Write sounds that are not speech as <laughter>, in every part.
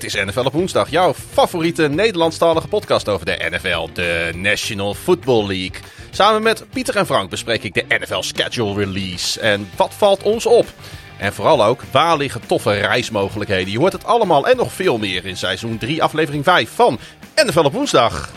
Dit is NFL op woensdag, jouw favoriete Nederlandstalige podcast over de NFL, de National Football League. Samen met Pieter en Frank bespreek ik de NFL Schedule Release. En wat valt ons op? En vooral ook, waar liggen toffe reismogelijkheden? Je hoort het allemaal en nog veel meer in seizoen 3, aflevering 5 van NFL op woensdag.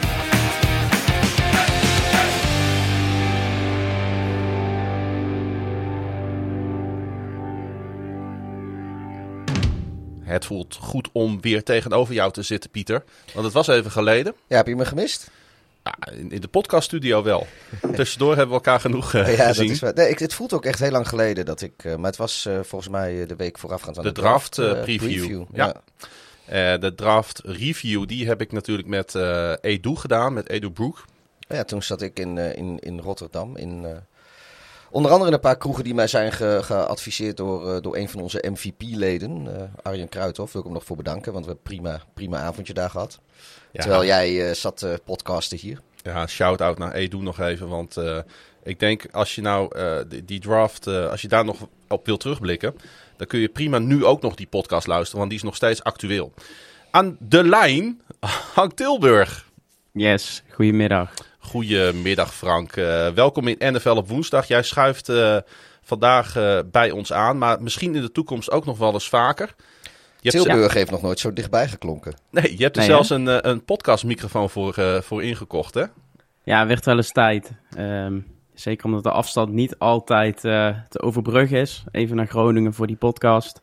Het voelt goed om weer tegenover jou te zitten, Pieter. Want het was even geleden. Ja, heb je me gemist? Ja, in, in de podcaststudio wel. <laughs> Tussendoor hebben we elkaar genoeg uh, ja, gezien. Dat is wel, nee, ik, het voelt ook echt heel lang geleden dat ik... Uh, maar het was uh, volgens mij de week voorafgaand aan de, de draft, draft preview. preview. Ja. de draft review, die heb ik natuurlijk met Edu gedaan, met Edu Broek. Ja, toen zat ik in, in, in Rotterdam, in... Onder andere een paar kroegen die mij zijn ge geadviseerd door, uh, door een van onze MVP-leden, uh, Arjen Kruithof. Wil ik hem nog voor bedanken, want we hebben prima, prima avondje daar gehad. Ja. Terwijl jij uh, zat te podcasten hier. Ja, shout-out naar Edu nog even, want ik denk als je nou die, die, draft, als je daar nog op wil terugblikken, dan kun je prima nu ook nog die podcast luisteren, want die is nog steeds actueel. Aan de lijn, Hank Tilburg. Yes, goedemiddag. Goedemiddag Frank. Uh, welkom in NFL op woensdag. Jij schuift uh, vandaag uh, bij ons aan, maar misschien in de toekomst ook nog wel eens vaker. Je Tilburg ja. heeft nog nooit zo dichtbij geklonken. Nee, je hebt er nee, zelfs een, een podcastmicrofoon voor, voor ingekocht, hè? Ja, werd wel eens tijd. Um, zeker omdat de afstand niet altijd te overbruggen is. Even naar Groningen voor die podcast.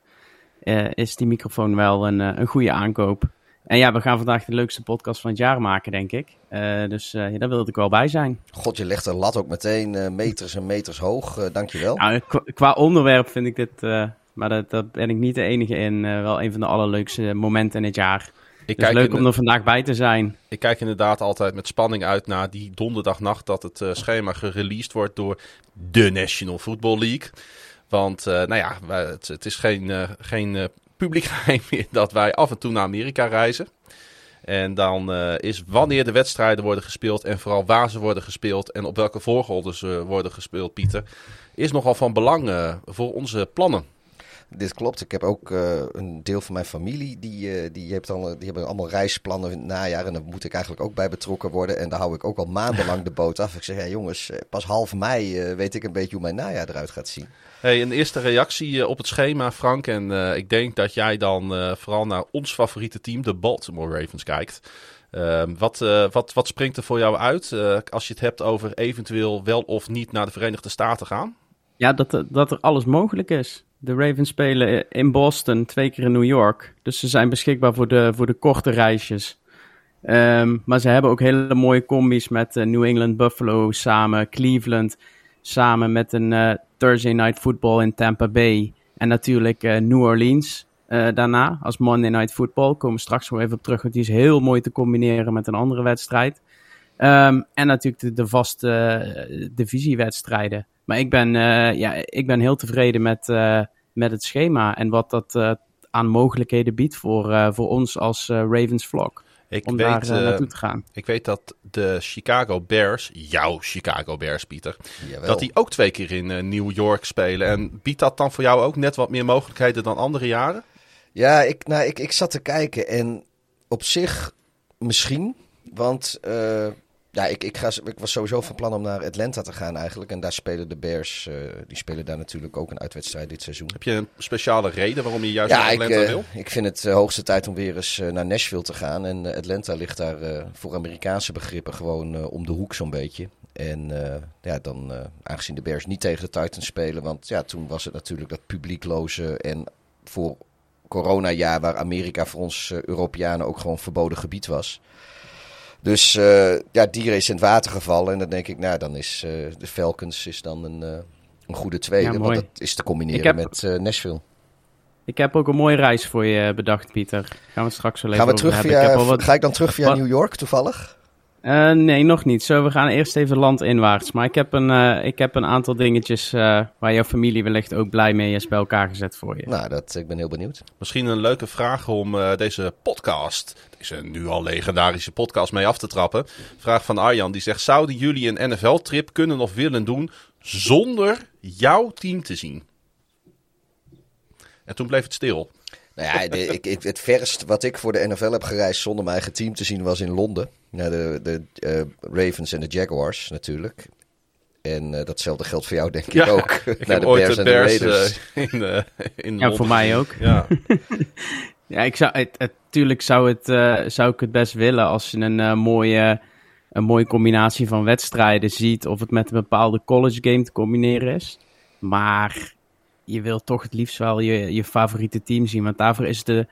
is die microfoon wel een, een goede aankoop. En ja, we gaan vandaag de leukste podcast van het jaar maken, denk ik. Uh, dus uh, ja, daar wilde ik wel bij zijn. God, je legt de lat ook meteen uh, meters en meters hoog. Uh, dankjewel. Nou, qua, qua, onderwerp vind ik dit, maar dat, dat, ben ik niet de enige in, wel een van de allerleukste momenten in het jaar. Ik dus leuk om er vandaag bij te zijn. Ik kijk inderdaad altijd met spanning uit naar die donderdagnacht dat het schema gereleased wordt door de National Football League. Want nou ja, het, het is geen, geen publiek <laughs> geheim dat wij af en toe naar Amerika reizen. En dan uh, is wanneer de wedstrijden worden gespeeld en vooral waar ze worden gespeeld en op welke volgorde ze worden gespeeld, Pieter, is nogal van belang uh, voor onze plannen. Dit klopt. Ik heb ook uh, een deel van mijn familie, die, die, heeft al, die hebben allemaal reisplannen in het najaar. En daar moet ik eigenlijk ook bij betrokken worden. En daar hou ik ook al maandenlang de boot af. Ik zeg, ja, jongens, pas half mei weet ik een beetje hoe mijn najaar eruit gaat zien. Hey, een eerste reactie op het schema, Frank. En ik denk dat jij dan vooral naar ons favoriete team, de Baltimore Ravens, kijkt. Uh, wat, wat, wat springt er voor jou uit als je het hebt over eventueel wel of niet naar de Verenigde Staten gaan? Ja, dat, dat er alles mogelijk is. De Ravens spelen in Boston, twee keer in New York. Dus ze zijn beschikbaar voor de, voor de korte reisjes. Um, maar ze hebben ook hele mooie combis met New England Buffalo samen, Cleveland samen met een Thursday Night Football in Tampa Bay. En natuurlijk New Orleans daarna als Monday Night Football. Komen we straks nog even op terug, want die is heel mooi te combineren met een andere wedstrijd. Um, en natuurlijk de, de vaste divisiewedstrijden. Maar ik ben, ja, ik ben heel tevreden met, met het schema en wat dat aan mogelijkheden biedt voor, voor ons als Ravens vlog. Ik om weet, daar uh, naartoe te gaan. Ik weet dat de Chicago Bears, jouw Chicago Bears, Pieter, Jawel. dat die ook twee keer in uh, New York spelen. En biedt dat dan voor jou ook net wat meer mogelijkheden dan andere jaren? Ja, ik, nou, ik, ik zat te kijken en op zich misschien. Want uh, ja, ik, ik, ga, ik was sowieso van plan om naar Atlanta te gaan eigenlijk. En daar spelen de Bears, uh, die spelen daar natuurlijk ook een uitwedstrijd dit seizoen. Heb je een speciale reden waarom je juist ja, naar Atlanta ik, uh, wil? Ik vind het uh, hoogste tijd om weer eens naar Nashville te gaan. En Atlanta ligt daar voor Amerikaanse begrippen gewoon om de hoek zo'n beetje. En ja, dan, aangezien de Bears niet tegen de Titans spelen, want ja, toen was het natuurlijk dat publiekloze en voor coronajaar waar Amerika voor ons Europeanen ook gewoon verboden gebied was. Dus uh, ja, dieren is in het water gevallen. En dan denk ik, nou, dan is uh, de Falcons is dan een, uh, een goede tweede. Ja, want dat is te combineren heb, met Nashville. Ik heb ook een mooie reis voor je bedacht, Pieter. Gaan we straks wel even Gaan we terug via, ik wat... Ga ik dan terug via wat... New York toevallig? Uh, nee, nog niet. Zo, we gaan eerst even landinwaarts. Maar ik heb een, uh, ik heb een aantal dingetjes uh, waar jouw familie wellicht ook blij mee is bij elkaar gezet voor je. Nou, dat, ik ben heel benieuwd. Misschien een leuke vraag om deze podcast, deze nu al legendarische podcast, mee af te trappen. Vraag van Arjan, die zegt, zouden jullie een NFL-trip kunnen of willen doen zonder jouw team te zien? En toen bleef het stil. Nou ja, de, ik, ik, het verst wat ik voor de NFL heb gereisd zonder mijn eigen team te zien was in Londen. Naar de, de uh, Ravens en de Jaguars natuurlijk. En uh, datzelfde geldt voor jou, denk ik ook. <laughs> Ik naar heb de ooit Bears de en de Raiders. eh, in, eh in Ja, voor mij ook. Ja. <laughs> Ja, ik zou, het, het- tuurlijk zou, het, eh, zou ik het best willen als je een, eh, mooie, een mooie combinatie van wedstrijden ziet. Of het met een bepaalde college game te combineren is. Maar je wilt toch het liefst wel je, je favoriete team zien. Want daarvoor is de,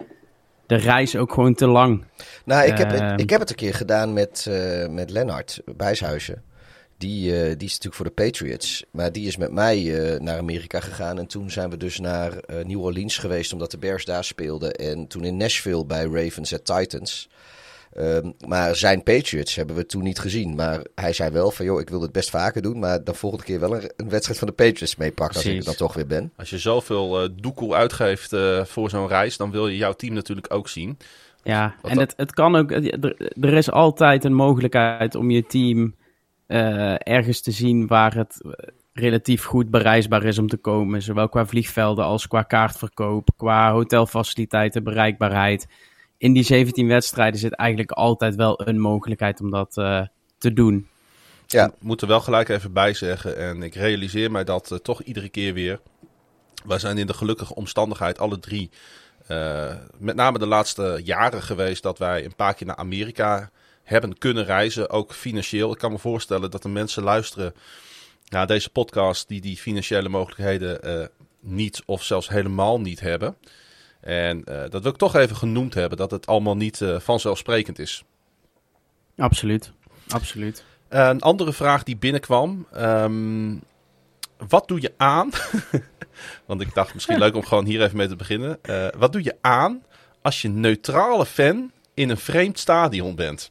de reis ook gewoon te lang. Nou, ik heb, Ehm. ik heb het een keer gedaan met, eh met Lennart Bijshuizen. Die, eh, die is natuurlijk voor de Patriots. Maar die is met mij eh, naar Amerika gegaan. En toen zijn we dus naar New Orleans geweest, omdat de Bears daar speelden. En toen in Nashville bij Ravens at Titans. Ehm, maar zijn Patriots hebben we toen niet gezien. Maar hij zei wel van, joh, ik wil het best vaker doen. Maar dan volgende keer wel een, een wedstrijd van de Patriots meepakken als ik er dan toch weer ben. Als je zoveel eh doekoe uitgeeft eh, voor zo'n reis, dan wil je jouw team natuurlijk ook zien. Ja, Wat en dat- het, het kan ook. Er, er is altijd een mogelijkheid om je team eh, ergens te zien waar het relatief goed bereisbaar is om te komen. Zowel qua vliegvelden als qua kaartverkoop, qua hotelfaciliteiten, bereikbaarheid. In die 17 wedstrijden zit eigenlijk altijd wel een mogelijkheid om dat eh, te doen. Ja. Ik moet er wel gelijk even bij zeggen. En ik realiseer mij dat eh, toch iedere keer weer. Wij zijn in de gelukkige omstandigheid alle drie. eh, met name de laatste jaren geweest dat wij een paar keer naar Amerika hebben kunnen reizen. Ook financieel. Ik kan me voorstellen dat de mensen luisteren naar deze podcast die die financiële mogelijkheden eh, niet of zelfs helemaal niet hebben. En eh, dat wil ik toch even genoemd hebben. Dat het allemaal niet eh, vanzelfsprekend is. Absoluut. Absoluut. Eh, Een andere vraag die binnenkwam. ehm, wat doe je aan? <laughs> Want ik dacht misschien <laughs> leuk om gewoon hier even mee te beginnen. Eh, wat doe je aan als je neutrale fan in een vreemd stadion bent?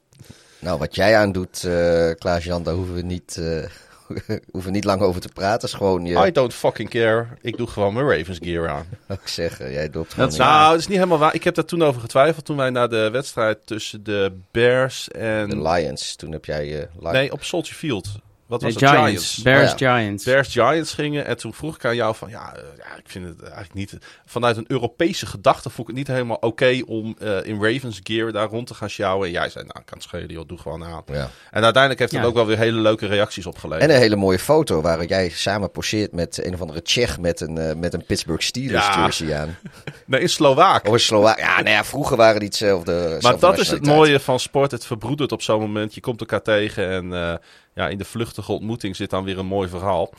Nou, wat jij aandoet, eh Klaas-Jan, daar hoeven we niet, eh, <laughs> hoeven niet lang over te praten. is gewoon je, I don't fucking care. Ik doe gewoon mijn Ravens gear aan. <laughs> ik zeggen. Jij doet gewoon niet. Nou, dat is niet helemaal waar. Ik heb daar toen over getwijfeld toen wij naar de wedstrijd tussen de Bears en... de Lions. Toen heb jij eh Li- Nee, op Soldier Field. Wat was Nee, het? Giants. Giants. Bears Oh ja. Giants. Bears Giants gingen. En toen vroeg ik aan jou van ja, eh, ja, ik vind het eigenlijk niet. Vanuit een Europese gedachte vond ik het niet helemaal oké om eh, in Ravens gear daar rond te gaan sjouwen. En jij zei, nou, kan het schelen, joh, doe gewoon aan. Ja. En uiteindelijk heeft het Ja. ook wel weer hele leuke reacties En opgeleverd. een hele mooie foto waar jij samen poseert met een of andere Tsjech met een, eh, met een Pittsburgh Steelers Ja. jersey aan. <laughs> Nee, in Slovaak. Of een Slovaak. Ja, nou ja, vroeger waren die hetzelfde. maar dat is het mooie van sport. Het verbroedert op zo'n moment. Je komt elkaar tegen en eh, ja, in de vluchtige ontmoeting zit dan weer een mooi verhaal.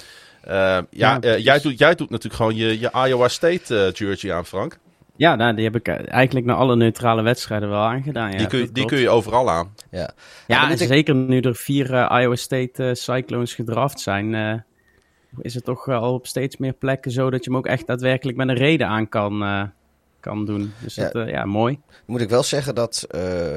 Eh, ja, Ja, eh, jij, doet, jij doet natuurlijk gewoon je, je Iowa State eh, jersey aan, Frank. Ja, nou, die heb ik eigenlijk naar alle neutrale wedstrijden wel aangedaan. Ja, die, kun, je- die kun je overal aan. Ja. Ja, en ik- zeker nu er vier Iowa State Cyclones gedraft zijn, eh, is het toch wel op steeds meer plekken zo dat je hem ook echt daadwerkelijk met een reden aan kan, eh, kan doen. Dus Ja. dat, ja, mooi. Moet ik wel zeggen dat. eh,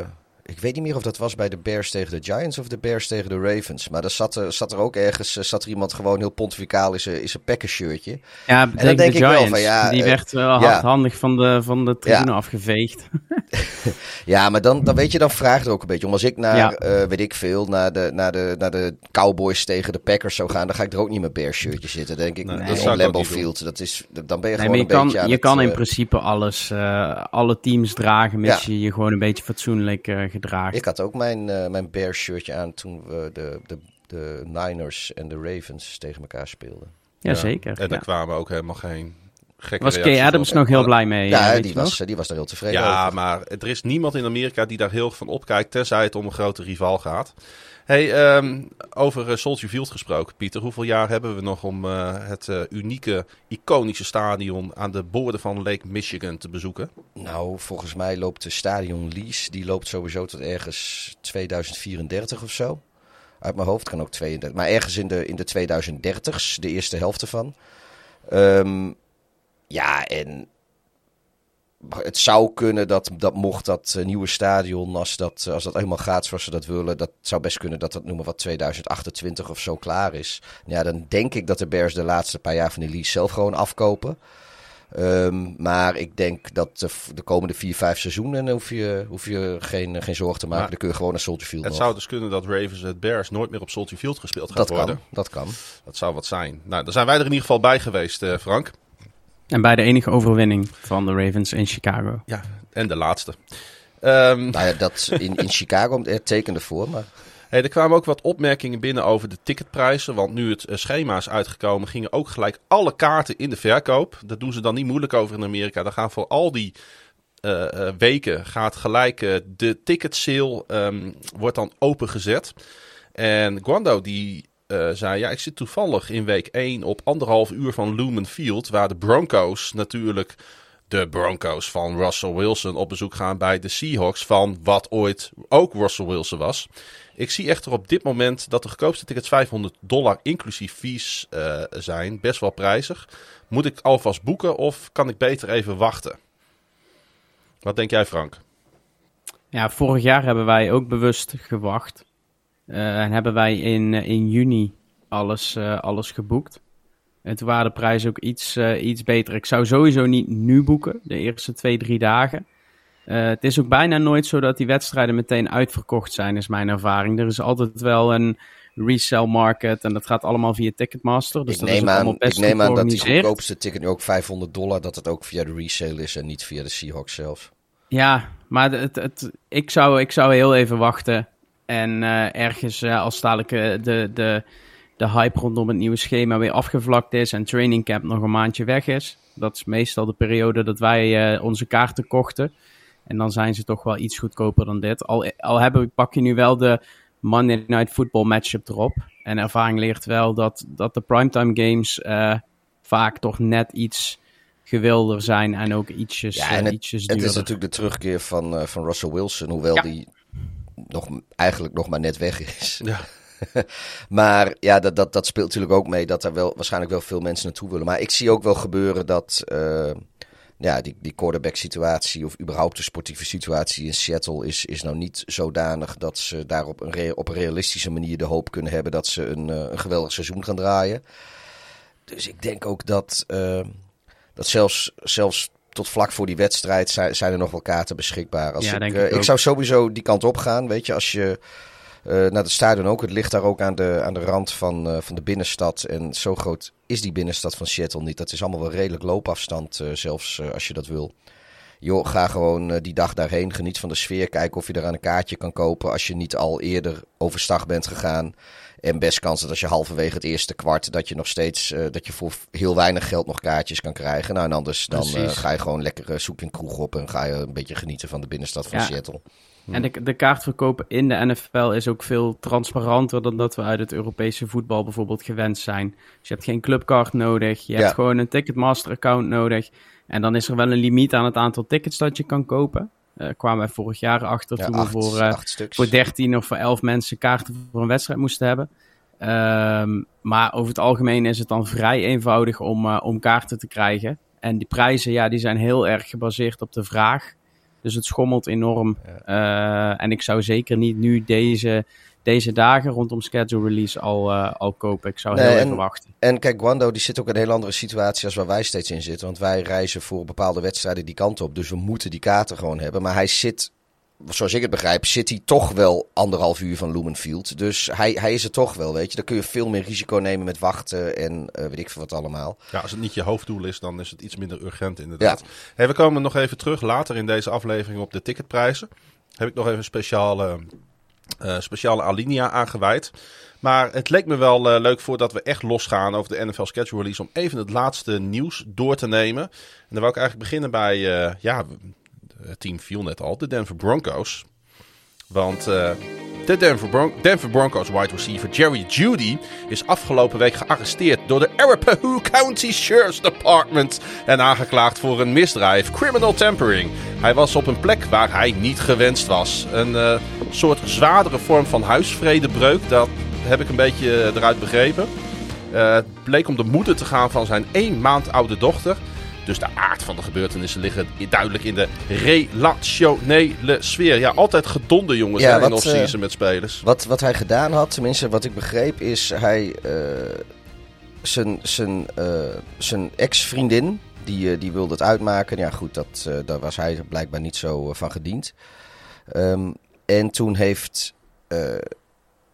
ik weet niet meer of dat was bij de Bears tegen de Giants of de Bears tegen de Ravens. Maar er zat er, zat er ook ergens eh, zat er iemand gewoon heel pontificaal in zijn, zijn Packers shirtje. Ja, dan tegen denk de ik wel Giants, van, ja, die eh, werd wel ja. hardhandig van de, van de tribune afgeveegd. <laughs> <laughs> Ja, maar dan, dan weet je, dan vraagt het ook een beetje om. Als ik naar, Ja. eh, weet ik veel, naar de, naar, de, naar de Cowboys tegen de Packers zou gaan, dan ga ik er ook niet met Bears shirtje zitten. Denk ik, Nee, nee, dat op Lambeau. Field, dat is, dan ben je Nee, gewoon je een kan, beetje aan je het, kan in principe alles, eh, alle teams dragen, mits Ja. je je gewoon een beetje fatsoenlijk eh. Ik had ook mijn, eh, mijn Bears shirtje aan toen we de, de, de Niners en de Ravens tegen elkaar speelden. Jazeker. En daar Ja. kwamen ook helemaal geen gekke Was Kay Adams op. nog heel blij mee? Ja, eh, weet die nog? was, die was daar heel tevreden Ja, over. maar er is niemand in Amerika die daar heel van opkijkt, tenzij het om een grote rival gaat. Hey, ehm, over eh, Soldier Field gesproken, Pieter. Hoeveel jaar hebben we nog om eh, het eh, unieke, iconische stadion aan de boorden van Lake Michigan te bezoeken? Nou, volgens mij loopt de stadion lease, die loopt sowieso tot ergens 2034 of zo. Uit mijn hoofd kan ook 32, maar ergens in de, in de 2030s, de eerste helft ervan. Ehm, ja, en het zou kunnen dat, dat mocht dat eh, nieuwe stadion, als dat, als dat helemaal gaat zoals ze dat willen, dat zou best kunnen dat dat noemen wat 2028 of zo klaar is. Ja, dan denk ik dat de Bears de laatste paar jaar van de lease zelf gewoon afkopen. Ehm, maar ik denk dat de, de komende vier, vijf seizoenen hoef je, hoef je geen, geen zorgen te maken. Maar dan kun je gewoon naar Soldier Field Het nog. zou dus kunnen dat Ravens het Bears nooit meer op Soldier Field gespeeld gaat dat worden. kan, dat kan. Dat zou wat zijn. Nou, daar zijn wij er in ieder geval bij geweest, eh, Frank. En bij de enige overwinning van de Ravens in Chicago. Ja, en de laatste. Um, nou ja, dat in, in Chicago tekende voor, maar... Hey, er kwamen ook wat opmerkingen binnen over de ticketprijzen. Want nu het schema is uitgekomen, gingen ook gelijk alle kaarten in de verkoop. Dat doen ze dan niet moeilijk over in Amerika. Dan gaan voor al die uh, weken gaat gelijk uh, de ticketsale um, wordt dan opengezet. En Guando die zei, ja, ik zit toevallig in week 1 op anderhalf uur van Lumen Field, waar de Broncos natuurlijk de Broncos van Russell Wilson op bezoek gaan bij de Seahawks van wat ooit ook Russell Wilson was. Ik zie echter op dit moment dat de goedkoopste tickets 500 dollar inclusief fees uh, zijn. Best wel prijzig. Moet ik alvast boeken of kan ik beter even wachten? Wat denk jij, Frank? Ja, vorig jaar hebben wij ook bewust gewacht. Uh, en hebben wij in, uh, in juni alles, alles geboekt. En toen waren de prijzen ook iets, iets beter. Ik zou sowieso niet nu boeken, de eerste twee, drie dagen. Uh, het is ook bijna nooit zo dat die wedstrijden meteen uitverkocht zijn, is mijn ervaring. Er is altijd wel een resale market en dat gaat allemaal via Ticketmaster. Dus ik dat neem, is aan, best ik neem aan dat die goedkoopste ticket nu ook 500 dollar, dat het ook via de resale is en niet via de Seahawks zelf. Ja, maar het, het, ik, zou, ik zou heel even wachten. En uh, ergens, uh, als dadelijk uh, de, de, de hype rondom het nieuwe schema weer afgevlakt is en training camp nog een maandje weg is. Dat is meestal de periode dat wij onze kaarten kochten. En dan zijn ze toch wel iets goedkoper dan dit. Al, al hebben, pak je nu wel de Monday Night Football matchup erop. En ervaring leert wel dat, dat de primetime games vaak toch net iets gewilder zijn en ook ietsjes, ja, en het, uh, ietsjes duurder. Het is natuurlijk de terugkeer van, van Russell Wilson, hoewel ja. die nog, eigenlijk nog maar net weg is. Ja. <laughs> maar ja, dat, dat, dat speelt natuurlijk ook mee dat er wel, waarschijnlijk wel veel mensen naartoe willen. Maar ik zie ook wel gebeuren dat ja, die, die quarterback situatie of überhaupt de sportieve situatie in Seattle is, is nou niet zodanig dat ze daar op een, re op een realistische manier de hoop kunnen hebben dat ze een, uh, een geweldig seizoen gaan draaien. Dus ik denk ook dat, uh, dat zelfs, zelfs tot vlak voor die wedstrijd zijn, zijn er nog wel kaarten beschikbaar. Als Ja, ik, denk ik ik ook. zou sowieso die kant op gaan. Weet je, als je uh, naar het stadion ook. Het ligt daar ook aan de, aan de rand van, uh, van de binnenstad. En zo groot is die binnenstad van Seattle niet. Dat is allemaal wel redelijk loopafstand, uh, zelfs als je dat wil. Joh, ga gewoon die dag daarheen. Geniet van de sfeer. Kijk of je er aan een kaartje kan kopen. Als je niet al eerder overstag bent gegaan. En best kans dat als je halverwege het eerste kwart. dat je nog steeds. dat je voor heel weinig geld nog kaartjes kan krijgen. Nou, en anders dan ga je gewoon lekker zoek een kroeg op. En ga je een beetje genieten van de binnenstad van Ja. Seattle. En de, de kaartverkoop in de NFL is ook veel transparanter dan dat we uit het Europese voetbal bijvoorbeeld gewend zijn. Dus je hebt geen clubcard nodig, je hebt gewoon een Ticketmaster account nodig. En dan is er wel een limiet aan het aantal tickets dat je kan kopen. Eh kwamen wij vorig jaar achter Ja, toen acht, we voor, eh, voor 13 of voor 11 mensen kaarten voor een wedstrijd moesten hebben. Ehm, maar over het algemeen is het dan vrij eenvoudig om, eh, om kaarten te krijgen. En die prijzen, ja, die zijn heel erg gebaseerd op de vraag. Dus het schommelt enorm. En ik zou zeker niet nu deze, deze dagen rondom schedule release al, eh, al kopen. Ik zou Nee, heel en- even wachten. En kijk, Guando die zit ook in een heel andere situatie als waar wij steeds in zitten. Want wij reizen voor bepaalde wedstrijden die kant op. Dus we moeten die kaarten gewoon hebben. Maar hij zit, zoals ik het begrijp, zit hij toch wel anderhalf uur van Lumenfield. Dus hij, hij is er toch wel, weet je. Dan kun je veel meer risico nemen met wachten en eh, weet ik veel wat allemaal. Ja, als het niet je hoofddoel is, dan is het iets minder urgent inderdaad. Hey, we komen nog even terug later in deze aflevering op de ticketprijzen. Heb ik nog even een speciale, eh, speciale alinea aangeweid. Maar het leek me wel eh, leuk voordat we echt losgaan over de NFL schedule release... om even het laatste nieuws door te nemen. En dan wil ik eigenlijk beginnen bij, eh, ja, het team viel net al, de Denver Broncos. Want eh, de Denver, Denver Broncos wide receiver Jerry Judy is afgelopen week gearresteerd door de Arapahoe County Sheriff's Department en aangeklaagd voor een misdrijf, criminal tampering. Hij was op een plek waar hij niet gewenst was. Een eh, soort zwaardere vorm van huisvredebreuk, dat heb ik een beetje eh, eruit begrepen. Het bleek om de moeder te gaan van zijn één maand oude dochter. Dus de aard van de gebeurtenissen liggen duidelijk in de relationele sfeer. Ja, altijd gedonde jongens Ja, hè, in wat, eh, met spelers. Wat, wat hij gedaan had, tenminste wat ik begreep, is hij eh, zijn, zijn, eh, zijn ex-vriendin, die, die wilde het uitmaken. Ja goed, dat, daar was hij blijkbaar niet zo van gediend. Ehm, en toen heeft...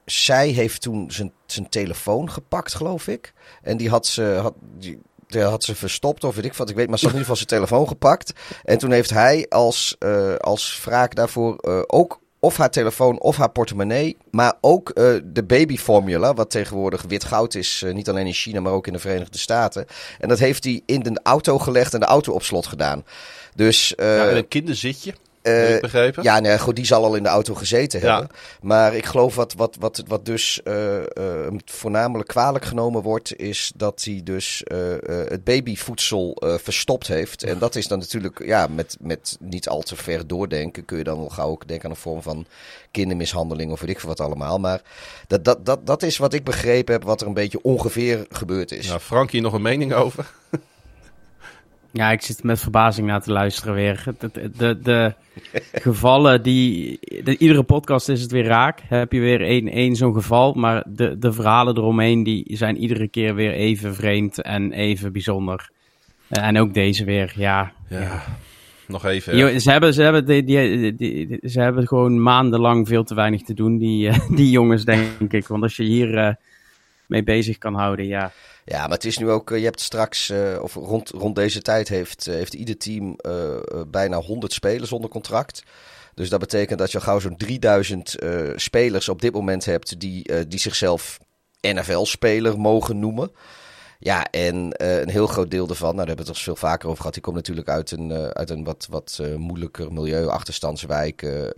zij heeft toen zijn, zijn telefoon gepakt, geloof ik. En die had ze... Had, die, had ze verstopt of weet ik wat. Ik weet, maar ze had in ieder geval zijn telefoon gepakt. En toen heeft hij als, uh, als wraak daarvoor uh, ook of haar telefoon of haar portemonnee. Maar ook uh, de babyformula, wat tegenwoordig wit goud is. niet alleen in China, maar ook in de Verenigde Staten. En dat heeft hij in de auto gelegd en de auto op slot gedaan. Dus, ja, een kinderzitje. Uh, begrepen? Ja, nee, goed, die zal al in de auto gezeten hebben. Maar ik geloof wat, wat, wat, wat dus uh, uh, voornamelijk kwalijk genomen wordt, is dat hij dus het babyvoedsel verstopt heeft. En dat is dan natuurlijk, ja, met, met niet al te ver doordenken, kun je dan wel gauw ook denken aan een vorm van kindermishandeling of weet ik veel wat allemaal. Maar dat, dat, dat, dat is wat ik begrepen heb, wat er een beetje ongeveer gebeurd is. Nou, Frankie, nog een mening over? Ja, ik zit met verbazing naar te luisteren weer. De, de, de <laughs> gevallen die... De, iedere podcast is het weer raak. Heb je weer één, één zo'n geval. Maar de, de verhalen eromheen die zijn iedere keer weer even vreemd en even bijzonder. En ook deze weer, ja. Ja, nog even. ze, hebben, ze, hebben die, die, die, ze hebben gewoon maandenlang veel te weinig te doen, die, <laughs> die jongens, denk ik. Want als je hier uh, mee bezig kan houden, ja... Ja, maar het is nu ook, eh, je hebt straks, uh, of rond, rond deze tijd heeft, uh, heeft ieder team bijna 100 spelers onder contract. Dus dat betekent dat je al gauw zo'n 3000 spelers op dit moment hebt die, die zichzelf NFL-speler mogen noemen. Ja, en uh, een heel groot deel daarvan, nou, daar hebben we het er veel vaker over gehad, die komt natuurlijk uit een, uh, uit een wat, wat uh, moeilijker milieu, achterstandswijken,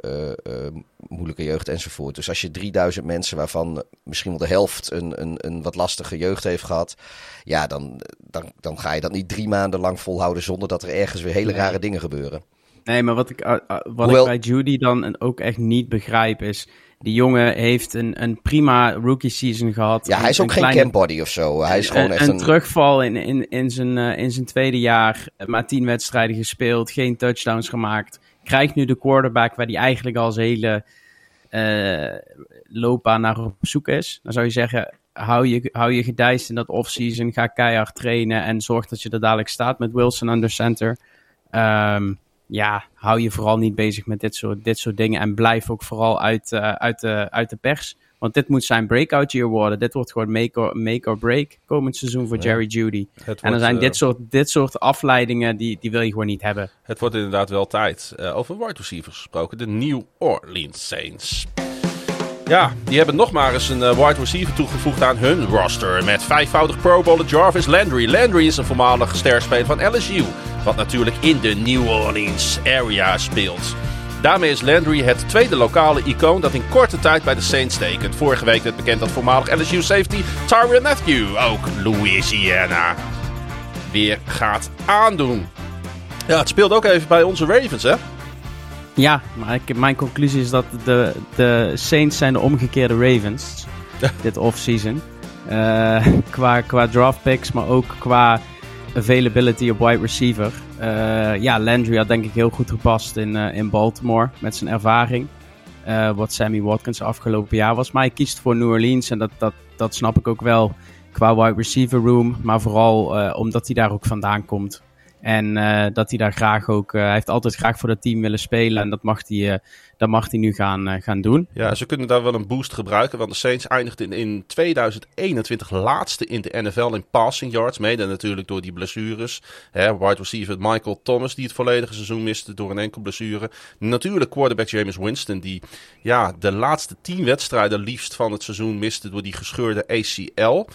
moeilijke jeugd enzovoort. Dus als je 3000 mensen, waarvan misschien wel de helft een, een, een wat lastige jeugd heeft gehad, ja, dan, dan, dan ga je dat niet drie maanden lang volhouden zonder dat er ergens weer hele rare dingen gebeuren. Nee, maar wat ik, wat ik bij Judy dan ook echt niet begrijp is die jongen heeft een, een prima rookie season gehad. Ja, hij is ook geen kleine, campbody of zo. Hij is gewoon een, echt een... terugval in, in, in, zijn, uh, in zijn tweede jaar. Maar tien wedstrijden gespeeld, geen touchdowns gemaakt. Krijgt nu de quarterback waar hij eigenlijk al zijn hele uh, loopbaan naar op zoek is. Dan zou je zeggen, hou je, hou je gedijst in dat offseason. Ga keihard trainen en zorg dat je er dadelijk staat met Wilson under center. Um, ja, hou je vooral niet bezig met dit soort, dit soort dingen. En blijf ook vooral uit, uh, uit, de, uit de pers. Want dit moet zijn breakout year worden. Dit wordt gewoon make or, make or break komend seizoen voor Jerry Judy. en dan zijn uh, dit, soort, dit soort afleidingen, die, die wil je gewoon niet hebben. Het wordt inderdaad wel tijd. Uh, over wide receivers gesproken. De New Orleans Saints. Ja, die hebben nog maar eens een wide receiver toegevoegd aan hun roster. Met vijfvoudig Pro Bowler Jarvis Landry. Landry is een voormalig sterspeler van LSU wat natuurlijk in de New Orleans area speelt. Daarmee is Landry het tweede lokale icoon dat in korte tijd bij de Saints tekent. Vorige week werd bekend dat voormalig LSU safety Tyron Matthew ook Louisiana weer gaat aandoen. Ja, het speelt ook even bij onze Ravens, hè? Ja, maar ik, mijn conclusie is dat de, de Saints zijn de omgekeerde Ravens <laughs> dit offseason. Uh, qua, qua draft picks, maar ook qua availability op wide receiver. Uh, ja, Landry had denk ik heel goed gepast in, uh, in Baltimore met zijn ervaring. Uh, wat Sammy Watkins afgelopen jaar was. Maar hij kiest voor New Orleans en dat, dat, dat snap ik ook wel qua wide receiver room. Maar vooral omdat hij daar ook vandaan komt. En dat hij daar graag ook. hij heeft altijd graag voor dat team willen spelen. En dat mag hij dat mag hij nu gaan, gaan doen. Ja, ze kunnen daar wel een boost gebruiken. Want de Saints eindigde in, in 2021 laatste in de NFL in passing yards. Mede natuurlijk door die blessures. Hè, wide receiver Michael Thomas die het volledige seizoen miste door een enkel blessure. Natuurlijk quarterback James Winston die ja, de laatste tien wedstrijden liefst van het seizoen miste door die gescheurde ACL.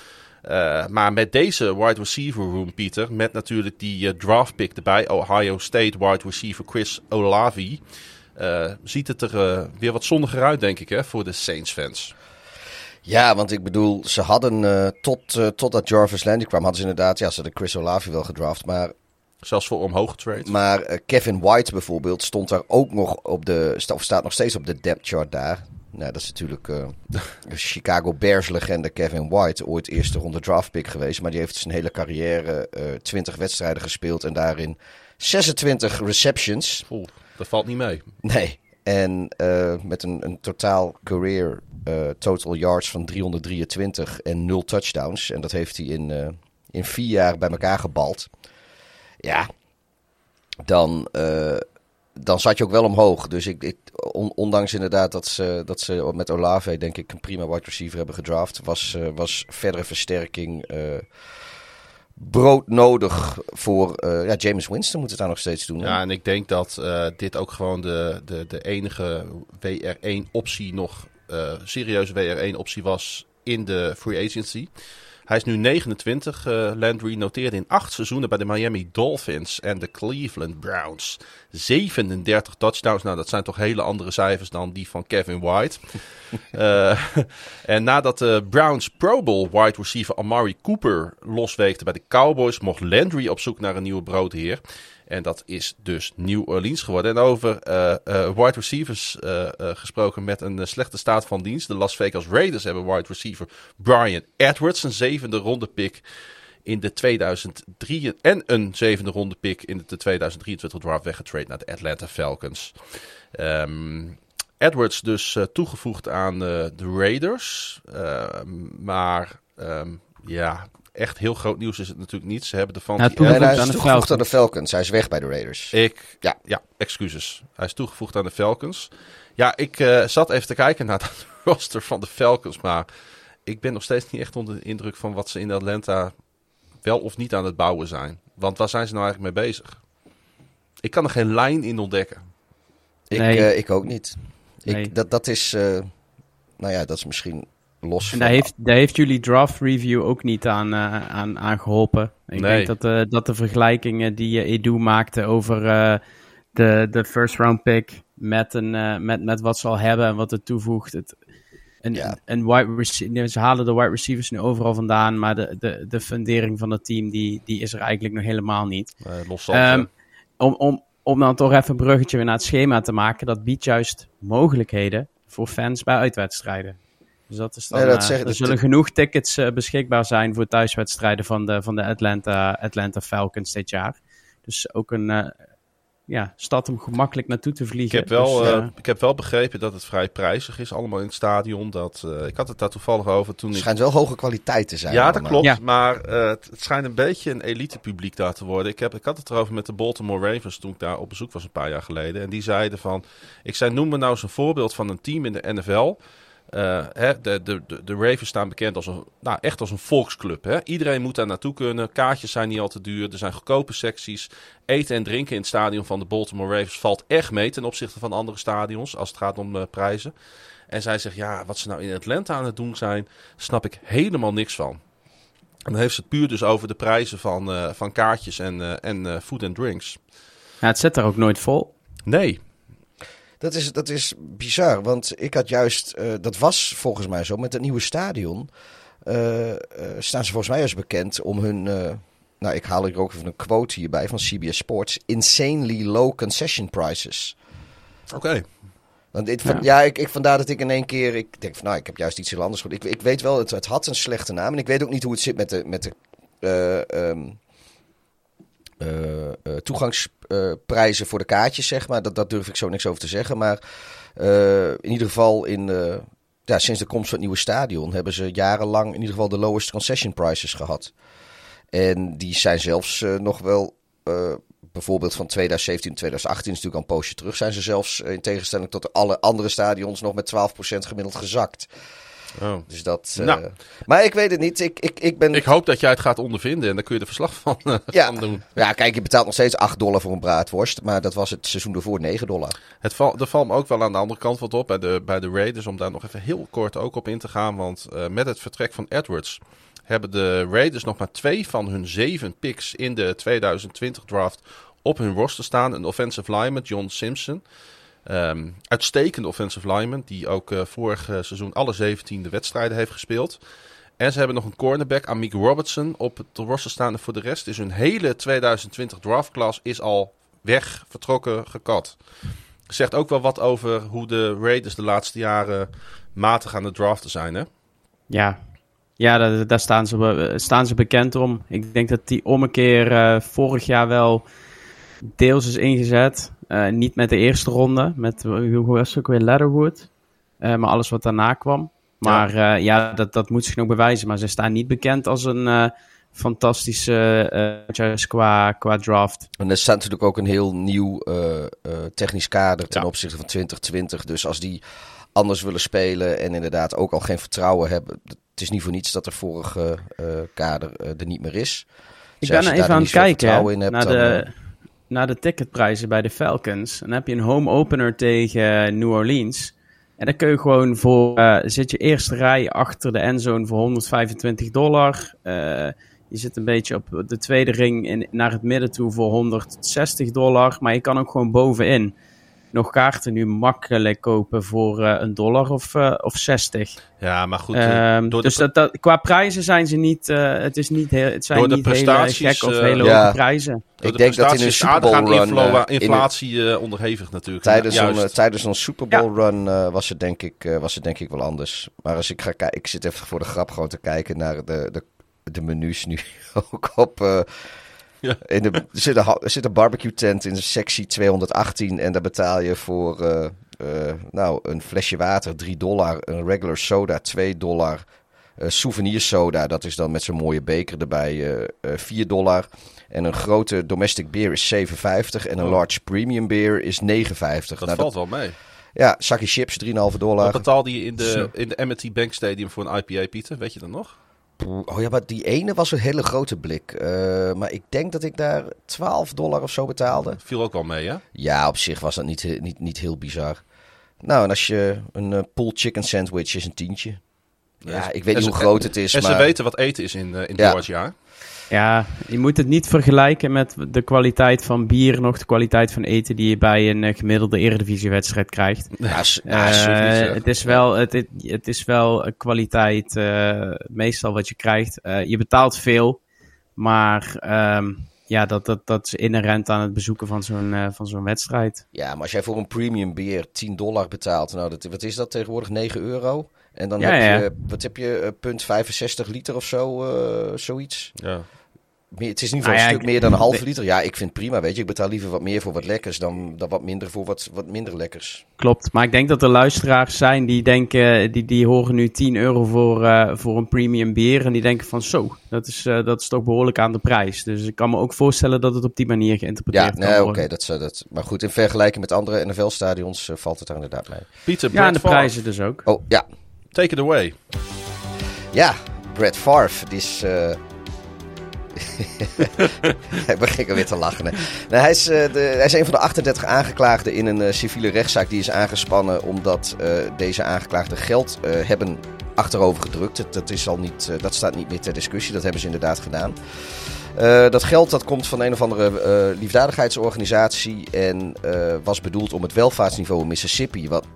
Uh, maar met deze wide receiver room, Pieter, met natuurlijk die uh, draft pick erbij, Ohio State wide receiver Chris Olavi. Uh, ziet het er weer wat zonniger uit, denk ik, hè, voor de Saints-fans. Ja, want ik bedoel, ze hadden tot, totdat Jarvis Landry kwam, hadden ze inderdaad, ja, ze hadden Chris Olavi wel gedraft, maar... Zelfs voor omhoog getrade. Maar Kevin White bijvoorbeeld stond daar ook nog op de, of staat nog steeds op de depth chart daar. Nou, dat is natuurlijk de Chicago Bears legende Kevin White, ooit eerste ronde draft pick geweest, maar die heeft zijn hele carrière 20 wedstrijden gespeeld en daarin 26 receptions. Oeh. Dat valt niet mee. Nee. En uh, met een, een totaal career uh, total yards van 323 en 0 touchdowns. En dat heeft hij in, uh, in vier jaar bij elkaar gebald. Ja, dan, dan zat je ook wel omhoog. Dus ik, ik on, ondanks inderdaad dat ze, dat ze met Olave denk ik een prima wide receiver hebben gedraft, was, was verdere versterking brood nodig voor uh, ja, James Winston moet het daar nog steeds doen. Ja, en ik denk dat dit ook gewoon de, de, de enige WR1 optie nog, serieuze WR1 optie was in de free agency. Hij is nu 29. Uh, Landry noteerde in acht seizoenen bij de Miami Dolphins en de Cleveland Browns. 37 touchdowns. Nou, dat zijn toch hele andere cijfers dan die van Kevin White. uh, <laughs> en nadat de Browns Pro Bowl wide receiver Amari Cooper losweekte bij de Cowboys, mocht Landry op zoek naar een nieuwe broodheer. En dat is dus New Orleans geworden. En over uh, uh, wide receivers uh, gesproken met een slechte staat van dienst. De Las Vegas Raiders hebben wide receiver Brian Edwards, een zevende ronde pick in de 2003 en een zevende ronde pick in de 2023 draft weggetrade naar de Atlanta Falcons. Um, Edwards dus toegevoegd aan de Raiders. maar um, ja, echt heel groot nieuws is het natuurlijk niet. Ze hebben de van. Ja, hij is aan toegevoegd aan de Falcons. Hij is weg bij de Raiders. Ik, ja, ja, excuses. Hij is toegevoegd aan de Falcons. Ja, ik uh, zat even te kijken naar <laughs> dat roster van de Falcons, maar ik ben nog steeds niet echt onder de indruk van wat ze in Atlanta wel of niet aan het bouwen zijn. Want waar zijn ze nou eigenlijk mee bezig? Ik kan er geen lijn in ontdekken. Ik, nee. uh, ik ook niet. Nee. Ik, dat, dat is, uh, nou ja, dat is misschien los en daar heeft, daar heeft jullie draft review ook niet aan, uh, aan, aan geholpen. Ik nee. denk dat, uh, dat de vergelijkingen die je Edu maakte over de, de first round pick met, een, met, met wat ze al hebben en wat het toevoegt. Het, een, ja. wide receiver, ze halen de wide receivers nu overal vandaan, maar de, de, de fundering van het team die, die is er eigenlijk nog helemaal niet. los um, om, om, om dan toch even een bruggetje weer naar het schema te maken, dat biedt juist mogelijkheden voor fans bij uitwedstrijden. Dus dat is dan, nee, dat uh, er zullen genoeg tickets uh, beschikbaar zijn voor thuiswedstrijden van de, van de Atlanta, Atlanta Falcons dit jaar. Dus ook een uh, ja, stad om gemakkelijk naartoe te vliegen. Ik heb, wel, dus, ik heb wel begrepen dat het vrij prijzig is, allemaal in het stadion. Dat, ik had het daar toevallig over toen. Het schijnt wel hoge kwaliteit te zijn. Ja, dat klopt. Ja. Maar het, het, schijnt een beetje een elite publiek daar te worden. Ik, heb, ik had het erover met de Baltimore Ravens toen ik daar op bezoek was een paar jaar geleden. En die zeiden van, ik zei noem me nou eens een voorbeeld van een team in de NFL uh, hè, de, de, de, Ravens staan bekend als een, nou, echt als een volksclub. Hè? Iedereen moet daar naartoe kunnen. Kaartjes zijn niet al te duur. Er zijn goedkope secties. Eten en drinken in het stadion van de Baltimore Ravens valt echt mee ten opzichte van andere stadions als het gaat om uh, prijzen. En zij zegt, ja, wat ze nou in Atlanta aan het doen zijn, snap ik helemaal niks van. En dan heeft ze het puur dus over de prijzen van, uh, van kaartjes en, en food and drinks. Ja, het zet er ook nooit vol. Nee, dat is, dat is bizar, want ik had juist, uh, dat was volgens mij zo, met het nieuwe stadion uh, uh, staan ze volgens mij als bekend om hun, nou ik haal er ook even een quote hierbij van CBS Sports, insanely low concession prices. Oké. Okay. Want dit, van, ja, ja ik, ik, vandaar dat ik in één keer, ik denk van nou, ik heb juist iets heel anders gehoord. Ik, ik weet wel, het, het had een slechte naam en ik weet ook niet hoe het zit met de, met de um, uh, uh, toegangsprijzen voor de kaartjes, zeg maar. Dat, dat durf ik zo niks over te zeggen. Maar uh, in ieder geval in, ja, sinds de komst van het nieuwe stadion hebben ze jarenlang in ieder geval de lowest concession prices gehad. En die zijn zelfs nog wel, bijvoorbeeld van 2017 2018 is natuurlijk al een poosje terug, zijn ze zelfs in tegenstelling tot alle andere stadions nog met 12% gemiddeld gezakt. Oh. Dus dat. Uh, nou. Maar ik weet het niet. Ik, ik, ik, ben... ik hoop dat jij het gaat ondervinden en dan kun je er verslag van, uh, ja. van doen. Ja, kijk, je betaalt nog steeds 8 dollar voor een braadworst. Maar dat was het seizoen ervoor 9 dollar. Het val, er valt me ook wel aan de andere kant wat op bij de, bij de Raiders. Om daar nog even heel kort ook op in te gaan. Want uh, met het vertrek van Edwards hebben de Raiders nog maar twee van hun zeven picks in de 2020 draft op hun roster staan. Een offensive lineman, John Simpson. Um, uitstekende offensive lineman, die ook uh, vorig uh, seizoen alle 17 wedstrijden heeft gespeeld. En ze hebben nog een cornerback, Amik Robertson, op het roster staan. voor de rest is hun hele 2020 draftclass is al weg, vertrokken, gekat. Zegt ook wel wat over hoe de Raiders de laatste jaren matig aan het draften zijn, hè? Ja, ja daar, staan, ze, staan ze bekend om. Ik denk dat die ommekeer uh, vorig jaar wel deels is ingezet. Uh, niet met de eerste ronde, met hoe was het ook weer Leatherwood. Uh, maar alles wat daarna kwam. Maar ja, uh, ja dat, dat moet zich nog bewijzen. Maar ze staan niet bekend als een fantastische uh, qua, qua draft. En er staat natuurlijk ook een heel nieuw technisch kader ten ja. opzichte van 2020. Dus als die anders willen spelen en inderdaad ook al geen vertrouwen hebben. Het is niet voor niets dat er vorige kader er niet meer is. Ik Dus ben je even aan het kijken naar, de, eh, naar de ticketprijzen bij de Falcons. Dan heb je een home opener tegen New Orleans. En dan kun je gewoon voor, eh, zit je eerste rij achter de endzone voor 125 dollar. Eh, je zit een beetje op de tweede ring in, naar het midden toe voor 160 dollar. Maar je kan ook gewoon bovenin nog kaarten nu makkelijk kopen voor eh, een dollar of, eh, of 60. Ja, maar goed. eh, Ehm, door de dus dat, dat, qua prijzen zijn ze niet, eh, het, is niet heel, het zijn Door de niet hele prestaties, gek of hele Ja. hoge prijzen. door Ik de denk dat in een prestaties Super Bowl run, een- inflatie eh, onderhevig natuurlijk. Tijdens, Ja, eh, tijdens zo'n Super Bowl run eh, was, het denk ik, eh, was het denk ik wel anders. Maar als ik ga kijken, ik zit even voor de grap gewoon te kijken naar de, de, de menus nu <laughs> ook op. Ja. in de, er, zit een, er zit een barbecue tent in de sectie 218 en daar betaal je voor eh, eh, nou, een flesje water 3 dollar, een regular soda 2 dollar, eh souvenir soda, dat is dan met zo'n mooie beker erbij eh, eh, 4 dollar. En een grote domestic beer is 7,50 en een Oh. large premium beer is 9,50. dat Nou, valt wel mee. ja, zakje chips, 3,5 Wat dollar. betaalde je in de, in de M&T Bank Stadium voor een IPA, Pieter? Weet je dat nog? Oh ja, maar die ene was een hele grote blik. Eh, maar ik denk dat ik daar 12 dollar of zo betaalde. Viel ook wel mee, hè? Ja, op zich was dat niet, niet, niet heel bizar. Nou, en als je een eh pulled chicken sandwich is een tientje. Ja, ik weet niet hoe groot het is, En maar... ze weten wat eten is in, eh in Ja. Georgia. Ja, je moet het niet vergelijken met de kwaliteit van bier, nog de kwaliteit van eten die je bij een eh, gemiddelde eredivisiewedstrijd krijgt. Ja, zeg. het, is wel, het, is wel een kwaliteit, eh, meestal wat je krijgt. Je betaalt veel, maar ehm, ja, dat, dat, dat is inherent aan het bezoeken van zo'n van zo'n wedstrijd. ja, maar als jij voor een premium beer 10 dollar betaalt, nou, dat, wat is dat tegenwoordig? 9 euro? En dan Ja, heb ja. je, wat heb je, eh, punt 65 liter of zo, eh, zoiets? Ja. Meer, het is in ieder geval Nou ja, een stuk ik- meer dan een halve de- liter. Ja, ik vind het prima, weet je. Ik betaal liever wat meer voor wat lekkers dan, dan wat minder voor wat, wat minder lekkers. Klopt, maar ik denk dat er luisteraars zijn die denken, die, die horen nu 10 euro voor, eh, voor een premium bier. En die denken van zo, dat is, eh, dat is toch behoorlijk aan de prijs. Dus ik kan me ook voorstellen dat het op die manier Ja, geïnterpreteerd nee, kan oké. worden. dat, is, eh, dat, maar goed, in vergelijking met andere NFL-stadions valt het daar inderdaad mee. Pieter, Ja, en de prijzen dus ook. Oh, ja. Take it away. Ja, Brad Favre, die is... eh, <laughs> ik begin alweer te lachen. Nou, hij, is, eh, de, hij is een van de 38 aangeklaagden in een eh, civiele rechtszaak. Die is aangespannen omdat deze aangeklaagden geld hebben achterover gedrukt. Dat, dat, is al niet, dat staat niet meer ter discussie. Dat hebben ze inderdaad gedaan. Dat geld dat komt van een of andere liefdadigheidsorganisatie. En was bedoeld om het welvaartsniveau in Mississippi. Wat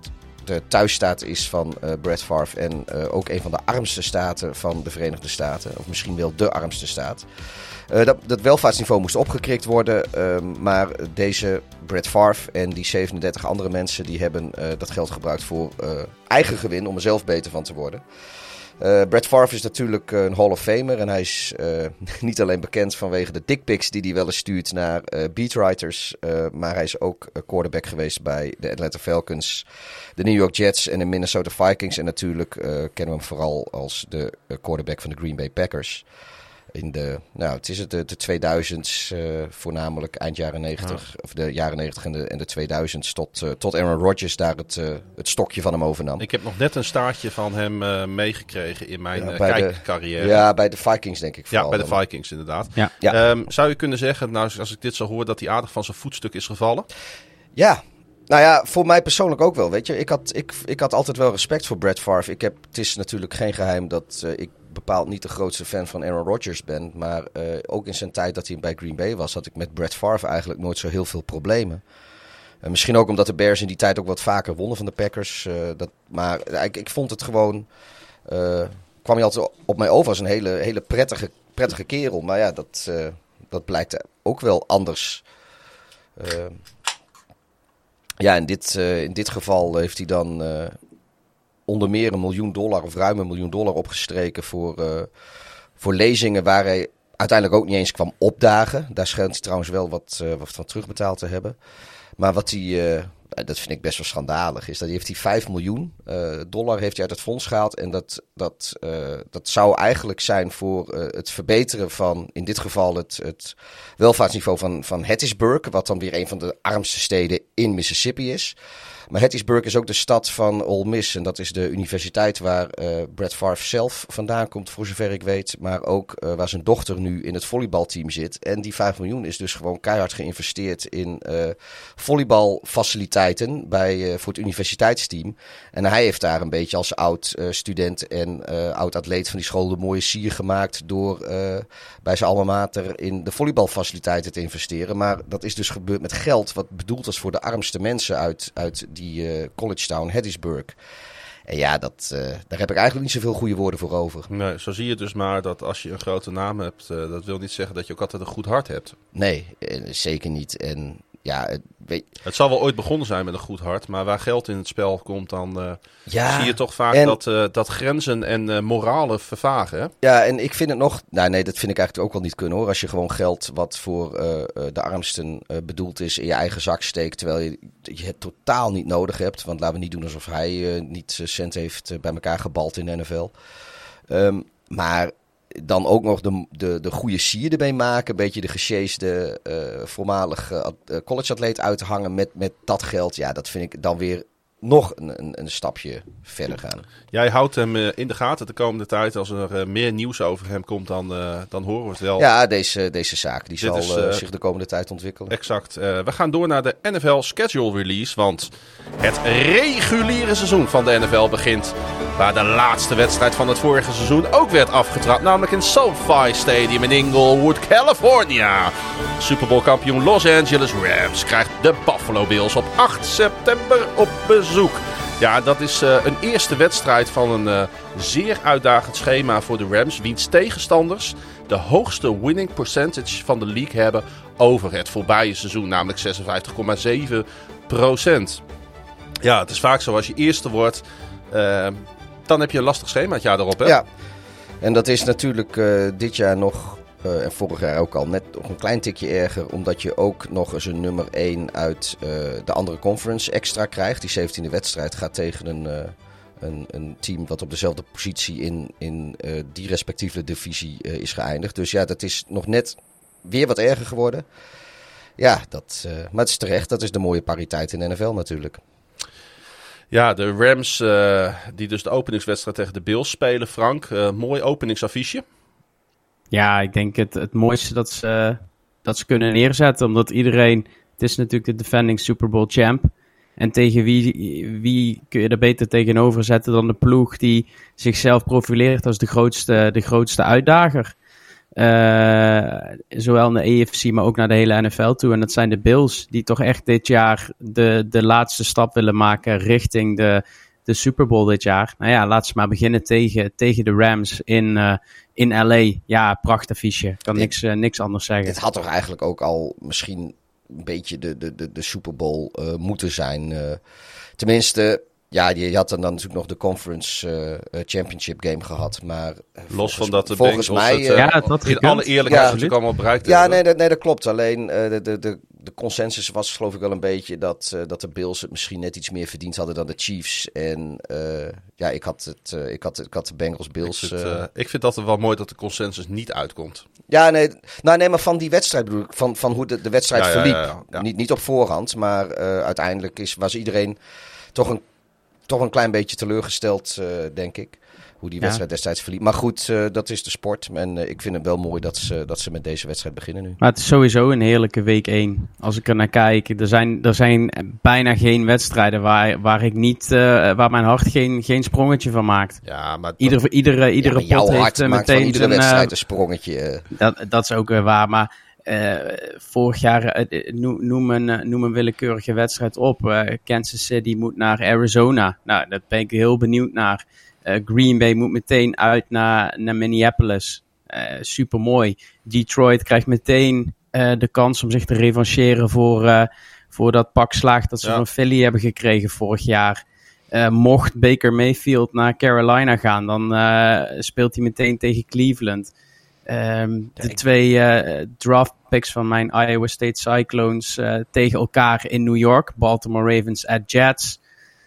de thuisstaat is van eh Brad Favre. En eh, ook een van de armste staten van de Verenigde Staten. Of misschien wel de armste staat. Eh, dat, dat welvaartsniveau moest opgekrikt worden. ehm, maar deze Brad Favre en die 37 andere mensen... die hebben dat geld gebruikt voor eigen gewin. Om er zelf beter van te worden. Eh Brad Favre is natuurlijk eh, een Hall of Famer. En hij is eh, <laughs> niet alleen bekend vanwege de dickpics die hij wel eens stuurt naar eh, beatwriters. maar hij is ook quarterback geweest bij de Atlanta Falcons, de New York Jets en de Minnesota Vikings. En natuurlijk kennen we hem vooral als de quarterback van de Green Bay Packers. In de, nou, het is het, de, de 2000s, eh, voornamelijk eind jaren 90, of de jaren 90 en de, en de 2000s, tot, eh, tot Aaron Rodgers daar het, eh, het stokje van hem overnam. Ik heb nog net een staartje van hem eh, meegekregen in mijn Ja, bij de- kijkcarrière. Ja, bij de Vikings denk ik Ja, vooral. bij de dan. Vikings inderdaad. Ja. Ja. Ehm, zou je kunnen zeggen, nou, als ik dit zo hoor, dat hij aardig van zijn voetstuk is gevallen? Ja, nou ja, voor mij persoonlijk ook wel. Weet je, ik had, ik, ik had altijd wel respect voor Brad Favre. Ik heb, het is natuurlijk geen geheim dat eh, ik bepaald niet de grootste fan van Aaron Rodgers ben. Maar eh, ook in zijn tijd dat hij bij Green Bay was, had ik met Brad Favre eigenlijk nooit zo heel veel problemen. Eh, misschien ook omdat de Bears in die tijd ook wat vaker wonnen van de Packers. eh, dat, maar eh, ik, ik vond het gewoon. kwam hij altijd op mij over als een hele, hele prettige, prettige kerel. Maar ja, dat, dat blijkt ook wel anders. Ja, in dit, in dit geval heeft hij dan onder meer een miljoen dollar of ruim een miljoen dollar opgestreken voor, eh, voor lezingen waar hij uiteindelijk ook niet eens kwam opdagen. Daar schijnt hij trouwens wel wat, eh, wat van terugbetaald te hebben. Maar wat hij, eh, dat vind ik best wel schandalig, is dat hij heeft hij 5 miljoen dollar heeft hij uit het fonds gehaald. En dat, dat, dat zou eigenlijk zijn voor het verbeteren van, in dit geval, het, het welvaartsniveau van, van Hattiesburg. Wat dan weer een van de armste steden in Mississippi is. Maar Hattiesburg is ook de stad van Ole Miss. En dat is de universiteit waar uh, Brett Favre zelf vandaan komt, voor zover ik weet. Maar ook uh, waar zijn dochter nu in het volleybalteam zit. En die 5 miljoen is dus gewoon keihard geïnvesteerd in uh, volleybalfaciliteiten bij, voor het universiteitsteam. En hij heeft daar een beetje als oud student en oud atleet van die school de mooie sier gemaakt door bij zijn alma mater in de volleybalfaciliteiten te investeren. Maar dat is dus gebeurd met geld wat bedoeld was voor de armste mensen uit, uit die uh, college town Hattiesburg. En ja, dat, uh, daar heb ik eigenlijk niet zoveel goede woorden voor over. Nee, zo zie je dus maar dat als je een grote naam hebt, uh, dat wil niet zeggen dat je ook altijd een goed hart hebt. Nee, zeker niet. En ja, het, weet... het zal wel ooit begonnen zijn met een goed hart, maar waar geld in het spel komt, dan uh, ja, zie je toch vaak en... dat, uh, dat grenzen en uh, moralen vervagen. Hè? Ja, en ik vind het nog, nou nee, dat vind ik eigenlijk ook wel niet kunnen hoor. Als je gewoon geld wat voor de armsten bedoeld is in je eigen zak steekt, terwijl je, je het totaal niet nodig hebt. Want laten we niet doen alsof hij niet cent heeft bij elkaar gebald in de NFL. Um, maar dan ook nog de, de, de goede sier erbij maken. Een beetje de gesjeesde uh, voormalige uh, collegeatleet uithangen met, met dat geld. Ja, dat vind ik dan weer nog een, een, een, stapje verder gaan. Jij houdt hem uh, in de gaten de komende tijd. Als er uh, meer nieuws over hem komt, dan, uh, dan horen we het wel. Ja, deze, deze zaak die zal is, zich de komende tijd ontwikkelen. Exact. we gaan door naar de NFL Schedule Release. Want het reguliere seizoen van de NFL begint. Waar de laatste wedstrijd van het vorige seizoen ook werd afgetrapt. Namelijk in SoFi Stadium in Inglewood, California. Super Bowl kampioen Los Angeles Rams krijgt de Buffalo Bills op 8 september op bezoek. Ja, dat is uh, een eerste wedstrijd van een uh, zeer uitdagend schema voor de Rams. Wiens tegenstanders de hoogste winning percentage van de league hebben over het voorbije seizoen. Namelijk 56,7 procent. Ja, het is vaak zo als je eerste wordt, uh, dan heb je een lastig schemaatje erop. Hè? Ja, en dat is natuurlijk dit jaar nog uh, en vorig jaar ook al net nog een klein tikje erger. Omdat je ook nog eens een nummer 1 uit uh, de andere conference extra krijgt. Die 17e wedstrijd gaat tegen een, uh, een, een, team wat op dezelfde positie in, in die respectieve divisie is geëindigd. Dus ja, dat is nog net weer wat erger geworden. Ja, dat, maar het is terecht. Dat is de mooie pariteit in NFL natuurlijk. Ja, de Rams die dus de openingswedstrijd tegen de Bills spelen. Frank, mooi openingsaffiche. Ja, ik denk het, het mooiste dat ze, dat ze kunnen neerzetten. Omdat iedereen, het is natuurlijk de defending Super Bowl champ. En tegen wie, wie kun je er beter tegenover zetten dan de ploeg die zichzelf profileert als de grootste, de grootste uitdager. Uh, zowel naar de EFC, maar ook naar de hele NFL toe. En dat zijn de Bills, die toch echt dit jaar de, de laatste stap willen maken richting de, de Super Bowl dit jaar. Nou ja, laten ze maar beginnen tegen, tegen de Rams in, uh, in LA. Ja, prachtig fiche. Kan niks, uh, niks anders zeggen. Het had toch eigenlijk ook al misschien een beetje de, de, de, de Super Bowl uh, moeten zijn. tenminste, ja, je had dan, dan natuurlijk nog de Conference uh, Championship game gehad. Maar los van dat de volgens mij. Het, uh, ja, dat in alle eerlijkheid ja, natuurlijk allemaal bereikt Ja, nee, dat, nee, dat klopt. Alleen de, de, de, de consensus was geloof ik wel een beetje dat, uh, dat de Bills het misschien net iets meer verdiend hadden dan de Chiefs. En uh, ja, ik had, het, uh, ik, had, ik had de Bengals Bills. Ik vind, ik vind dat wel mooi dat de consensus niet uitkomt. Ja, nee, nou, nee maar van die wedstrijd bedoel ik. Van, van hoe de, de wedstrijd ja, verliep. Ja, ja, niet, niet op voorhand, maar uiteindelijk is, was iedereen toch een, toch een klein beetje teleurgesteld, denk ik hoe die wedstrijd destijds verliep. Maar goed, uh, dat is de sport. En uh, ik vind het wel mooi dat ze, dat ze met deze wedstrijd beginnen nu. Maar het is sowieso een heerlijke week 1. Als ik er naar kijk. Er zijn, er zijn bijna geen wedstrijden waar, waar ik niet, waar mijn hart geen, geen sprongetje van maakt. Ja, maar iedere, iedere, iedere ja, pot heeft meteen iedere wedstrijd een sprongetje. Dat, dat is ook waar. Maar vorig jaar, uh, noem, een, noem een willekeurige wedstrijd op. Kansas City moet naar Arizona. Nou, daar ben ik heel benieuwd naar. Green Bay moet meteen uit naar, naar Minneapolis. Super mooi. Detroit krijgt meteen de kans om zich te revancheren voor, voor dat pak slaag dat ze ja. van Philly hebben gekregen vorig jaar. mocht Baker Mayfield naar Carolina gaan, dan speelt hij meteen tegen Cleveland. Um, de twee draft picks van mijn Iowa State Cyclones tegen elkaar in New York. Baltimore Ravens at Jets.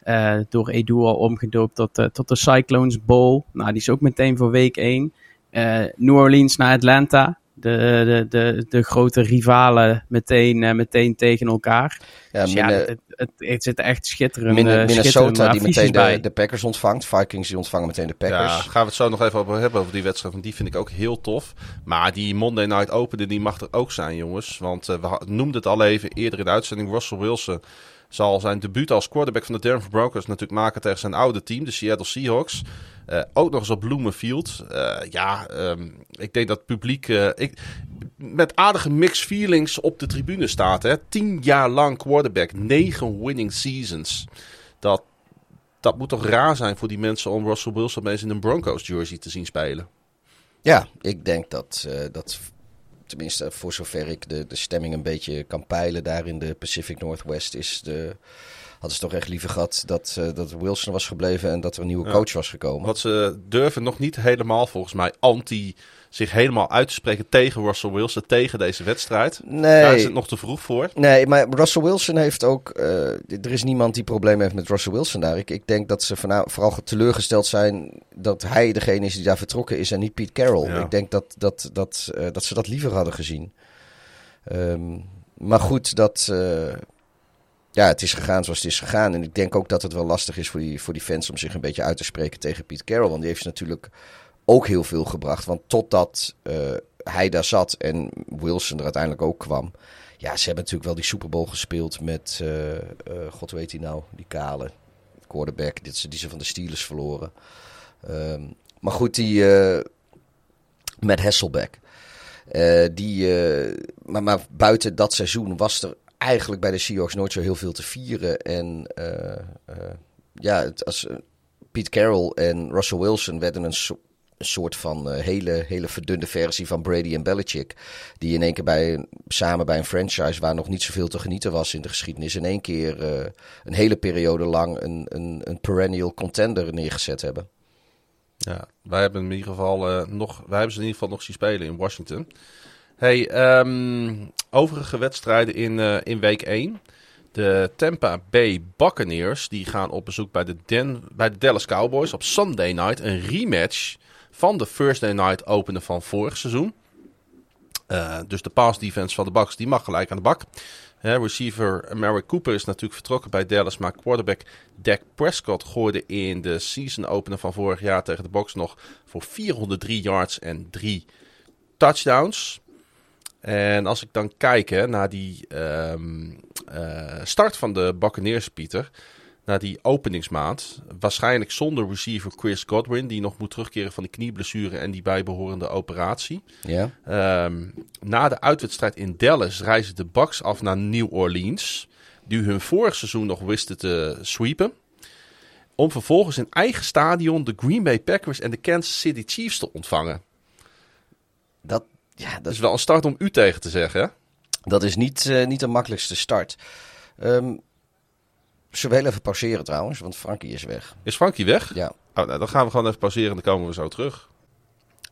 Uh, door Edu al omgedoopt tot, tot de Cyclones Bowl. Nou, die is ook meteen voor week 1. Uh, New Orleans naar Atlanta. De, de, de, de grote rivalen meteen, uh, meteen tegen elkaar. Ja, dus ja, het, het, het, zit echt schitterend. Min, Minnesota die meteen de, de, Packers ontvangt. Vikings die ontvangen meteen de Packers. Ja, gaan we het zo nog even over hebben over die wedstrijd. Want die vind ik ook heel tof. Maar die Monday Night Open die mag er ook zijn, jongens. Want uh, we noemden het al even eerder in de uitzending. Russell Wilson zal zijn debuut als quarterback van de Denver Broncos natuurlijk maken tegen zijn oude team, de Seattle Seahawks. Uh, ook nog eens op Bloemenfield. Uh, ja, um, ik denk dat het publiek uh, ik, met aardige mixed feelings op de tribune staat. Hè. Tien jaar lang quarterback, negen winning seasons. Dat, dat moet toch raar zijn voor die mensen om Russell Wilson eens in een Broncos jersey te zien spelen. Ja, ik denk dat, dat tenminste voor zover ik de, de stemming een beetje kan peilen daar in de Pacific Northwest, is de, hadden ze toch echt liever gehad dat, uh, dat Wilson was gebleven en dat er een nieuwe coach was gekomen. Wat ze durven nog niet helemaal volgens mij anti zich helemaal uit te spreken tegen Russell Wilson, tegen deze wedstrijd. Nee. Daar is het nog te vroeg voor. Nee, maar Russell Wilson heeft ook... Uh, er is niemand die problemen heeft met Russell Wilson daar. Ik, ik denk dat ze vooral teleurgesteld zijn dat hij degene is die daar vertrokken is en niet Pete Carroll. Ik denk dat, dat, dat, uh, dat ze dat liever hadden gezien. Um, maar goed, dat... Uh, ja, het is gegaan zoals het is gegaan. En ik denk ook dat het wel lastig is voor die, voor die fans om zich een beetje uit te spreken tegen Pete Carroll. Want die heeft natuurlijk ook heel veel gebracht. Want totdat uh, hij daar zat en Wilson er uiteindelijk ook kwam. Ja, ze hebben natuurlijk wel die Super Bowl gespeeld met, uh, uh, god weet hij nou, die kale quarterback die, die ze van de Steelers verloren. Um, maar goed, die met Hasselbeck. die, maar, maar buiten dat seizoen was er eigenlijk bij de Seahawks nooit zo heel veel te vieren. En ja, het, als Pete Carroll en Russell Wilson werden een soort van hele, hele verdunde versie van Brady en Belichick. Die in één keer bij, samen bij een franchise waar nog niet zoveel te genieten was in de geschiedenis. In één keer een hele periode lang een, een, een perennial contender neergezet hebben. Ja, wij hebben in ieder geval nog, wij hebben ze in ieder geval nog zien spelen in Washington. Hey, um, overige wedstrijden in, in week 1. De Tampa Bay Buccaneers die gaan op bezoek bij de, Den, bij de Dallas Cowboys op Sunday night. Een rematch van de Thursday Night opener van vorig seizoen. Uh, dus de pass defense van de Bucks die mag gelijk aan de bak. Receiver Mary Cooper is natuurlijk vertrokken bij Dallas, maar quarterback Dak Prescott gooide in de season opener van vorig jaar tegen de Bucks nog voor 403 yards en 3 touchdowns. En als ik dan kijk hè, naar die um, uh, start van de Buccaneers, Pieter, na die openingsmaand. Waarschijnlijk zonder receiver Chris Godwin, die nog moet terugkeren van die knieblessure en die bijbehorende operatie. Ja. Um, na de uitwedstrijd in Dallas reizen de Bucks af naar New Orleans, die hun vorig seizoen nog wisten te sweepen. Om vervolgens in eigen stadion de Green Bay Packers en de Kansas City Chiefs te ontvangen. Dat, ja, dat is wel een start om u tegen te zeggen. Dat is niet, uh, niet de makkelijkste start. Um, we heel even pauzeren trouwens, want Frankie is weg. Is Frankie weg? Ja. Oh, nou, dan gaan we gewoon even pauzeren en dan komen we zo terug.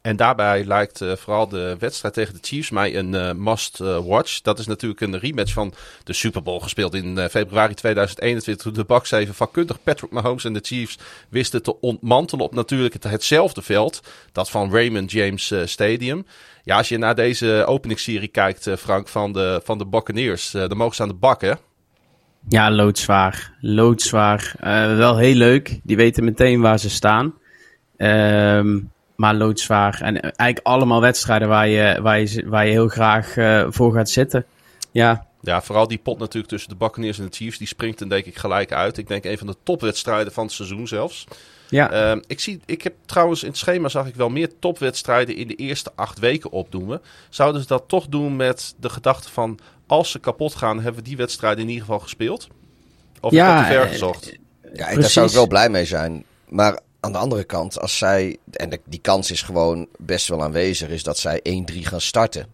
En daarbij lijkt uh, vooral de wedstrijd tegen de Chiefs mij een uh, must-watch. dat is natuurlijk een rematch van de Super Bowl gespeeld in februari 2021. Toen de Bucks even vakkundig Patrick Mahomes en de Chiefs wisten te ontmantelen op natuurlijk het, hetzelfde veld. Dat van Raymond James Stadium. Ja, als je naar deze openingsserie kijkt, Frank, van de, van de Buccaneers. dan mogen ze aan de bak, hè? Ja, loodzwaar. Loodzwaar. Uh, wel heel leuk. Die weten meteen waar ze staan. Um, maar loodzwaar. En eigenlijk allemaal wedstrijden waar je, waar je, waar je heel graag uh, voor gaat zitten. Ja. Ja, vooral die pot natuurlijk tussen de Buccaneers en de Chiefs. Die springt er denk ik gelijk uit. Ik denk een van de topwedstrijden van het seizoen zelfs. Ja. Uh, ik, zie, ik heb trouwens in het schema zag ik wel meer topwedstrijden in de eerste acht weken opdoemen. Zouden ze dat toch doen met de gedachte van als ze kapot gaan, hebben we die wedstrijd in ieder geval gespeeld? Of ja, te ver eh, gezocht? Ja, daar zou ik wel blij mee zijn. Maar aan de andere kant, als zij, en die kans is gewoon best wel aanwezig, is dat zij 1-3 gaan starten.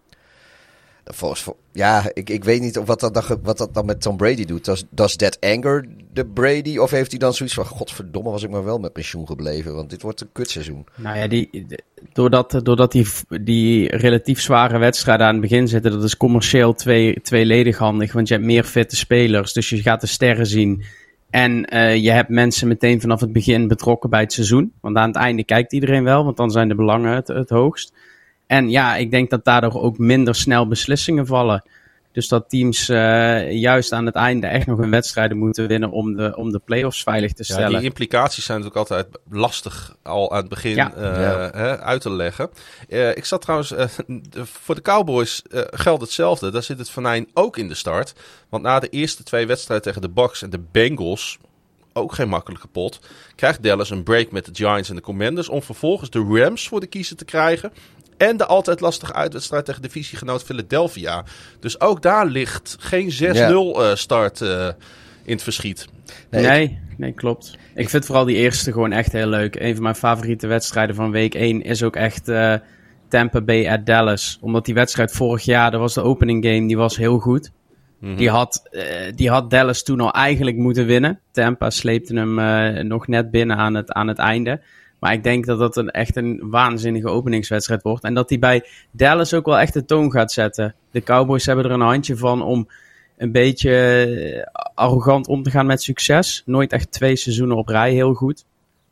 Volgens, ja, ik, ik weet niet of wat dat, dan, wat dat dan met Tom Brady doet. Does, does that anger de Brady? Of heeft hij dan zoiets van... Godverdomme, was ik maar wel met pensioen gebleven. Want dit wordt een kutseizoen. Nou ja, die, doordat, doordat die, die relatief zware wedstrijden aan het begin zitten... dat is commercieel twee, tweeledig handig. Want je hebt meer fitte spelers. Dus je gaat de sterren zien. En uh, je hebt mensen meteen vanaf het begin betrokken bij het seizoen. Want aan het einde kijkt iedereen wel. Want dan zijn de belangen het, het hoogst. En ja, ik denk dat daardoor ook minder snel beslissingen vallen. Dus dat teams uh, juist aan het einde echt nog een wedstrijden moeten winnen om de, om de play-offs veilig te stellen. Ja, die implicaties zijn natuurlijk altijd lastig al aan het begin ja. Uh, ja. Hè, uit te leggen. Uh, ik zat trouwens, voor de Cowboys geldt hetzelfde. Daar zit het venijn ook in de start. Want na de eerste twee wedstrijden tegen de Bucks en de Bengals, ook geen makkelijke pot, krijgt Dallas een break met de Giants en de Commanders om vervolgens de Rams voor de kiezer te krijgen. En de altijd lastige uitwedstrijd tegen divisiegenoot Philadelphia. Dus ook daar ligt geen 6-0 ja. uh, start uh, in het verschiet. Nee, nee, nee, klopt. Ik vind vooral die eerste gewoon echt heel leuk. Een van mijn favoriete wedstrijden van week 1 is ook echt uh, Tampa Bay at Dallas. Omdat die wedstrijd vorig jaar, dat was de opening game, die was heel goed. Mm -hmm. die, had, die had Dallas toen al eigenlijk moeten winnen. Tampa sleepte hem nog net binnen aan het, aan het einde. Maar ik denk dat dat een, echt een waanzinnige openingswedstrijd wordt. En dat die bij Dallas ook wel echt de toon gaat zetten. De Cowboys hebben er een handje van om een beetje arrogant om te gaan met succes. Nooit echt twee seizoenen op rij heel goed.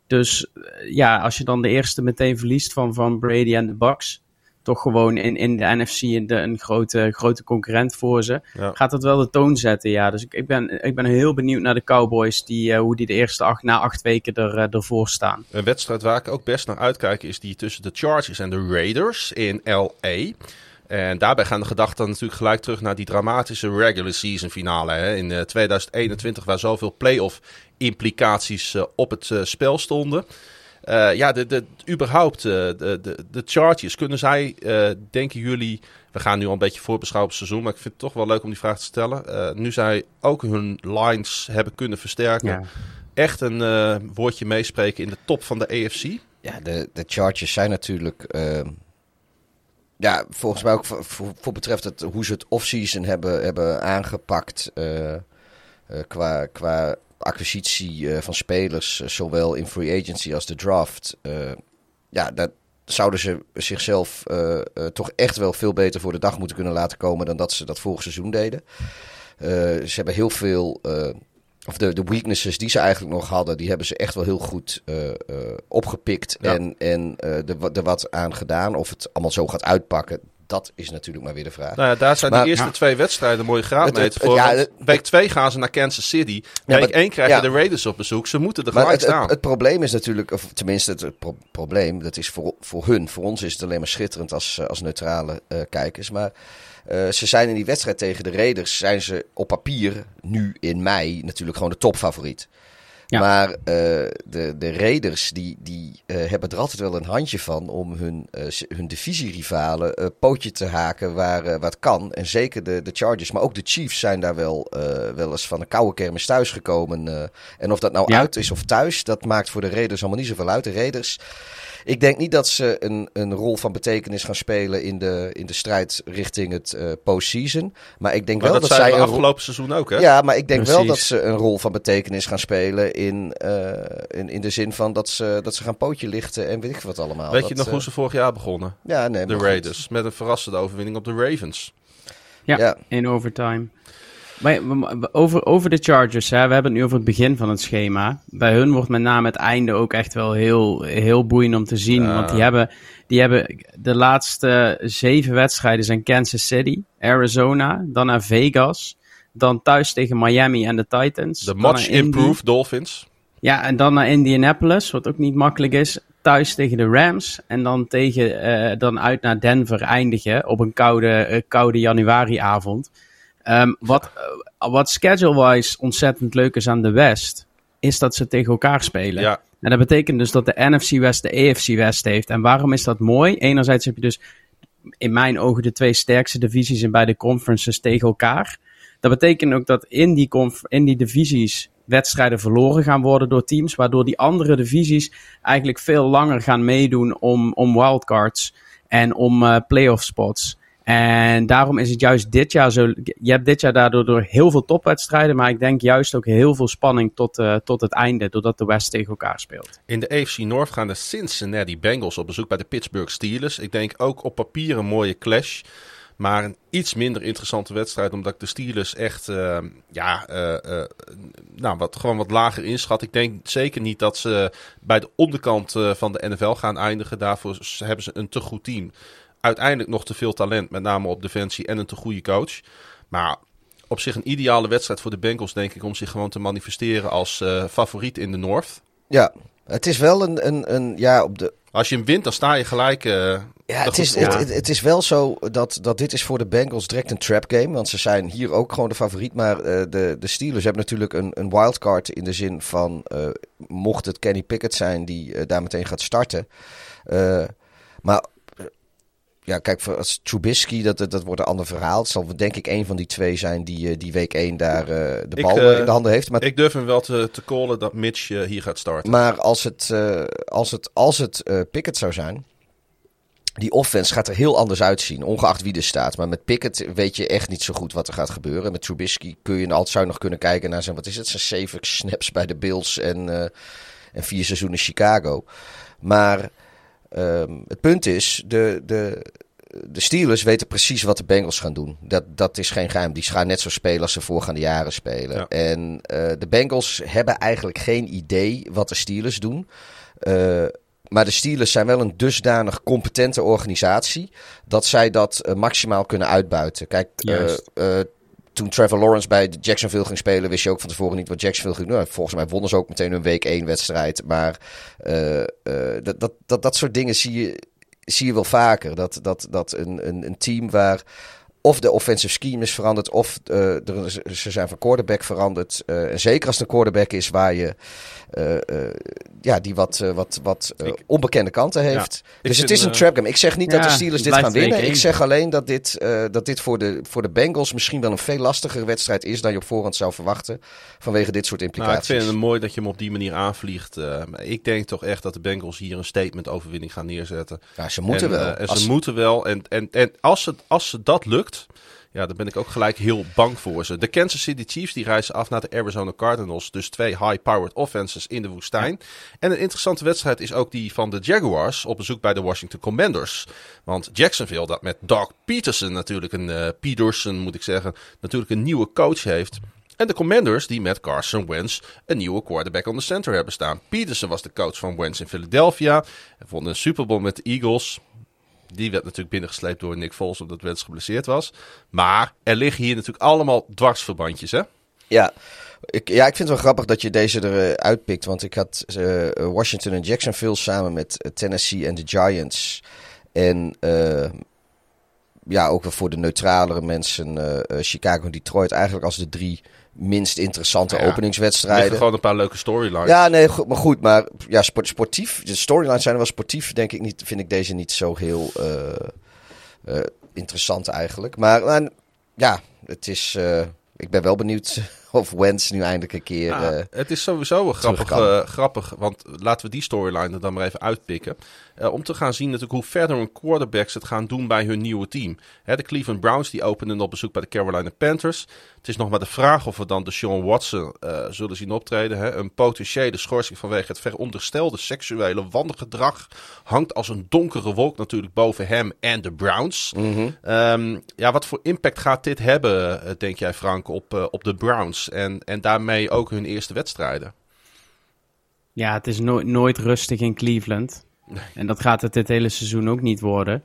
Dus ja, als je dan de eerste meteen verliest van, van Brady en de Bucks toch gewoon in, in de NFC de, een grote, grote concurrent voor ze. Ja. Gaat dat wel de toon zetten, ja. Dus ik, ik, ben, ik ben heel benieuwd naar de Cowboys, die, uh, hoe die de eerste acht, na acht weken er, uh, ervoor staan. Een wedstrijd waar ik ook best naar uitkijk is die tussen de Chargers en de Raiders in L.A., en daarbij gaan de gedachten natuurlijk gelijk terug naar die dramatische regular season finale hè, in uh, 2021, waar zoveel playoff implicaties op het spel stonden. Uh, ja, de, de, überhaupt, uh, de, de, de Chargers, kunnen zij, uh, denken jullie... We gaan nu al een beetje voorbeschouwen op het seizoen, maar ik vind het toch wel leuk om die vraag te stellen. nu zij ook hun lines hebben kunnen versterken, ja. echt een woordje meespreken in de top van de AFC? Ja, de, de Chargers zijn natuurlijk... ehm, ja, volgens mij ook voor, voor, voor betreft het, hoe ze het offseason hebben, hebben aangepakt qua, qua acquisitie uh, van spelers, uh, zowel in free agency als de draft. Uh, ja, dat zouden ze zichzelf toch echt wel veel beter voor de dag moeten kunnen laten komen dan dat ze dat vorig seizoen deden. ze hebben heel veel, of de, de weaknesses die ze eigenlijk nog hadden, die hebben ze echt wel heel goed opgepikt ja. en, en er, er wat aan gedaan. Of het allemaal zo gaat uitpakken, dat is natuurlijk maar weer de vraag. Nou ja, daar zijn maar, de eerste ja. twee wedstrijden een mooie graadmeter voor. Ja, het, week 2 gaan ze naar Kansas City. Week 1 krijgen de Raiders op bezoek. Ze moeten er gelijk het, staan. Het, het, probleem is natuurlijk, of tenminste het pro probleem, dat is voor, voor hun. Voor ons is het alleen maar schitterend als, als neutrale uh, kijkers. Maar uh, ze zijn in die wedstrijd tegen de Raiders, zijn ze op papier nu in mei natuurlijk gewoon de topfavoriet. Ja. Maar uh, de, de Raiders die, die uh, hebben er altijd wel een handje van om hun, uh, hun divisierivalen pootje te haken waar, het kan. En zeker de, de Chargers, maar ook de Chiefs zijn daar wel, wel eens van een koude kermis thuisgekomen. en of dat nou ja. uit is of thuis, dat maakt voor de Raiders allemaal niet zoveel uit. De Raiders ik denk niet dat ze een, een rol van betekenis gaan spelen in de, in de strijd richting het uh, postseason. Maar ik denk maar wel dat, dat zij. een afgelopen seizoen ook, hè? Ja, maar ik denk Precies. wel dat ze een rol van betekenis gaan spelen. In, uh, in, in de zin van dat ze, dat ze gaan pootje lichten en weet ik wat allemaal. Weet dat, je nog uh, hoe ze vorig jaar begonnen? Ja, nee. De Raiders. Goed. Met een verrassende overwinning op de Ravens. Ja, ja. in overtime. Maar over, over de Chargers, hè, we hebben het nu over het begin van het schema. Bij hun wordt met name het einde ook echt wel heel, heel boeiend om te zien. Uh. Want die hebben, die hebben de laatste zeven wedstrijden zijn Kansas City, Arizona, dan naar Vegas, dan thuis tegen Miami en de Titans. De much improved Dolphins. Ja, en dan naar Indianapolis, wat ook niet makkelijk is. Thuis tegen de Rams en dan, tegen, uh, dan uit naar Denver eindigen op een koude, uh, koude januariavond. Um, wat, uh, wat schedule-wise ontzettend leuk is aan de West, is dat ze tegen elkaar spelen. Ja. En dat betekent dus dat de NFC West de AFC West heeft. En waarom is dat mooi? Enerzijds heb je dus in mijn ogen de twee sterkste divisies in beide conferences tegen elkaar. Dat betekent ook dat in die, in die divisies wedstrijden verloren gaan worden door teams, waardoor die andere divisies eigenlijk veel langer gaan meedoen om, om wildcards en om uh, playoff spots. En daarom is het juist dit jaar zo. Je hebt dit jaar daardoor door heel veel topwedstrijden. Maar ik denk juist ook heel veel spanning tot, uh, tot het einde. Doordat de West tegen elkaar speelt. In de AFC North gaan de Cincinnati Bengals op bezoek bij de Pittsburgh Steelers. Ik denk ook op papier een mooie clash. Maar een iets minder interessante wedstrijd. Omdat ik de Steelers echt. Uh, ja. Uh, nou, wat, gewoon wat lager inschat. Ik denk zeker niet dat ze bij de onderkant van de NFL gaan eindigen. Daarvoor hebben ze een te goed team. Uiteindelijk nog te veel talent, met name op defensie en een te goede coach. Maar op zich een ideale wedstrijd voor de Bengals, denk ik, om zich gewoon te manifesteren als uh, favoriet in de North. Ja, het is wel een, een, een ja, op de... Als je hem wint, dan sta je gelijk. Uh, ja, het is, het, het, het, is wel zo dat, dat dit is voor de Bengals direct een trap game. Want ze zijn hier ook gewoon de favoriet. Maar uh, de, de Steelers hebben natuurlijk een, een wildcard in de zin van... Mocht het Kenny Pickett zijn die daar meteen gaat starten. maar ja, kijk, voor als Trubisky, dat, dat, wordt een ander verhaal. Het zal denk ik een van die twee zijn die, uh, die week 1 daar uh, de bal uh, in de handen heeft. Maar ik durf hem wel te, te callen dat Mitch hier gaat starten. Maar als het, als het, als het Pickett zou zijn, die offense gaat er heel anders uitzien, ongeacht wie er staat. Maar met Pickett weet je echt niet zo goed wat er gaat gebeuren. Met Trubisky kun je altijd zou nog kunnen kijken naar zijn, wat is het, zijn zeven snaps bij de Bills en, en vier seizoenen Chicago. Maar... Um, het punt is, de, de, de Steelers weten precies wat de Bengals gaan doen. Dat, dat is geen geheim. Die gaan net zo spelen als ze voorgaande jaren spelen. En uh, de Bengals hebben eigenlijk geen idee wat de Steelers doen. Uh, maar de Steelers zijn wel een dusdanig competente organisatie dat zij dat uh, maximaal kunnen uitbuiten. Kijk, toen Trevor Lawrence bij Jacksonville ging spelen, wist je ook van tevoren niet wat Jacksonville ging doen. Volgens mij wonnen ze ook meteen een week één wedstrijd. Maar uh, uh, dat, dat, dat, dat soort dingen zie je, zie je wel vaker. Dat, dat, dat een, een, een team waar of de offensive scheme is veranderd, of uh, er, ze zijn van quarterback veranderd. Uh, en zeker als het een quarterback is waar je uh, ja, die wat, wat, wat onbekende kanten heeft. dus het is een trap game. Ik zeg niet dat de Steelers dit gaan winnen. Ik zeg alleen dat dit, dat dit voor, de, voor de Bengals misschien wel een veel lastigere wedstrijd is dan je op voorhand zou verwachten. Vanwege dit soort implicaties. Nou, ik vind het mooi dat je hem op die manier aanvliegt. ik denk toch echt dat de Bengals hier een statement overwinning gaan neerzetten. Ja, ze moeten en, wel. En ze moeten wel. En, en, en als, het, als ze dat lukt. Ja, daar ben ik ook gelijk heel bang voor ze. De Kansas City Chiefs die reizen af naar de Arizona Cardinals. Dus twee high-powered offenses in de woestijn. En een interessante wedstrijd is ook die van de Jaguars op bezoek bij de Washington Commanders. Want Jacksonville, dat met Doug Peterson natuurlijk een uh, Peterson moet ik zeggen, natuurlijk een nieuwe coach heeft. En de Commanders die met Carson Wentz een nieuwe quarterback on the center hebben staan. Peterson was de coach van Wentz in Philadelphia. Hij vond een Super Bowl met de Eagles. Die werd natuurlijk binnengesleept door Nick Foles omdat Wens geblesseerd was. Maar er liggen hier natuurlijk allemaal dwarsverbandjes, hè? Ja. Ik, ja, ik vind het wel grappig dat je deze eruit pikt. Want ik had uh, Washington en Jacksonville samen met Tennessee en de Giants. En ja, ook voor de neutralere mensen Chicago en Detroit eigenlijk als de drie minst interessante ja, openingswedstrijden. Gewoon een paar leuke storylines. Ja, nee, goed, maar goed. Maar ja, sport, sportief. De storylines zijn wel sportief, denk ik niet. Vind ik deze niet zo heel uh, uh, interessant eigenlijk. Maar, ja, het is. Uh, ik ben wel benieuwd <laughs> of Wens nu eindelijk een keer. Ja, het is sowieso grappig, grappig, want laten we die storyline er dan maar even uitpikken. Uh, om te gaan zien natuurlijk hoe verder hun quarterbacks het gaan doen bij hun nieuwe team. Hè, de Cleveland Browns die openen op bezoek bij de Carolina Panthers. Het is nog maar de vraag of we dan de Sean Watson zullen zien optreden. Hè. Een potentiële schorsing vanwege het veronderstelde seksuele wandelgedrag hangt als een donkere wolk natuurlijk boven hem en de Browns. Mm -hmm. um, ja, wat voor impact gaat dit hebben, denk jij Frank, op, op de Browns en, en daarmee ook hun eerste wedstrijden? Ja, het is no nooit rustig in Cleveland. Nee. En dat gaat het dit hele seizoen ook niet worden.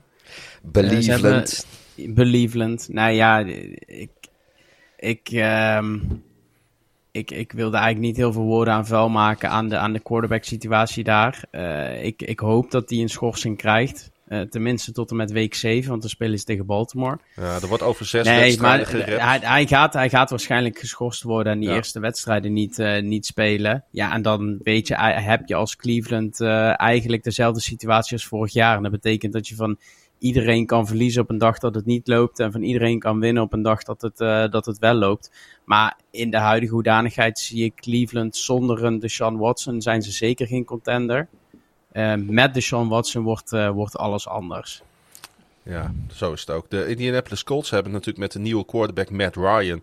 Believeland. Uh, Believeland. Nou ja, ik, ik, um, ik, ik wilde eigenlijk niet heel veel woorden aan vuil maken aan de, aan de quarterback situatie daar. Uh, ik, ik hoop dat hij een schorsing krijgt. Uh, tenminste tot en met week 7, want dan spelen ze tegen Baltimore. Ja, er wordt over zes nee, wedstrijden maar hij, hij, gaat, hij gaat waarschijnlijk geschorst worden en die ja. eerste wedstrijden niet, uh, niet spelen. Ja, en dan weet je, heb je als Cleveland uh, eigenlijk dezelfde situatie als vorig jaar. En dat betekent dat je van iedereen kan verliezen op een dag dat het niet loopt. En van iedereen kan winnen op een dag dat het, dat het wel loopt. Maar in de huidige hoedanigheid zie ik Cleveland zonder een Deshaun Watson zijn ze zeker geen contender. Uh, met Deshaun Watson wordt, uh, wordt alles anders. Ja, zo is het ook. De Indianapolis Colts hebben natuurlijk met de nieuwe quarterback Matt Ryan...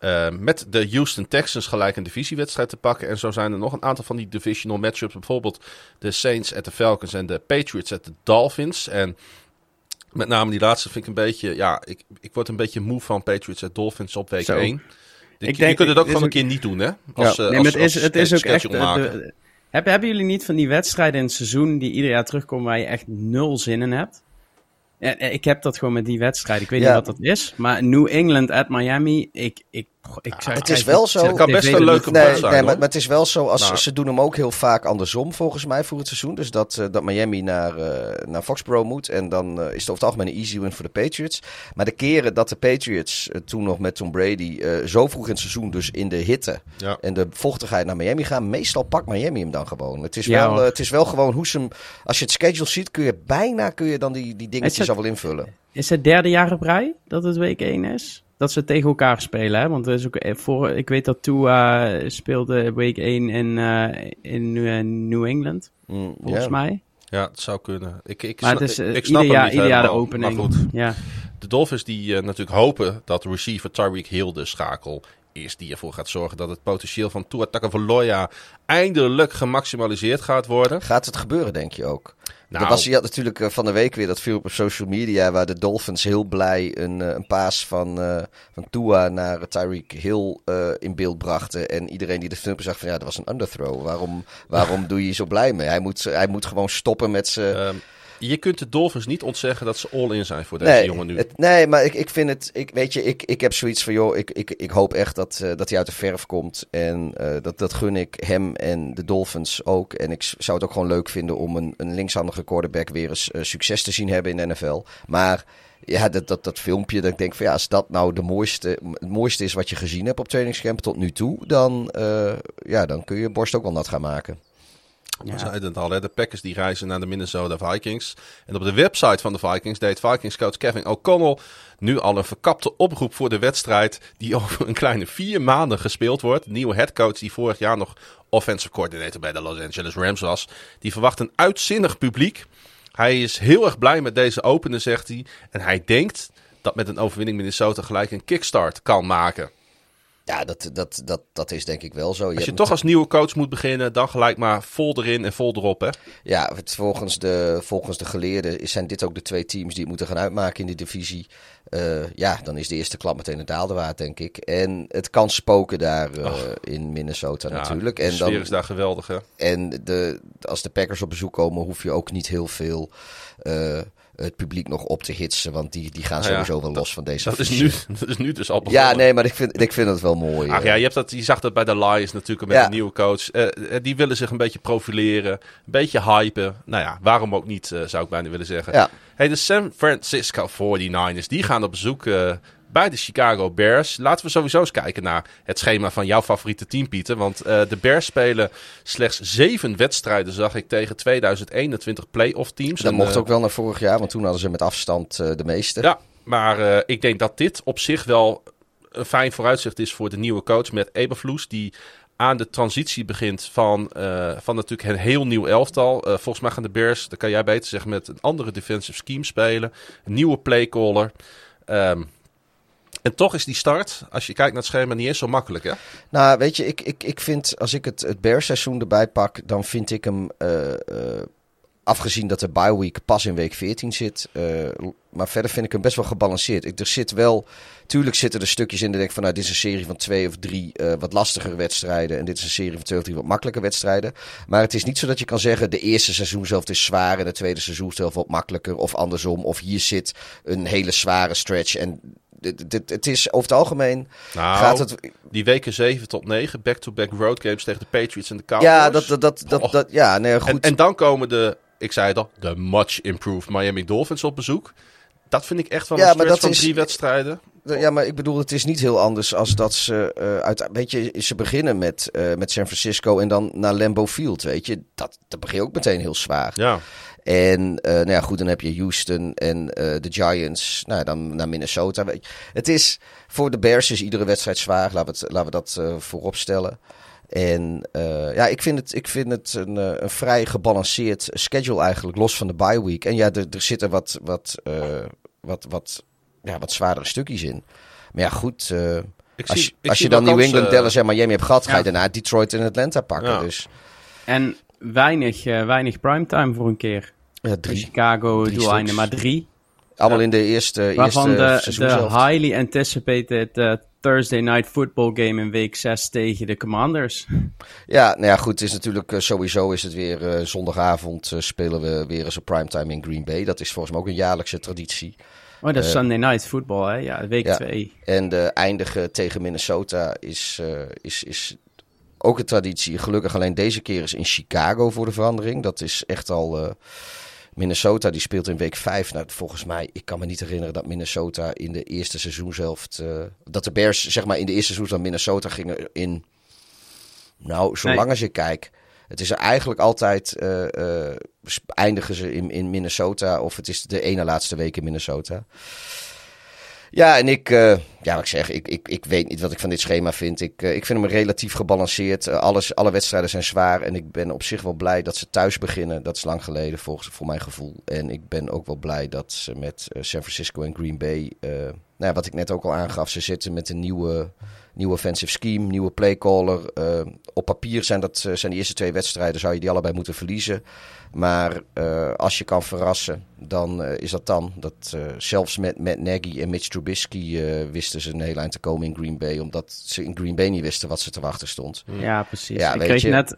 Uh, met de Houston Texans gelijk een divisiewedstrijd te pakken. En zo zijn er nog een aantal van die divisional matchups. Bijvoorbeeld de Saints at de Falcons en de Patriots at de Dolphins. En met name die laatste vind ik een beetje... Ja, ik, ik word een beetje moe van Patriots at Dolphins op week 1. Ik je, denk, je kunt het ook gewoon een keer niet doen, hè? Als, ja. nee, als, het is, het is ook echt... De, hebben, hebben jullie niet van die wedstrijden in het seizoen die ieder jaar terugkomen waar je echt nul zin in hebt? Ja, ik heb dat gewoon met die wedstrijd. Ik weet Ja. niet wat dat is. Maar New England at Miami, ik... ik, ik zou- het is wel zo- Het kan best een leuke Nee, zijn, nee maar, maar het is wel zo, als, Nou. ze doen hem ook heel vaak andersom volgens mij voor het seizoen. Dus dat, eh, dat Miami naar, eh, naar Foxborough moet en dan eh, is het over het algemeen een easy win voor de Patriots. Maar de keren dat de Patriots toen nog met Tom Brady eh, zo vroeg in het seizoen dus in de hitte Ja. en de vochtigheid naar Miami gaan, meestal pakt Miami hem dan gewoon. Het is, Ja, wel, het is wel gewoon hoe ze hem, als je het schedule ziet kun je bijna kun je dan die, die dingetjes het- al wel invullen. Is het derde jaar op rij dat het week 1 is? Dat ze tegen elkaar spelen, hè? Want er is ook eh, voor, ik weet dat Tua eh, speelde week 1 in, eh, in New England, Mm, volgens ja. mij. Ja, het zou kunnen. Ik, ik, Maar het is ik snap ieder, jaar, ieder jaar de opening. Maar goed, Ja. de Dolphins die eh, natuurlijk hopen dat de receiver Tyreek Hill de schakel is die ervoor gaat zorgen dat het potentieel van Tua Tagovailoa eindelijk gemaximaliseerd gaat worden. Gaat het gebeuren, denk je ook? Nou, Er was, je had natuurlijk eh, van de week weer dat filmpje op social media waar de Dolphins heel blij een, eh, een paas van, eh van Tua naar Tyreek Hill in beeld brachten. En iedereen die de filmpje zag van ja, dat was een underthrow. Waarom, waarom doe je je zo blij mee? Hij moet, hij moet gewoon stoppen met zijn... je kunt de Dolphins niet ontzeggen dat ze all-in zijn voor deze Nee, jongen nu. het- nee, maar ik, ik vind het. Ik, weet je, ik, ik heb zoiets van. joh, ik, ik, ik hoop echt dat, eh, dat hij uit de verf komt. En eh, dat, dat gun ik hem en de Dolphins ook. En ik zou het ook gewoon leuk vinden om een, een linkshandige quarterback weer eens eh, succes te zien hebben in de NFL. Maar. Ja, dat, dat, dat filmpje, dat ik denk van ja, als dat nou de mooiste, het mooiste is wat je gezien hebt op trainingscamp tot nu toe, dan, ja, dan kun je je borst ook wel nat gaan maken. We zeiden het al, hè, de Packers die reizen naar de Minnesota Vikings. En op de website van de Vikings deed Vikings-coach Kevin O'Connell nu al een verkapte oproep voor de wedstrijd die <laughs> over een kleine vier maanden gespeeld wordt. Nieuwe headcoach die vorig jaar nog offensive coordinator bij de Los Angeles Rams was. Die verwacht een uitzinnig publiek. Hij is heel erg blij met deze opener, zegt hij. En hij denkt dat met een overwinning Minnesota gelijk een kickstart kan maken. Ja, dat, dat, dat, dat is denk ik wel zo. Als je toch als nieuwe coach moet beginnen, dan gelijk maar vol erin en vol erop, hè? Ja, het, volgens, de, volgens de geleerden zijn dit ook de twee teams die het moeten gaan uitmaken in die divisie. Eh, ja, dan is de eerste klap meteen het daalde waard, denk ik. En het kan spoken daar eh, in Minnesota Ja, natuurlijk. de En, sfeer dan, is daar geweldig, hè? en de, als de Packers op bezoek komen, hoef je ook niet heel veel eh, het publiek nog op te hitsen. Want die, die gaan Nou ja, sowieso wel los van deze Dat is, nu, <laughs> dat is nu dus al begonnen. Ja, nee, maar ik vind, ik vind het wel mooi. Ach eh. ja, je, hebt dat, je zag dat bij de Lions natuurlijk met Ja. een nieuwe coach. Eh, eh, die willen zich een beetje profileren, een beetje hypen. Nou ja, waarom ook niet, eh, zou ik bijna willen zeggen. Ja. Hey, de San Francisco 49ers, die gaan op bezoek eh, bij de Chicago Bears. Laten we sowieso eens kijken naar het schema van jouw favoriete team, Pieter. Want eh, de Bears spelen slechts zeven wedstrijden, zag ik, tegen 2021 playoff teams. Dat En, mocht eh, ook wel naar vorig jaar, want toen hadden ze met afstand eh, de meeste. Ja, maar ik denk dat dit op zich wel een fijn vooruitzicht is voor de nieuwe coach met Eberflus. Die aan de transitie begint van, van natuurlijk een heel nieuw elftal. Eh, volgens mij gaan de Bears, dat kan jij beter zeggen, met een andere defensive scheme spelen. Een nieuwe playcaller. Ehm, en toch is die start, als je kijkt naar het schema, niet eens zo makkelijk, hè? Nou, weet je, ik, ik, ik vind als ik het, het Bears-seizoen erbij pak, dan vind ik hem, eh, eh, afgezien dat de bye week pas in week 14 zit, eh, maar verder vind ik hem best wel gebalanceerd. Ik, er zit wel, tuurlijk zitten er stukjes in, dat ik van, nou, dit is een serie van twee of drie wat lastigere wedstrijden en dit is een serie van twee of drie wat makkelijke wedstrijden. Maar het is niet zo dat je kan zeggen, de eerste seizoen zelf is zwaar en de tweede seizoen zelf wat makkelijker, of andersom, of hier zit een hele zware stretch en... dit- dit- Het is over het algemeen Nou, gaat het die weken 7 tot 9, back-to-back road games tegen de Patriots en de Cowboys. Ja, dat, dat, dat, dat, Oh. dat- ja, nee, goed. En, en dan komen de, ik zei het al, de much improved Miami Dolphins op bezoek. Dat vind ik echt wel Ja, een maar stretch dat van is- drie wedstrijden. ja, maar ik bedoel, het is niet heel anders als dat ze eh, uit, weet je, ze beginnen met, eh, met San Francisco en dan naar Lambeau Field, weet je. Dat, dat begin je ook meteen heel zwaar. Ja, En eh, nou ja, goed, dan heb je Houston en eh, de Giants, nou ja, dan naar Minnesota. Weet je. Het is, voor de Bears is iedere wedstrijd zwaar, laten we, het, laten we dat eh, voorop stellen. En eh, ja, ik vind het, ik vind het een, een vrij gebalanceerd schedule eigenlijk, los van de bye week. En ja, er, er zitten wat, wat, eh, wat, wat, ja, wat zwaardere stukjes in. Maar ja, goed, eh, ik als, zie, je- als dan New England, Dallas en Miami hebt gehad, ga je daarna Detroit en Atlanta pakken. Ja. Dus En weinig, eh, weinig primetime voor een keer. ja, drie. Chicago drie doeleinden stuks. maar drie. Allemaal in de eerste, Waarvan eerste de, de highly anticipated eh, Thursday Night Football game in week 6 tegen de Commanders. Ja, nou ja, goed. Het is natuurlijk uh, sowieso is het weer uh, zondagavond uh, spelen we weer eens een primetime in Green Bay. Dat is volgens mij ook een jaarlijkse traditie. Oh, dat is Sunday Night Football, hè? Ja, week 2. Ja. En de eindigen tegen Minnesota is, is, is ook een traditie. Gelukkig alleen deze keer is in Chicago voor de verandering. Dat is echt al Minnesota die speelt in week 5. Nou, volgens mij, ik kan me niet herinneren dat Minnesota in de eerste seizoenshelft. Uh, dat de Bears, zeg maar, in de eerste seizoen van Minnesota gingen in. Nou, zolang nee. als je kijkt. Het is er eigenlijk altijd. Uh, uh, eindigen ze in, in Minnesota. Of het is de ene laatste week in Minnesota. Ja, en ik, uh, ja, ik zeg, ik, ik, ik weet niet wat ik van dit schema vind. Ik, uh, ik vind hem relatief gebalanceerd. Uh, alles, alle wedstrijden zijn zwaar en ik ben op zich wel blij dat ze thuis beginnen. Dat is lang geleden volgens voor mijn gevoel. En ik ben ook wel blij dat ze met San Francisco en Green Bay, nou ja, wat ik net ook al aangaf, ze zitten met een nieuwe, nieuwe offensive scheme, nieuwe playcaller. op papier zijn dat zijn de eerste twee wedstrijden, zou je die allebei moeten verliezen. Maar uh, als je kan verrassen, dan uh, is dat dan. Dat, zelfs met, met Nagy en Mitch Trubisky wisten ze een heel eind te komen in Green Bay. Omdat ze in Green Bay niet wisten wat ze te wachten stond. Ja, precies. Ja, ik, kreeg je... net,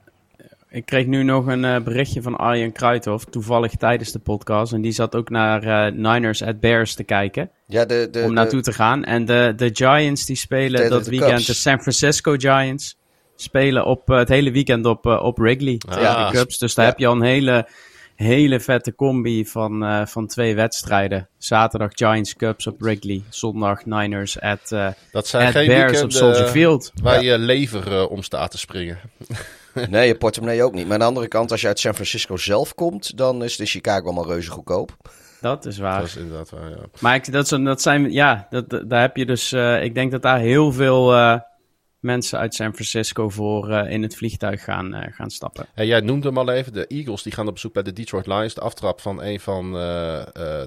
ik kreeg nu nog een berichtje van Arjen Kruithof, toevallig tijdens de podcast. En die zat ook naar Niners at Bears te kijken. Ja, de, de, om naartoe de, te gaan. En de, de Giants die spelen de, dat weekend, Cubs. de San Francisco Giants spelen op uh, het hele weekend op, uh, op Wrigley Ah. tegen de Cubs. Dus daar Ja. heb je al een hele, hele vette combi van, uh, van twee wedstrijden. Zaterdag Giants Cubs op Wrigley. Zondag Niners at, uh, Dat zijn at geen Bears op Soldier Field. waar je lever uh, om staat te springen. <laughs> <laughs> Nee, je portemonnee ook niet. Maar aan de andere kant, als je uit San Francisco zelf komt, dan is de Chicago allemaal reuze goedkoop. Dat is waar. Dat is inderdaad waar, ja. Maar ik, dat, zijn, dat zijn, ja, dat, dat- daar heb je dus, uh, ik denk dat daar heel veel uh, mensen uit San Francisco voor uh, in het vliegtuig gaan, uh, gaan stappen. Hey, jij noemde hem al even, de Eagles die gaan op bezoek bij de Detroit Lions. De aftrap van een van uh, uh,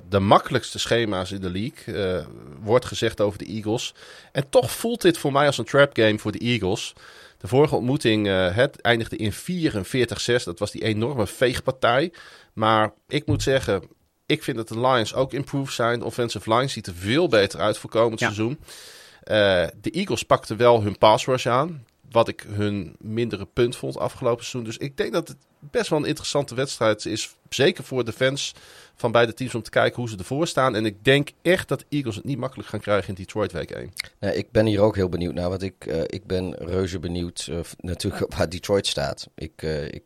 de makkelijkste schema's in de league. Uh, wordt gezegd over de Eagles. En toch voelt dit voor mij als een trap game voor de Eagles. De vorige ontmoeting uh, het eindigde in 44-6. Dat was die enorme veegpartij. Maar ik moet zeggen, ik vind dat de Lions ook improved zijn. De offensive line ziet er veel beter uit voor komend Ja. seizoen. Uh, de Eagles pakten wel hun pass rush aan. Wat ik hun mindere punt vond afgelopen seizoen. Dus ik denk dat het best wel een interessante wedstrijd is. Zeker voor de fans van beide teams om te kijken hoe ze ervoor staan. En ik denk echt dat Eagles het niet makkelijk gaan krijgen in Detroit week 1. Nee, ik ben hier ook heel benieuwd naar, want ik, uh, ik ben reuze benieuwd uh, natuurlijk <laughs> waar Detroit staat. Ik, uh, ik,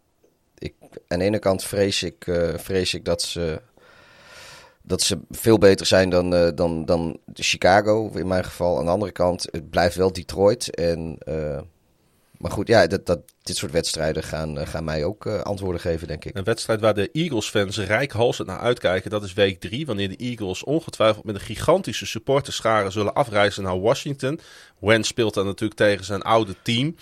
ik, aan de ene kant vrees ik, vrees ik dat ze dat ze veel beter zijn dan, dan, dan Chicago in mijn geval. Aan de andere kant, het blijft wel Detroit. En, maar goed, ja, dat, dat, dit soort wedstrijden gaan, uh, gaan mij ook antwoorden geven, denk ik. Een wedstrijd waar de Eagles-fans rijkhalsend naar uitkijken, dat is week 3. Wanneer de Eagles ongetwijfeld met een gigantische supporterschare zullen afreizen naar Washington. Wentz speelt dan natuurlijk tegen zijn oude team.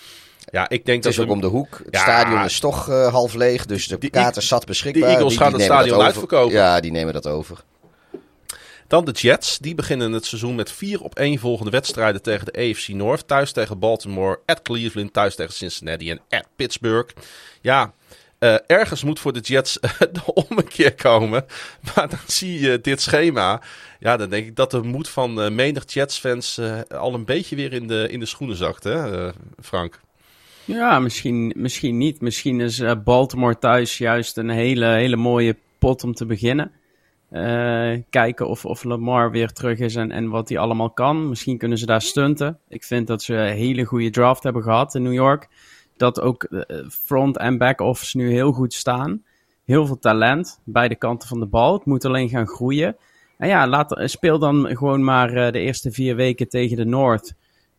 Ja, ik denk het is dat ook we... om de hoek. Het ja, stadion is toch uh, half leeg, dus de kaarten zat beschikbaar. De Eagles die, gaan die het stadion uitverkopen. Ja, die nemen dat over. Dan de Jets. Die beginnen het seizoen met vier op één volgende wedstrijden tegen de AFC North. Thuis tegen Baltimore, at Cleveland, thuis tegen Cincinnati en at Pittsburgh. Ja, uh, ergens moet voor de Jets <laughs> de ommekeer komen. Maar dan zie je dit schema. Ja, dan denk ik dat de moed van uh, menig Jets-fans uh, al een beetje weer in de, in de schoenen zakt, hè, Frank? Ja, misschien, misschien niet. Misschien is Baltimore thuis juist een hele, hele mooie pot om te beginnen. Uh, kijken of, of Lamar weer terug is en, en wat hij allemaal kan. Misschien kunnen ze daar stunten. Ik vind dat ze een hele goede draft hebben gehad in New York. Dat ook uh, front en back office nu heel goed staan. Heel veel talent, beide kanten van de bal. Het moet alleen gaan groeien. En ja, laat, speel dan gewoon maar uh, de eerste vier weken tegen de North.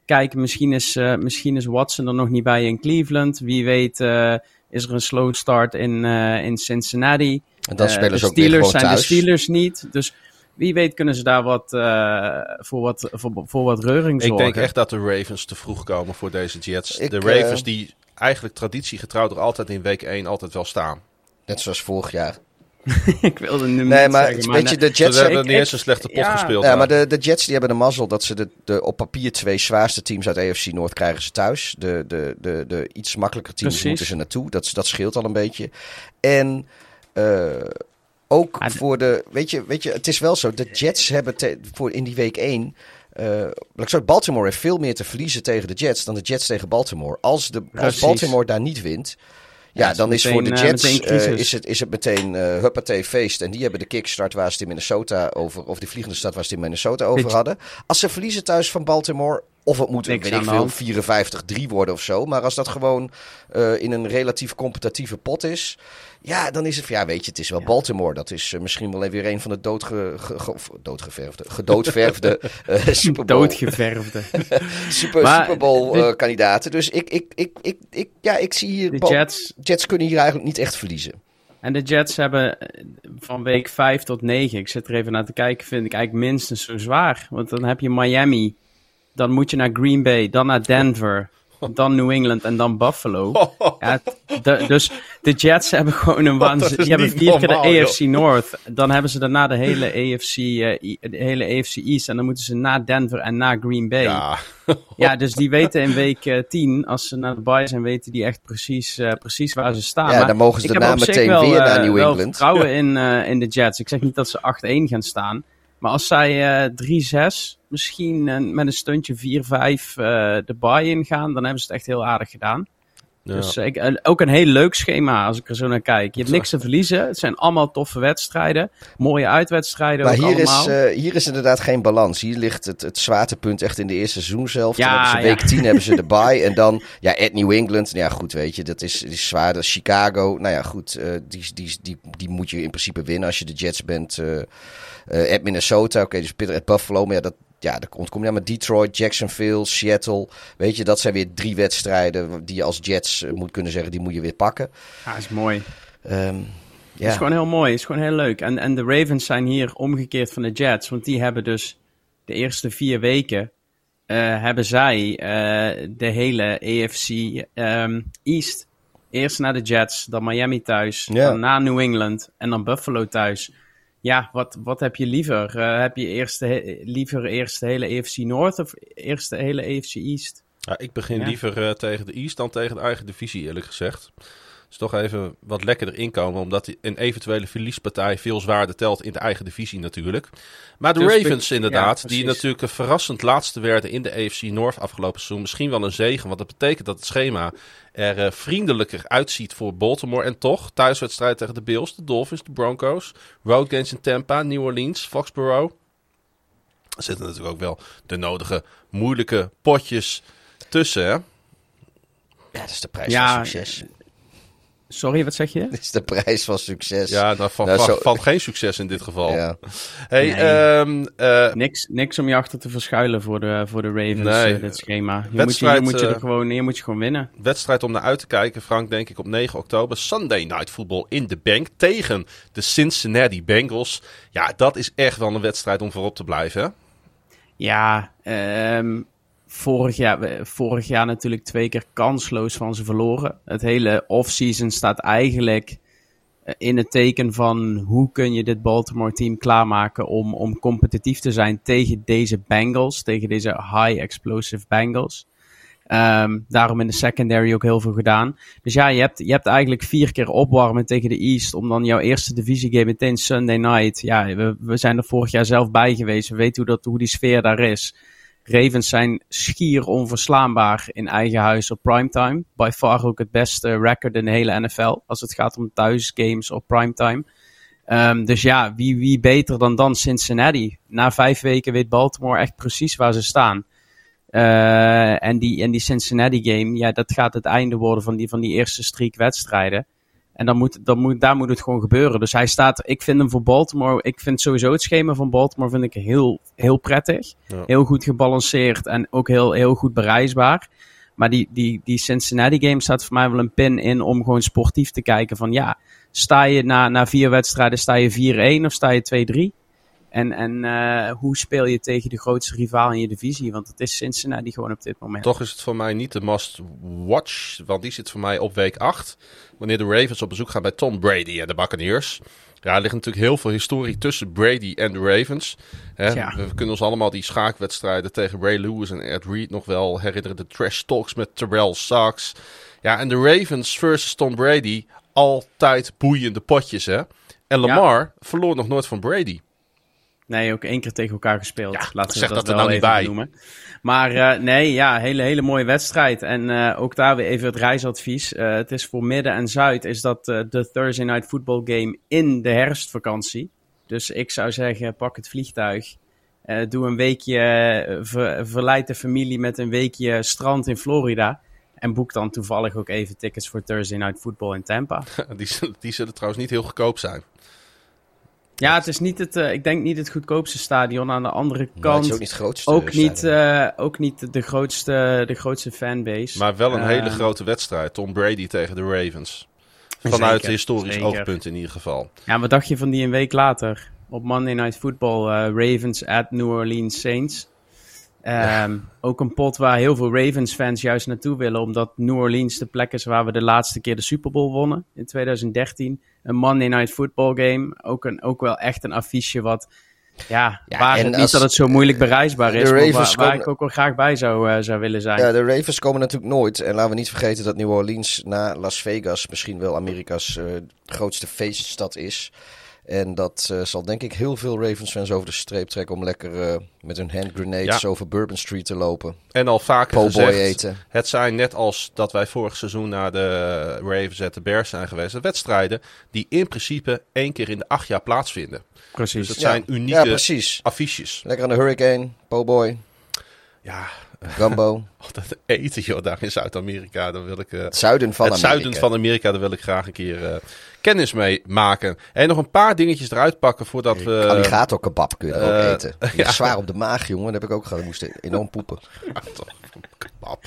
Kijk, misschien is, misschien is Watson er nog niet bij in Cleveland. Wie weet uh, is er een slow start in, uh, in Cincinnati. En dan spelen de ze ook Steelers weer zijn thuis. de Steelers niet. Dus wie weet kunnen ze daar wat, uh, voor, wat voor, voor wat reuring zorgen. Ik denk echt dat de Ravens te vroeg komen voor deze Jets. Ik, de Ravens uh, die eigenlijk traditiegetrouw er altijd in week 1 altijd wel staan. Net zoals vorig jaar. <laughs> ik wilde nu nee, maar zeggen, weet je, de Jets Ze hebben ik, niet eens een slechte pot ja, gespeeld. Ja, maar de, de Jets die hebben de mazzel dat ze de, de op papier twee zwaarste teams uit AFC Noord krijgen ze thuis. De, de, de, de iets makkelijker teams Precies. moeten ze naartoe. Dat, dat scheelt al een beetje. En uh, ook Ah, voor de, weet je, weet je, het is wel zo. De Jets hebben te, voor in die week 1 Uh, Baltimore heeft veel meer te verliezen tegen de Jets dan de Jets tegen Baltimore. Als, de, als Baltimore daar niet wint, ja, dan is voor de Jets is, het, is het meteen uh, huppatee feest. En die hebben de kickstart waar ze het in Minnesota over, of de vliegende stad waar ze het in Minnesota over hadden. Als ze verliezen thuis van Baltimore, of het moet, weet ik veel, 54-3 worden of zo. Maar als dat gewoon uh, in een relatief competitieve pot is. Ja, dan is het ja, weet je, het is wel Baltimore. Dat is uh, misschien wel weer een van de doodge, ge, doodgeverfde, gedoodverfde uh, <laughs> Super Bowl. Doodgeverfde. <laughs> super, maar, Super Bowl kandidaten. Dus ik, ik, ik, ik, ik, ja, ik zie hier... De Jets... Jets kunnen hier eigenlijk niet echt verliezen. En de Jets hebben van week 5 tot 9, ik zit er even naar te kijken, vind ik eigenlijk minstens zo zwaar. Want dan heb je Miami, dan moet je naar Green Bay, dan naar Denver, <laughs> dan New England en dan Buffalo. <laughs> Ja, dus de Jets hebben gewoon een <laughs> waanzin. Die hebben vier keer de AFC North. Dan hebben ze daarna de hele AFC, uh, eh, de hele AFC East. En dan moeten ze naar Denver en naar Green Bay. Ja, ja dus die weten in week uh, eh, 10, als ze naar de bye zijn, weten die echt precies, uh, precies waar ze staan. Ja, dan mogen ze daarna meteen wel, weer naar New England. Ik vertrouwen in, in de Jets. Ik zeg niet dat ze 8-1 gaan staan. Maar als zij uh, 3-6, misschien uh, met een stuntje 4-5 uh, de buy-in gaan, dan hebben ze het echt heel aardig gedaan. Ja. Dus ik, ook een heel leuk schema als ik er zo naar kijk. Je hebt niks te verliezen. Het zijn allemaal toffe wedstrijden. Mooie uitwedstrijden. Maar hier, is, uh, hier is inderdaad geen balans. Hier ligt het, het zwaartepunt echt in de eerste seizoen zelf. Ja, dan hebben ze week ja. 10 hebben ze de bye. En dan, ja, at New England. Nou ja, goed, weet je, dat is, is zwaar. Dat is Chicago. Nou ja, goed, uh, die, die, die, die moet je in principe winnen als je de Jets bent. Uh, uh, at Minnesota, oké, okay, dus Peter at Buffalo. Maar ja, dat, ja, dan komt, kom je met Detroit, Jacksonville, Seattle. Weet je, dat zijn weer drie wedstrijden die je als Jets uh, moet kunnen zeggen, die moet je weer pakken. Ja, is mooi. Um, ja. is gewoon heel mooi, is gewoon heel leuk. En, en de Ravens zijn hier omgekeerd van de Jets, want die hebben dus de eerste vier weken uh, hebben zij uh, de hele AFC um, ehm, East. Eerst naar de Jets, dan Miami thuis, ja. dan naar New England en dan Buffalo thuis ja, wat, wat heb je liever? Uh, heb je eerst liever eerst de hele EFC North of eerst de hele EFC East? Ja, ik begin liever uh, tegen de East dan tegen de eigen divisie, eerlijk gezegd. Dus toch even wat lekkerder inkomen, omdat een eventuele verliespartij veel zwaarder telt in de eigen divisie natuurlijk. Maar de dus Ravens inderdaad, die natuurlijk verrassend laatste werden in de AFC North afgelopen seizoen, misschien wel een zegen, want dat betekent dat het schema er uh, vriendelijker uitziet voor Baltimore. En toch, thuiswedstrijd tegen de Bills, de Dolphins, de Broncos, road games in Tampa, New Orleans, Foxborough. Er zitten natuurlijk ook wel de nodige moeilijke potjes tussen, hè? Ja, dat is de prijs ja, van succes. Sorry, wat zeg je? Dit <laughs> is de prijs van succes. Ja, dat van, nou, van, van, geen succes in dit geval. Ja. Hey, nee. um, uh, niks, niks om je achter te verschuilen voor de, voor de Ravens, nee. uh, dit schema. Je moet je, je, moet je er gewoon, je moet je gewoon winnen. Wedstrijd om naar uit te kijken, Frank, denk ik op 9 oktober. Sunday Night Football in de bank tegen de Cincinnati Bengals. Ja, dat is echt wel een wedstrijd om voorop te blijven, Ja, um, vorig jaar, vorig jaar natuurlijk twee keer kansloos van ze verloren. Het hele offseason staat eigenlijk eh, in het teken van hoe kun je dit Baltimore team klaarmaken om, om competitief te zijn tegen deze Bengals, tegen deze high explosive Bengals. Um, daarom in de secondary ook heel veel gedaan. Dus ja, je hebt, je hebt eigenlijk vier keer opwarmen tegen de East. Om dan jouw eerste divisiegame meteen Sunday night. Ja, we, we zijn er vorig jaar zelf bij geweest. We weten hoe, dat, hoe die sfeer daar is. Ravens zijn schier onverslaanbaar in eigen huis op primetime. By far ook het beste record in de hele NFL als het gaat om thuisgames op primetime. Um, dus ja, wie, wie beter dan dan Cincinnati? Na vijf weken weet Baltimore echt precies waar ze staan. Uh, en, die, en die Cincinnati game, ja, dat gaat het einde worden van die, van die eerste streak wedstrijden. En dan moet, dan moet, daar moet het gewoon gebeuren. Dus hij staat, ik vind hem voor Baltimore, ik vind sowieso het schema van Baltimore vind ik heel, heel prettig. Heel goed gebalanceerd en ook heel, heel goed bereisbaar. Maar die, die, die Cincinnati game staat voor mij wel een pin in om gewoon sportief te kijken van ja, sta je na, na vier wedstrijden, sta je 4-1 of sta je 2-3? En, en uh, hoe speel je tegen de grootste rivaal in je divisie? Want het is Cincinnati gewoon op dit moment. Toch is het voor mij niet de must watch. Want die zit voor mij op week 8. Wanneer de Ravens op bezoek gaan bij Tom Brady en de Buccaneers. Ja, er ligt natuurlijk heel veel historie tussen Brady en de Ravens. Hè? We kunnen ons allemaal die schaakwedstrijden tegen Ray Lewis en Ed Reed nog wel herinneren. De trash talks met Terrell Sachs. Ja, en de Ravens versus Tom Brady. Altijd boeiende potjes, hè. En Lamar verloor nog nooit van Brady. Nee, ook één keer tegen elkaar gespeeld. Ja, Laten we dat, dat er wel nou niet bij. noemen. Maar eh, nee, ja, hele, hele mooie wedstrijd. En eh, ook daar weer even het reisadvies. Eh, het is voor Midden en Zuid is dat de Thursday Night Football Game in de herfstvakantie. Dus ik zou zeggen, pak het vliegtuig. Doe een weekje, ver- verleid de familie met een weekje strand in Florida. En boek dan toevallig ook even tickets voor Thursday Night Football in Tampa. <laughs> Die, zullen- die zullen trouwens niet heel goedkoop zijn. Ja, het is niet het, eh, ik denk niet het goedkoopste stadion. Aan de andere Maar het kant is ook niet het grootste. ook niet, stadion. eh, ook niet de, grootste, de grootste fanbase. Maar wel een hele grote wedstrijd. Tom Brady tegen de Ravens. Vanuit Zeker, historisch zeker. oogpunt in ieder geval. Ja, wat dacht je van die een week later? Op Monday Night Football, eh, Ravens at New Orleans Saints. Ehm, Ook een pot waar heel veel Ravens-fans juist naartoe willen, omdat New Orleans de plek is waar we de laatste keer de Super Bowl wonnen in 2013. Een Monday Night Football game, ook, een, ook wel echt een affiche wat, ja, Ja, waar het als- niet dat het zo moeilijk bereisbaar is, maar Ravens waar, waar ik ook wel graag bij zou, zou willen zijn. Ja, de Ravens komen natuurlijk nooit. En laten we niet vergeten dat New Orleans na Las Vegas misschien wel Amerika's eh, grootste feeststad is. En dat eh, zal denk ik heel veel Ravens-fans over de streep trekken om lekker eh, met hun hand grenades Ja. over Bourbon Street te lopen. En al vaker gezegd, eten. het zijn net als dat wij vorig seizoen naar de Ravens at de Bears zijn geweest. de Wedstrijden die in principe één keer in de acht jaar plaatsvinden. Precies. Dus het Ja. zijn Ja, unieke precies. affiches. Lekker aan de Hurricane, Po' boy, Ja, gumbo. <laughs> dat eten joh, daar in Zuid-Amerika. Daar wil ik... eh, Het zuiden van het Amerika. zuiden van Amerika, daar wil ik graag een keer eh, kennis mee maken. En nog een paar dingetjes eruit pakken voordat we... Alligator kebab kun je er ook eh, eten. Is <laughs> zwaar op de maag, jongen. Dat heb ik ook gehad. Ik moest enorm poepen. Kebab.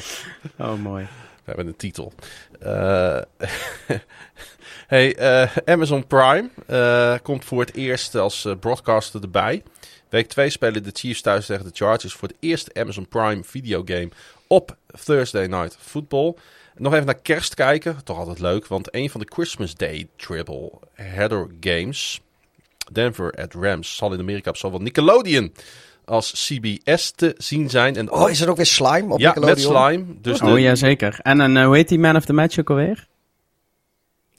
Oh, mooi. We hebben een titel. Eh, <laughs> hey, eh, Amazon Prime eh, komt voor het eerst als broadcaster erbij. Week 2 spelen de Chiefs thuis tegen de Chargers voor het eerste Amazon Prime videogame op Thursday Night Football. Nog even naar kerst kijken, toch altijd leuk, want een van de Christmas Day Triple Header Games, Denver at Rams, zal in Amerika op zowel Nickelodeon als CBS te zien zijn. En Oh, is er ook weer slime op ja, met Nickelodeon? slime. Dus Oh de- ja, zeker. En een, eh, hoe heet die man of the match ook alweer?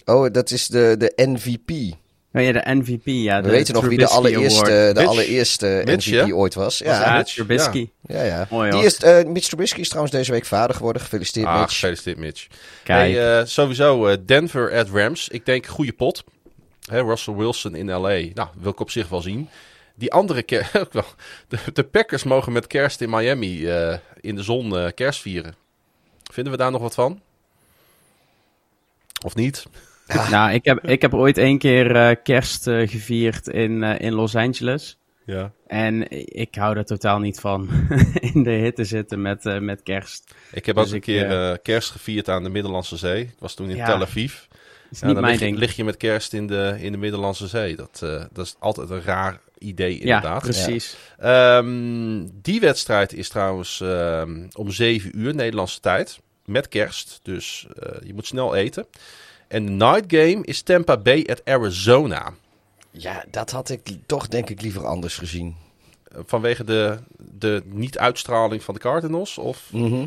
Oh, dat is de, de NVP. Oh ja, de MVP. Ja, We de weten nog wie de allereerste, Award. de Mitch? allereerste Mitch, MVP ja? ooit was. Ja? Ja, Mitch, Trubisky. ja, ja. Mooi, Die hoor. is, eh Mitch Trubisky is trouwens deze week vader geworden. Gefeliciteerd, Ah, Mitch. gefeliciteerd Mitch. Kijk. Hey, eh, sowieso eh, Denver at Rams. Ik denk goede pot. Hè, Russell Wilson in LA. Nou, wil ik op zich wel zien. Die andere ker- <laughs> ook wel. De, de Packers mogen met kerst in Miami eh, in de zon kerst vieren. Vinden we daar nog wat van? Of niet? Nou, ik heb, ik heb ooit één keer eh, kerst eh, gevierd in, eh, in Los Angeles. Ja. En ik hou er totaal niet van <laughs> in de hitte zitten met, met kerst. Ik heb Dus ook een ik, keer kerst gevierd aan de Middellandse Zee. Ik was toen in Ja. Tel Aviv. is Ja, niet dan mijn lig, je- ding. lig je met kerst in de, in de Middellandse Zee. Dat, dat is altijd een raar idee ja, inderdaad. precies. Ehm, die wedstrijd is trouwens ehm, om 7 uur Nederlandse tijd. Met kerst. Dus je moet snel eten. En de night game is Tampa Bay at Arizona. Ja, dat had ik toch denk ik liever anders gezien. Eh, Vanwege de, de niet-uitstraling van de Cardinals? Of Mhm.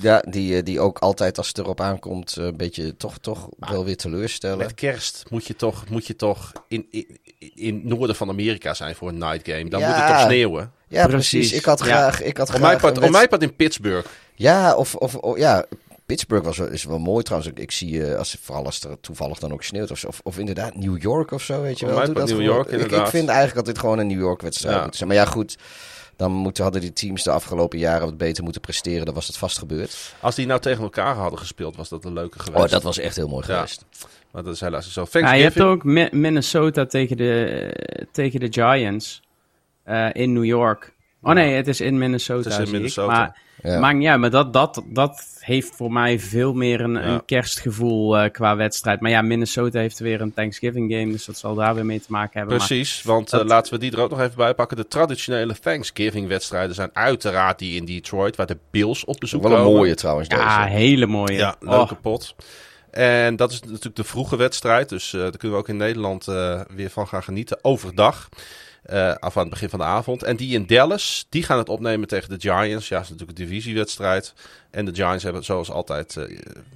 Ja, die, eh, die ook altijd als het erop aankomt eh, een beetje toch, toch wel weer teleurstellen. met kerst moet je toch, moet je toch in, in, in het noorden van Amerika zijn voor een night game. Dan Ja. moet het toch sneeuwen. Ja, precies. Precies. Ik had Ja. graag... Ik had Op mijn graag part, een op mijn part in Pittsburgh. Ja, of, of, of- ja, Pittsburgh was wel, is wel mooi trouwens. Ik, ik zie, eh, als, vooral als er toevallig dan ook sneeuwt of, of, of inderdaad New York of zo, weet je wel. Doe dat New gewoon. York, Ik- vind eigenlijk dat dit gewoon een New York wedstrijd Ja. moet zijn. Maar ja, goed, dan moeten, hadden die teams de afgelopen jaren wat beter moeten presteren. Dan was het vast gebeurd. Als die nou tegen elkaar hadden gespeeld, was dat een leuke geweest. Oh, dat was echt heel mooi Ja. geweest. Maar dat is helaas zo. Ja, je hebt ook Mi- Minnesota tegen de, tegen de Giants eh, in New York. Oh nee, het is in Minnesota. Het is in zie ik. Minnesota. Maar, Ja. maakt niet uit, maar dat, dat, dat heeft voor mij veel meer een, Ja. een kerstgevoel eh, qua wedstrijd. Maar ja, Minnesota heeft weer een Thanksgiving game, dus dat zal daar weer mee te maken hebben. Maar Precies, want eh, laten we die er ook nog even bij pakken. De traditionele Thanksgiving-wedstrijden zijn uiteraard die in Detroit, waar de Bills op bezoek Wel een komen. mooie trouwens deze. ja, hele mooie. Ja, Oh, leuke pot. En dat is natuurlijk de vroege wedstrijd, dus eh, daar kunnen we ook in Nederland eh, weer van gaan genieten overdag. Uh, af aan het begin van de avond. En die in Dallas, die gaan het opnemen tegen de Giants. Ja, dat is natuurlijk een divisiewedstrijd. En de Giants hebben zoals altijd, uh,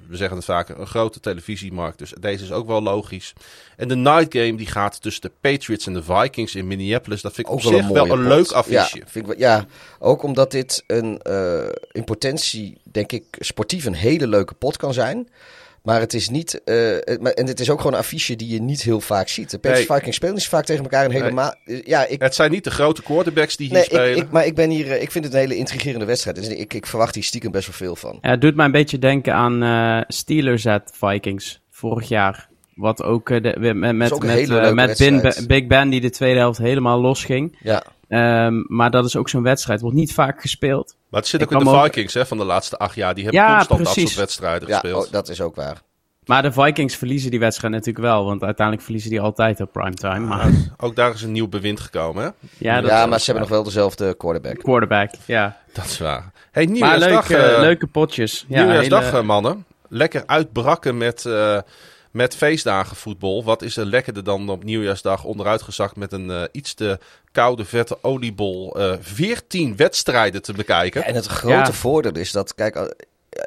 we zeggen het vaker, een grote televisiemarkt. Dus deze is ook wel logisch. En de night game die gaat tussen de Patriots en de Vikings in Minneapolis. Dat vind ik ook op zich wel een, leuk affiche. Ja, vind ik, ja, ook omdat dit een, uh, in potentie, denk ik, sportief een hele leuke pot kan zijn. Maar het is niet. Uh, en het is ook gewoon een affiche die je niet heel vaak ziet. De nee. Vikings spelen niet vaak tegen elkaar. Een helemaal. Nee. Ja, ik, het zijn niet de grote quarterbacks die hier nee, spelen. Ik, ik, maar ik ben hier. Ik vind het een hele intrigerende wedstrijd. Dus ik, ik verwacht hier stiekem best wel veel van. Ja, het doet mij een beetje denken aan uh, Steelers at Vikings vorig jaar. Wat ook uh, de, met, met, met, uh, met Big Ben die de tweede helft helemaal los ging. Ja. Um, maar dat is ook zo'n wedstrijd. Wordt niet vaak gespeeld. Maar het zit ook in de Vikings hè, van de laatste acht jaar. Die hebben ja, constant precies. dat soort wedstrijden ja, gespeeld. Oh, dat is ook waar. Maar de Vikings verliezen die wedstrijd natuurlijk wel. Want uiteindelijk verliezen die altijd op primetime. Maar... Ja, ook daar is een nieuw bewind gekomen, hè? Ja, dat ja maar ze hebben nog wel dezelfde quarterback. Quarterback, ja. Dat is waar. Hey, nieuwjaarsdag, maar leuke, uh, leuke potjes. Ja, nieuwjaarsdag, hele... mannen. Lekker uitbrakken met... Uh, met feestdagenvoetbal. Wat is er lekkerder dan op nieuwjaarsdag onderuitgezakt met een uh, iets te koude, vette oliebol. Uh, 14 wedstrijden te bekijken. Ja, en het grote ja. voordeel is dat, kijk,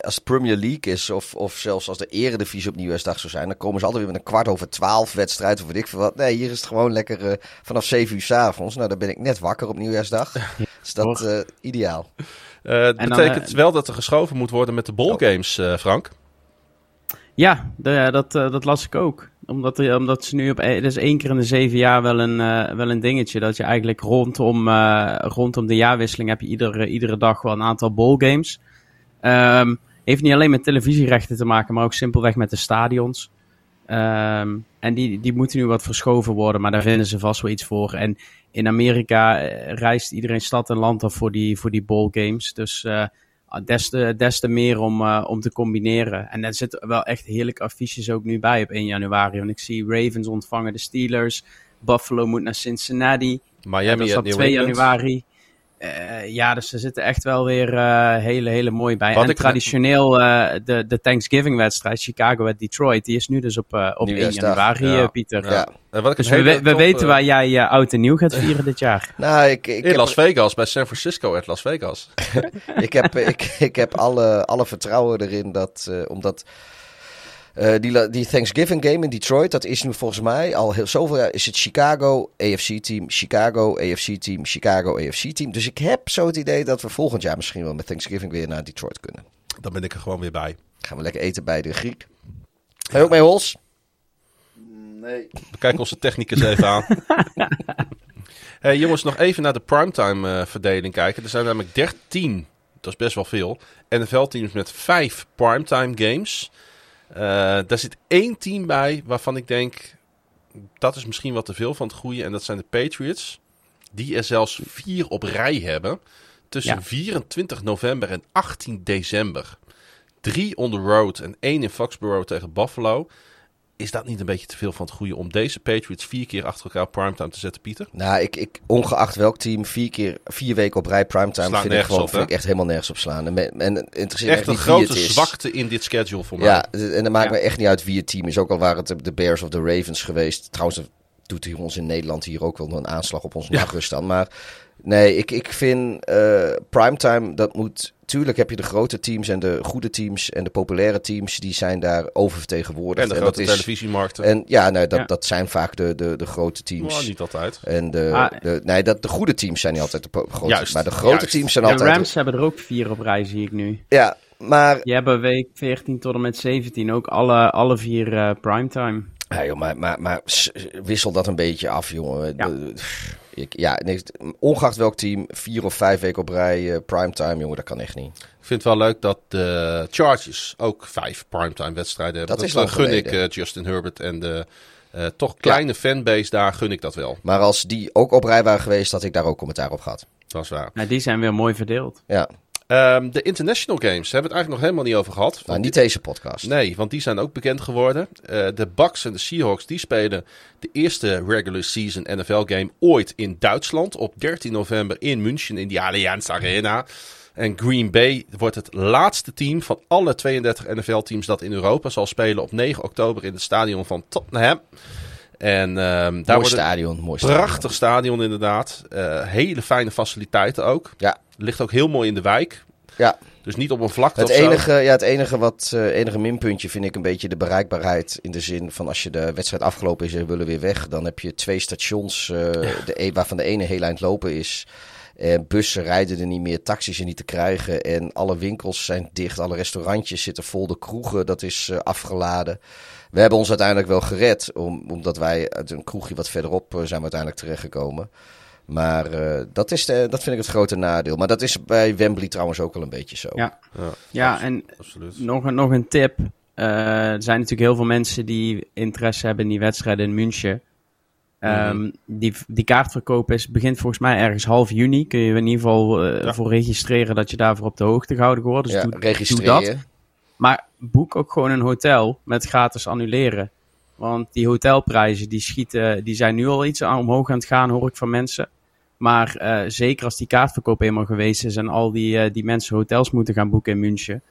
als het Premier League is, of, of zelfs als de Eredivisie op Nieuwjaarsdag zou zijn, dan komen ze altijd weer met een kwart over twaalf wedstrijd, of weet ik veel wat. Nee, hier is het gewoon lekker uh, vanaf zeven uur s'avonds. Nou, dan ben ik net wakker op Nieuwjaarsdag. <laughs> is dat uh, ideaal. Uh, het betekent wel dat er geschoven moet worden met de ballgames, Frank. Ja, dat, dat las ik ook. Omdat, omdat ze nu op. Het is één keer in de zeven jaar wel een, wel een dingetje. Dat je eigenlijk rondom, rondom de jaarwisseling heb je iedere, iedere dag wel een aantal ballgames. Um, heeft niet alleen met televisierechten te maken, maar ook simpelweg met de stadions. Um, en die, die moeten nu wat verschoven worden, maar daar vinden ze vast wel iets voor. En in Amerika eh, reist iedereen stad en land af voor die, voor die bowl games. Dus uh, des, te, des te meer om, uh, om te combineren. En er zitten wel echt heerlijke affiches ook nu bij op 1 januari. Want ik zie Ravens ontvangen de Steelers. Buffalo moet naar Cincinnati. Miami dat is op 2 januari. Uh, ja, dus er zitten echt wel weer uh, hele, hele mooie bij. Wat en traditioneel uh, de, de Thanksgiving-wedstrijd Chicago at Detroit, die is nu dus op, op 1 januari, ja. Pieter. Ja. Wat dus we, we top, weten waar jij oud en nieuw gaat vieren dit jaar. <laughs> Nou, ik, ik In heb... Las Vegas, bij San Francisco at Las Vegas. <laughs> ik, heb, ik, ik heb alle, alle vertrouwen erin dat, omdat uh, die, die Thanksgiving game in Detroit, dat is nu volgens mij al heel zoveel jaar. Is het Chicago AFC team, Chicago AFC team, Chicago AFC team. Dus ik heb zo het idee dat we volgend jaar misschien wel met Thanksgiving weer naar Detroit kunnen. Dan ben ik er gewoon weer bij. Gaan we lekker eten bij de Griek. Ga je ook mee, Hols? Nee. We kijken onze technicus even aan. <laughs> hey, jongens, nog even naar de primetime uh, verdeling kijken. Er zijn namelijk 13, dat is best wel veel, NFL-teams met 5 primetime games. Uh, daar zit één team bij waarvan ik denk, dat is misschien wat te veel van het goede. En dat zijn de Patriots. Die er zelfs vier op rij hebben. Tussen ja. 24 november en 18 december. Drie on the road en één in Foxborough tegen Buffalo. Is dat niet een beetje te veel van het goede om deze Patriots vier keer achter elkaar primetime te zetten, Pieter? Nou, ik, ik ongeacht welk team, vier keer, vier weken op rij primetime Slaat vind ik gewoon op, vind ik echt helemaal nergens op slaan. En, en interesseert echt een grote zwakte in dit schedule voor mij. Ja, en dat maakt ja. me echt niet uit wie het team is. Ook al waren het de Bears of de Ravens geweest. Trouwens, doet hij ons in Nederland hier ook wel een aanslag op ons ja. nachtrust aan. Maar nee, ik, ik vind uh, primetime, dat moet tuurlijk heb je de grote teams en de goede teams en de populaire teams, die zijn daar oververtegenwoordigd. En de grote dat televisiemarkten. En ja, nou, dat, ja. dat zijn vaak de, de, de grote teams. Nou, niet altijd. En de, ah, de, nee, dat, de goede teams zijn niet altijd de grote Juist, maar de grote juist. teams zijn altijd... De Rams hebben er ook vier op rij, zie ik nu. Ja, maar... Je hebt week 14 tot en met 17 ook alle, alle vier uh, primetime. Ja, joh, maar, maar, maar wissel dat een beetje af, jongen. Ja. Ik, ja, nee, ongeacht welk team, vier of vijf weken op rij uh, primetime, jongen, dat kan echt niet. Ik vind het wel leuk dat de Chargers ook vijf primetime wedstrijden hebben. Dat, dat is gun ik uh, Justin Herbert en de uh, toch kleine ja. fanbase, daar gun ik dat wel. Maar als die ook op rij waren geweest, had ik daar ook commentaar op gehad. Dat is waar. Nou, die zijn weer mooi verdeeld. Ja. Um, de International Games hebben we het eigenlijk nog helemaal niet over gehad. Nou, niet deze podcast. Nee, want die zijn ook bekend geworden. Uh, de Bucks en de Seahawks die spelen de eerste regular season NFL game ooit in Duitsland. Op 13 november in München in de Allianz Arena. En Green Bay wordt het laatste team van alle 32 NFL-teams dat in Europa zal spelen op 9 oktober in het stadion van Tottenham. En daar Mooi wordt stadion. Mooi stadion. prachtig stadion inderdaad. Eh, hele fijne faciliteiten ook. Ja. Ligt ook heel mooi in de wijk. Ja. Dus niet op een vlakte Het enige, ja, het enige, wat, eh, enige minpuntje vind ik een beetje de bereikbaarheid. In de zin van als je de wedstrijd afgelopen is en we willen weer weg. Dan heb je twee stations eh, de, e- waarvan de ene heel eind lopen is. En bussen rijden er niet meer, taxis er niet te krijgen. En alle winkels zijn dicht, alle restaurantjes zitten vol. De kroegen, dat is afgeladen. We hebben ons uiteindelijk wel gered. Om, omdat wij uit een kroegje wat verderop eh, zijn we uiteindelijk terechtgekomen. Maar eh, dat, is de, dat vind ik het grote nadeel. Maar dat is bij Wembley trouwens ook al een beetje zo. Ja. Ja, Ja, en absoluut. nog, een- nog een tip. Eh, er zijn natuurlijk heel veel mensen die interesse hebben in die wedstrijden in München. Ehm, die, die kaartverkoop is, begint volgens mij ergens half juni. Kun je in ieder geval eh, Ja. voor registreren dat je daarvoor op de hoogte gehouden wordt. Dus ja, doe, doe registreer dat. Maar boek ook gewoon een hotel met gratis annuleren. Want die hotelprijzen die schieten, die zijn nu al iets omhoog aan het gaan, hoor ik van mensen. Maar eh, zeker als die kaartverkoop eenmaal geweest is en al die, eh, die mensen hotels moeten gaan boeken in München.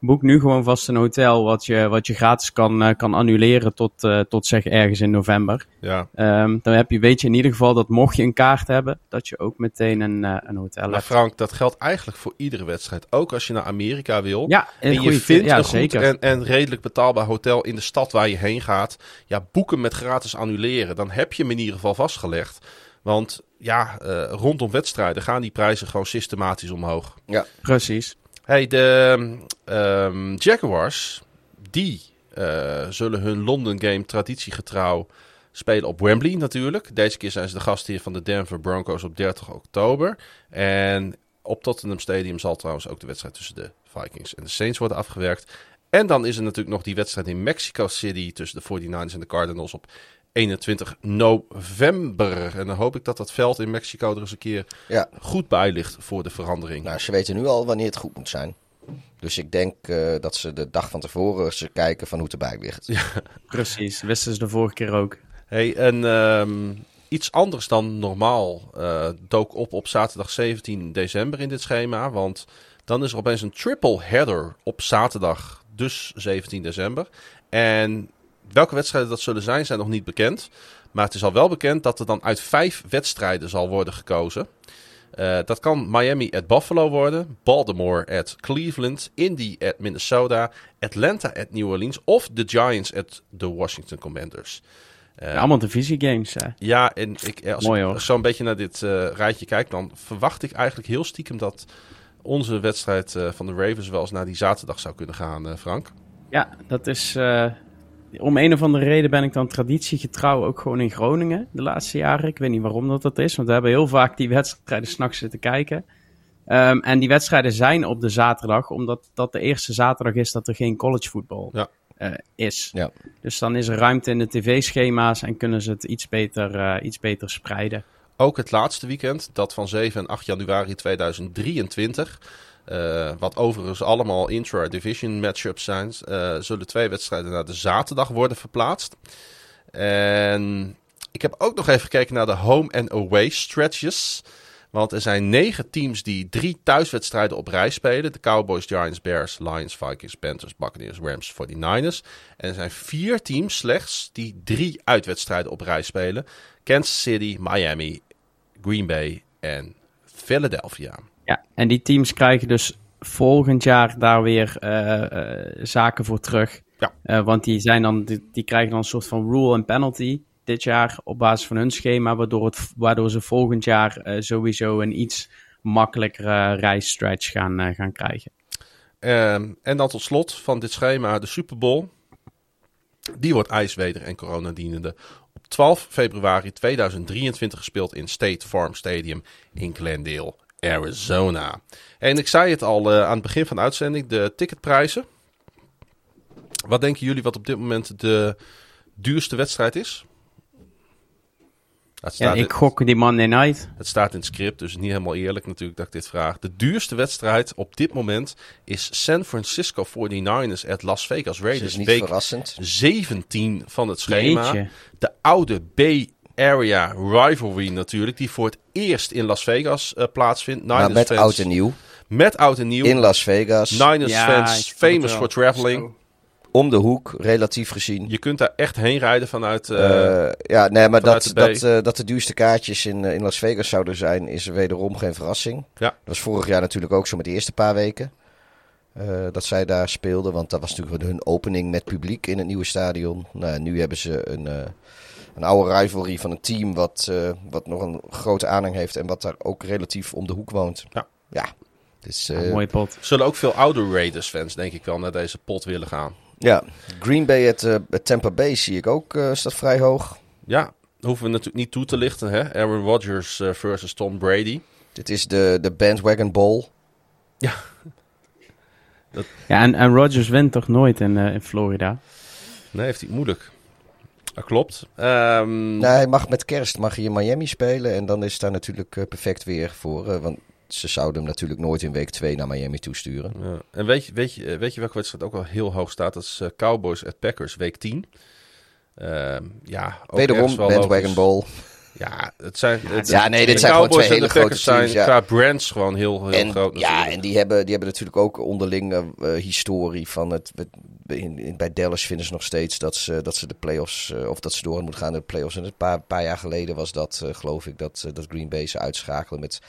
Boek nu gewoon vast een hotel wat je, wat je gratis kan, eh, kan annuleren tot, eh, tot zeg ergens in november. Ja. Ehm, dan heb je, weet je in ieder geval dat mocht je een kaart hebben, dat je ook meteen een, eh, een hotel Maar hebt. Frank, dat geldt eigenlijk voor iedere wedstrijd. Ook als je naar Amerika wil. Ja, en je goeie- vindt ja, een goed zeker. en, en redelijk betaalbaar hotel in de stad waar je heen gaat. Ja, boeken met gratis annuleren. Dan heb je hem in ieder geval vastgelegd. Want ja, eh, rondom wedstrijden gaan die prijzen gewoon systematisch omhoog. Precies. Hey, de ehm, Jaguars, die eh, zullen hun London game traditiegetrouw spelen op Wembley natuurlijk. Deze keer zijn ze de gastheer van de Denver Broncos op 30 oktober. En op Tottenham Stadium zal trouwens ook de wedstrijd tussen de Vikings en de Saints worden afgewerkt. En dan is er natuurlijk nog die wedstrijd in Mexico City tussen de 49ers en de Cardinals op 21 november. En dan hoop ik dat dat veld in Mexico er eens een keer Ja. goed bij ligt voor de verandering. Nou, ze weten nu al wanneer het goed moet zijn. Dus ik denk eh, dat ze de dag van tevoren ze kijken van hoe het erbij ligt. Precies. Wisten ze de vorige keer ook. Hey, en ehm, iets anders dan normaal eh, dook op op zaterdag 17 december in dit schema. Want dan is er opeens een triple header op zaterdag, dus 17 december. En welke wedstrijden dat zullen zijn, zijn nog niet bekend. Maar het is al wel bekend dat er dan uit vijf wedstrijden zal worden gekozen. Eh, dat kan Miami at Buffalo worden, Baltimore at Cleveland, Indy at Minnesota, Atlanta at New Orleans of de Giants at de Washington Commanders. Eh, Ja, allemaal divisiegames. hè. ja, en ik, als Mooi, ik zo'n beetje naar dit eh, rijtje kijk, dan verwacht ik eigenlijk heel stiekem dat onze wedstrijd eh, van de Ravens wel eens naar die zaterdag zou kunnen gaan, eh, Frank. Ja, dat is. Om een of andere reden ben ik dan traditiegetrouw ook gewoon in Groningen de laatste jaren. Ik weet niet waarom dat dat is, want we hebben heel vaak die wedstrijden s'nachts zitten kijken. Ehm, en die wedstrijden zijn op de zaterdag, omdat dat de eerste zaterdag is dat er geen collegevoetbal Ja. eh, is. Ja. Dus dan is er ruimte in de tv-schema's en kunnen ze het iets beter, eh, iets beter spreiden. Ook het laatste weekend, dat van 7 en 8 januari 2023. Eh, wat overigens allemaal intra-division matchups zijn, eh, zullen twee wedstrijden naar de zaterdag worden verplaatst. En ik heb ook nog even gekeken naar de home en away stretches. Want er zijn negen teams die drie thuiswedstrijden op rij spelen. De Cowboys, Giants, Bears, Lions, Vikings, Panthers, Buccaneers, Rams, 49ers. En er zijn vier teams slechts die drie uitwedstrijden op rij spelen. Kansas City, Miami, Green Bay en Philadelphia. Ja, en die teams krijgen dus volgend jaar daar weer eh, eh, zaken voor terug. Ja. Eh, want die, zijn dan, die, die krijgen dan een soort van rule en penalty dit jaar op basis van hun schema, waardoor, het, waardoor ze volgend jaar sowieso een iets makkelijkere reisstretch gaan, gaan krijgen. Ehm, en dan tot slot van dit schema de Super Bowl. Die wordt ijsweder en coronadienende op 12 februari 2023 gespeeld in State Farm Stadium in Glendale, Arizona. En ik zei het al eh, aan het begin van de uitzending, de ticketprijzen. Wat denken jullie wat op dit moment de duurste wedstrijd is? Het Ja, ik gok die Monday Night. het staat in het script, dus niet helemaal eerlijk natuurlijk dat ik dit vraag. De duurste wedstrijd op dit moment is San Francisco 49ers at Las Vegas Raiders. is niet week verrassend. 17 van het schema. Jeetje. De oude Bay Area rivalry natuurlijk, die voor het eerst in Las Vegas eh, plaatsvindt. Niners Maar met fans, oud en nieuw. Met oud en nieuw. In Las Vegas. Niners Ja, fans, famous for traveling. Om de hoek, relatief gezien. Je kunt daar echt heen rijden vanuit... Uh, ja, nee, maar dat, de dat, uh, dat de duurste kaartjes in, in Las Vegas zouden zijn, is wederom geen verrassing. Ja. Dat was vorig jaar natuurlijk ook zo met de eerste paar weken. Uh, dat zij daar speelden, want dat was natuurlijk hun opening met publiek in het nieuwe stadion. Nou, nu hebben ze een, een oude rivalry van een team wat, wat nog een grote aanhang heeft en wat daar ook relatief om de hoek woont. Ja. Ja, dus, ja, mooie pot. Zullen ook veel oude Raiders-fans, denk ik wel, naar deze pot willen gaan. Ja, Green Bay at, uh, Tampa Bay zie ik ook, uh, staat vrij hoog. Ja, hoeven we natuurlijk niet toe te lichten, hè? Aaron Rodgers uh, versus Tom Brady. Dit is de, de bandwagon bowl. Ja. Dat... Ja, en, en Rodgers wint toch nooit in, in Florida? Nee, heeft hij het moeilijk. Dat klopt. Um... Nou, hij mag met kerst mag hij in Miami spelen en dan is daar natuurlijk perfect weer voor. want ze zouden hem natuurlijk nooit in week 2 naar Miami toesturen. Ja. En weet je, weet, je, weet je welke wedstrijd ook wel heel hoog staat? Dat is Cowboys at Packers, week 10. Uh, ja, ook Wederom bandwagon bowl. Ja, het zijn, het, ja, nee, dit zijn gewoon twee hele grote teams. zijn ja. qua brands gewoon heel, heel en, groot. Ja, en die hebben, die hebben natuurlijk ook onderlinge uh, historie van het... In, in, bij Dallas vinden ze nog steeds dat ze, dat ze de playoffs, uh, of dat ze door moeten gaan de playoffs. En een paar, paar jaar geleden was dat, uh, geloof ik, dat, dat Green Bay ze uitschakelen met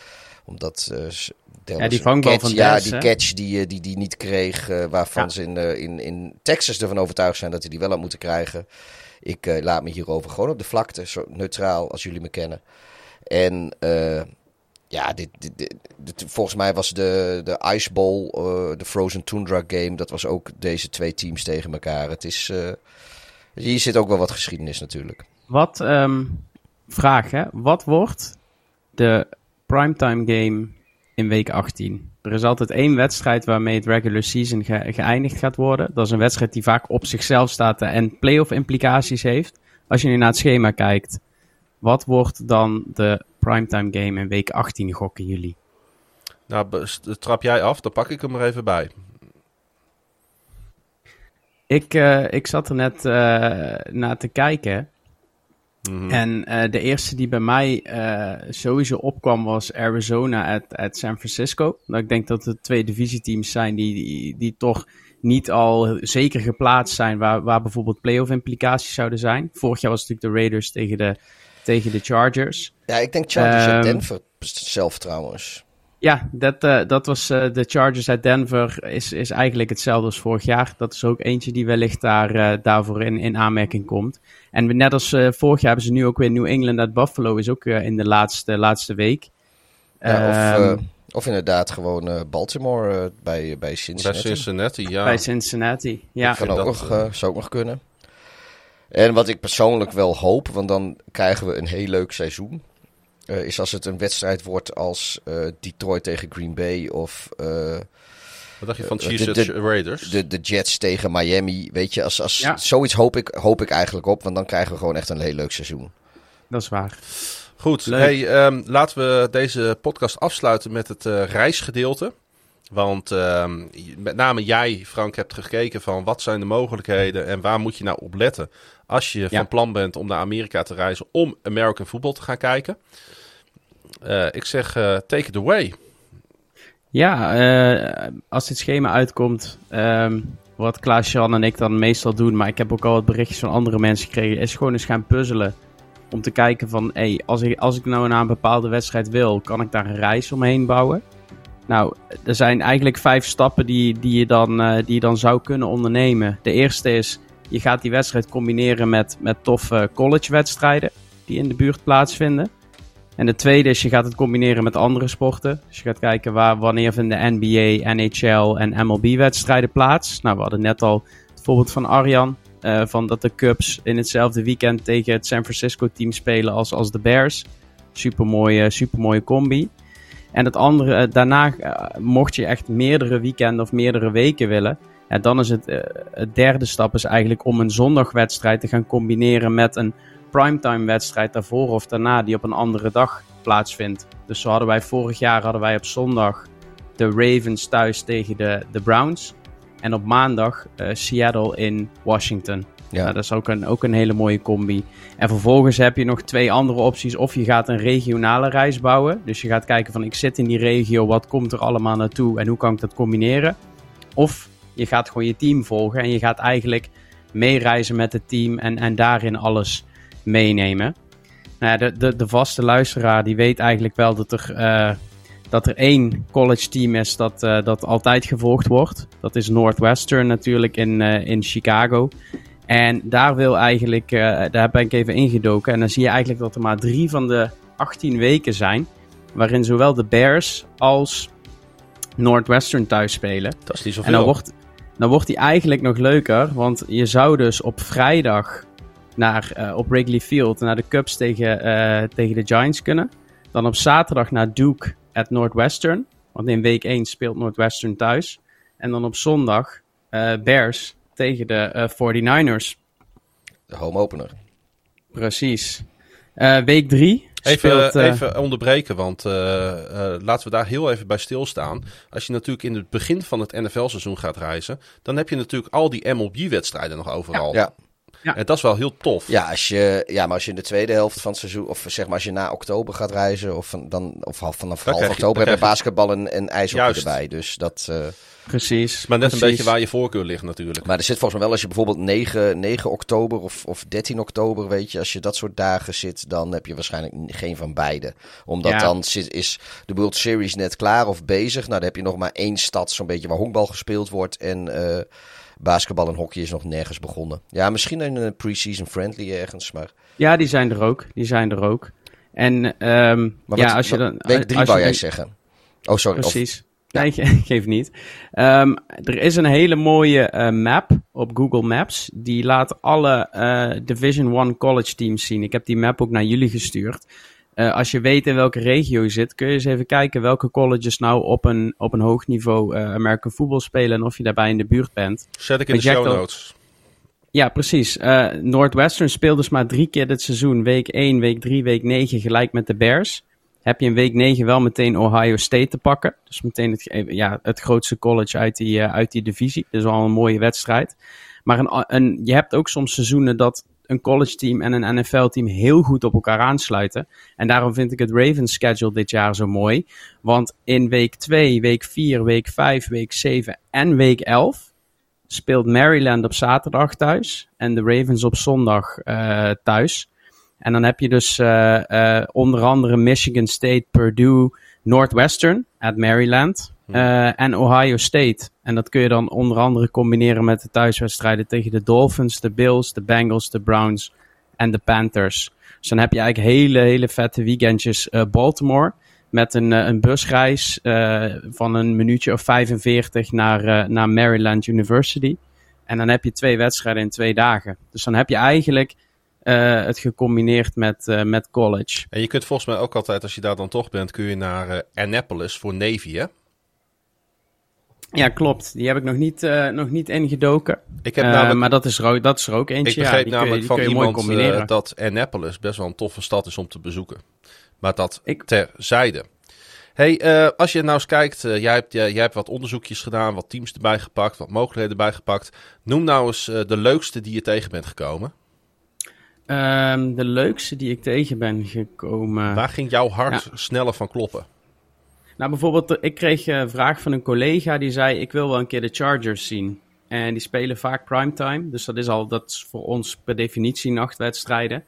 omdat uh, ja, die vangbal van ja, die hè? catch die, die, die niet kreeg, uh, waarvan Ja. ze in, uh, in, in Texas ervan overtuigd zijn dat hij die wel had moeten krijgen. Ik uh, laat me hierover gewoon op de vlakte, zo neutraal als jullie me kennen. En uh, ja, dit, dit, volgens mij was de, de Ice Bowl, uh, de Frozen Tundra game, dat was ook deze twee teams tegen elkaar. Het is, hier zit ook wel wat geschiedenis natuurlijk. Wat, ehm, vraag hè, wat wordt de primetime game in week 18? Er is altijd één wedstrijd waarmee het regular season ge- geëindigd gaat worden. Dat is een wedstrijd die vaak op zichzelf staat en playoff implicaties heeft. Als je nu naar het schema kijkt, wat wordt dan de primetime game in week 18 gokken jullie? Nou, trap jij af, dan pak ik hem er even bij. Ik, eh, ik zat er net eh, naar te kijken. Mhm. En eh, de eerste die bij mij eh, sowieso opkwam was Arizona at, at San Francisco. Nou, ik denk dat het twee divisieteams zijn die, die, die toch niet al zeker geplaatst zijn waar, waar bijvoorbeeld playoff implicaties zouden zijn. Vorig jaar was het natuurlijk de Raiders tegen de, tegen de Chargers. Ja, ik denk Chargers en Ehm, Denver zelf trouwens. Ja, dat, eh, dat was eh, de Chargers uit Denver. Is, is eigenlijk hetzelfde als vorig jaar. Dat is ook eentje die wellicht daar, eh, daarvoor in, in aanmerking komt. En net als eh, vorig jaar hebben ze nu ook weer New England uit Buffalo. Is ook eh, in de laatste, laatste week. Ja, of, Ehm, eh, of inderdaad gewoon eh, Baltimore bij, bij Bij Cincinnati. Cincinnati, ja. Bij Cincinnati. Ja, kan vind ook dat, nog, zou ook nog kunnen. En wat ik persoonlijk wel hoop, want dan krijgen we een heel leuk seizoen. Eh, is als het een wedstrijd wordt als eh, Detroit tegen Green Bay of eh, Wat dacht je van de- Chiefs de- Raiders? de, de Jets tegen Miami. Weet je, als, als, Ja. zoiets hoop ik, hoop ik eigenlijk op, want dan krijgen we gewoon echt een heel leuk seizoen. dat is waar. Goed, hey, ehm, laten we deze podcast afsluiten met het reisgedeelte. Want ehm, met name jij, Frank, hebt gekeken van wat zijn de mogelijkheden en waar moet je nou op letten als je Ja. van plan bent om naar Amerika te reizen om American football te gaan kijken. Eh, ik zeg, eh, take it away. Ja, eh, als dit schema uitkomt, ehm, wat Klaas-Jan en ik dan meestal doen, maar ik heb ook al wat berichtjes van andere mensen gekregen, is gewoon eens gaan puzzelen. Om te kijken van, hé, als, ik, als ik nou naar een bepaalde wedstrijd wil, kan ik daar een reis omheen bouwen? Nou, er zijn eigenlijk vijf stappen die, die, je, dan, die je dan zou kunnen ondernemen. De eerste is, je gaat die wedstrijd combineren met, met toffe collegewedstrijden die in de buurt plaatsvinden. En de tweede is, je gaat het combineren met andere sporten. Dus je gaat kijken waar, wanneer vinden NBA, NHL en MLB-wedstrijden plaats. Nou, we hadden net al het voorbeeld van Arjan. eh, van dat de Cubs in hetzelfde weekend tegen het San Francisco-team spelen als, als de Bears. Supermooie, supermooie combi. En het andere, eh, daarna, eh, mocht je echt meerdere weekenden of meerdere weken willen. Ja, dan is het, het derde stap is eigenlijk om een zondagwedstrijd te gaan combineren met een primetime wedstrijd daarvoor of daarna die op een andere dag plaatsvindt. Dus zo hadden wij vorig jaar hadden wij op zondag de Ravens thuis tegen de, de Browns. En op maandag eh, Seattle in Washington. Ja. Nou, dat is ook een, ook een hele mooie combi. En vervolgens heb je nog twee andere opties. Of je gaat een regionale reis bouwen. Dus je gaat kijken van ik zit in die regio, wat komt er allemaal naartoe en hoe kan ik dat combineren? Of Je gaat gewoon je team volgen en je gaat eigenlijk meereizen met het team en, en daarin alles meenemen. Nou ja, de, de, de vaste luisteraar die weet eigenlijk wel dat er, uh, dat er één college team is dat, uh, dat altijd gevolgd wordt. Dat is Northwestern natuurlijk in, uh, in Chicago. En daar wil eigenlijk, daar ben ik even ingedoken. En dan zie je eigenlijk dat er maar drie van de 18 weken zijn. Waarin zowel de Bears als Northwestern thuis spelen. Dat is niet zoveel. En dan wordt, dan wordt die eigenlijk nog leuker. Want je zou dus op vrijdag naar, uh, op Wrigley Field naar de Cubs tegen, uh, tegen de Giants kunnen. Dan op zaterdag naar Duke at Northwestern. Want in week 1 speelt Northwestern thuis. En dan op zondag uh, Bears tegen de 49ers. De home opener. Precies. week 3 Even, speelt, even onderbreken, want uh, uh, laten we daar heel even bij stilstaan. Als je natuurlijk in het begin van het NFL-seizoen gaat reizen, dan heb je natuurlijk al die MLB-wedstrijden nog overal. Ja. Ja. En dat is wel heel tof. Ja, als je, ja, maar als je in de tweede helft van het seizoen, of zeg maar als je na oktober gaat reizen, of, van, dan, of half, vanaf half oktober heb je basketbal en, en ijshockey erbij. Dus dat, eh, Precies. Maar net precies. een beetje waar je voorkeur ligt natuurlijk. maar er zit volgens mij wel, als je bijvoorbeeld 9, 9 oktober of, of 13 oktober, weet je, als je dat soort dagen zit, dan heb je waarschijnlijk geen van beide. Omdat Ja. dan zit, is de World Series net klaar of bezig. Nou, dan heb je nog maar één stad, zo'n beetje waar honkbal gespeeld wordt. En eh, basketbal en hockey is nog nergens begonnen. Ja, misschien een eh, pre-season friendly ergens, maar... Ja, die zijn er ook. Die zijn er ook. En ehm maar ja, wat- als je wat- dan... Week 3 als wou jij dan- zeggen. Oh, sorry. Of, Precies. Nee, <laughs> ge- geef niet. Ehm, er is een hele mooie eh, map op Google Maps. Die laat alle eh, Division 1 college teams zien. Ik heb die map ook naar jullie gestuurd. Eh, als je weet in welke regio je zit, kun je eens even kijken welke colleges nou op een, op een hoog niveau eh American football spelen en of je daarbij in de buurt bent. Zet ik in de show notes. Ja, precies. Eh, Northwestern speelt dus maar drie keer dit seizoen. Week 1, week 3, week 9 gelijk met de Bears. Heb je in week 9 wel meteen Ohio State te pakken. Dus meteen het, ja, het grootste college uit die, uit die divisie. Dus al een mooie wedstrijd. Maar een, een, je hebt ook soms seizoenen dat een college team en een NFL team heel goed op elkaar aansluiten. En daarom vind ik het Ravens schedule dit jaar zo mooi. Want in week 2, week 4, week 5, week 7 en week 11 speelt Maryland op zaterdag thuis en de Ravens op zondag eh, thuis. En dan heb je dus eh, eh, onder andere Michigan State, Purdue, Northwestern at Maryland eh, en Ohio State. En dat kun je dan onder andere combineren met de thuiswedstrijden tegen de Dolphins, de Bills, de Bengals, de Browns en de Panthers. Dus dan heb je eigenlijk hele, hele vette weekendjes eh, Baltimore. Met een, eh, een busreis eh, van een minuutje of 45 naar, naar Maryland University. En dan heb je twee wedstrijden in twee dagen. Dus dan heb je eigenlijk het gecombineerd met, met college. En je kunt volgens mij ook altijd, als je daar dan toch bent, kun je naar Annapolis voor Navy, hè? Ja, klopt. Die heb ik nog niet, eh, nog niet ingedoken. Ik heb Eh, maar dat is, er ook, dat is er ook ik eentje. begreep ja, kun je, namelijk van kun iemand combineren. dat Annapolis best wel een toffe stad is om te bezoeken. Maar dat Ik- terzijde. hey, als je nou eens kijkt, jij, hebt, jij, hebt wat onderzoekjes gedaan, wat teams erbij gepakt, wat mogelijkheden erbij gepakt. Noem nou eens de leukste die je tegen bent gekomen. Ehm, de leukste die ik tegen ben gekomen. Waar ging jouw hart sneller van kloppen? Nou, bijvoorbeeld, eh, ik kreeg een vraag van een collega die zei: Ik wil wel een keer de Chargers zien. En die spelen vaak primetime. Dus dat is al dat is voor ons per definitie nachtwedstrijden.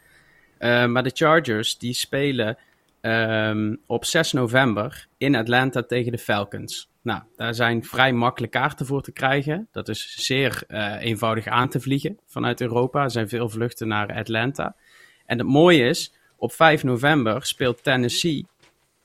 Eh, maar de Chargers die spelen ehm, op 6 november in Atlanta tegen de Falcons. Nou, daar zijn vrij makkelijk kaarten voor te krijgen. Dat is zeer eh, eenvoudig aan te vliegen vanuit Europa. Er zijn veel vluchten naar Atlanta. En het mooie is, op 5 november speelt Tennessee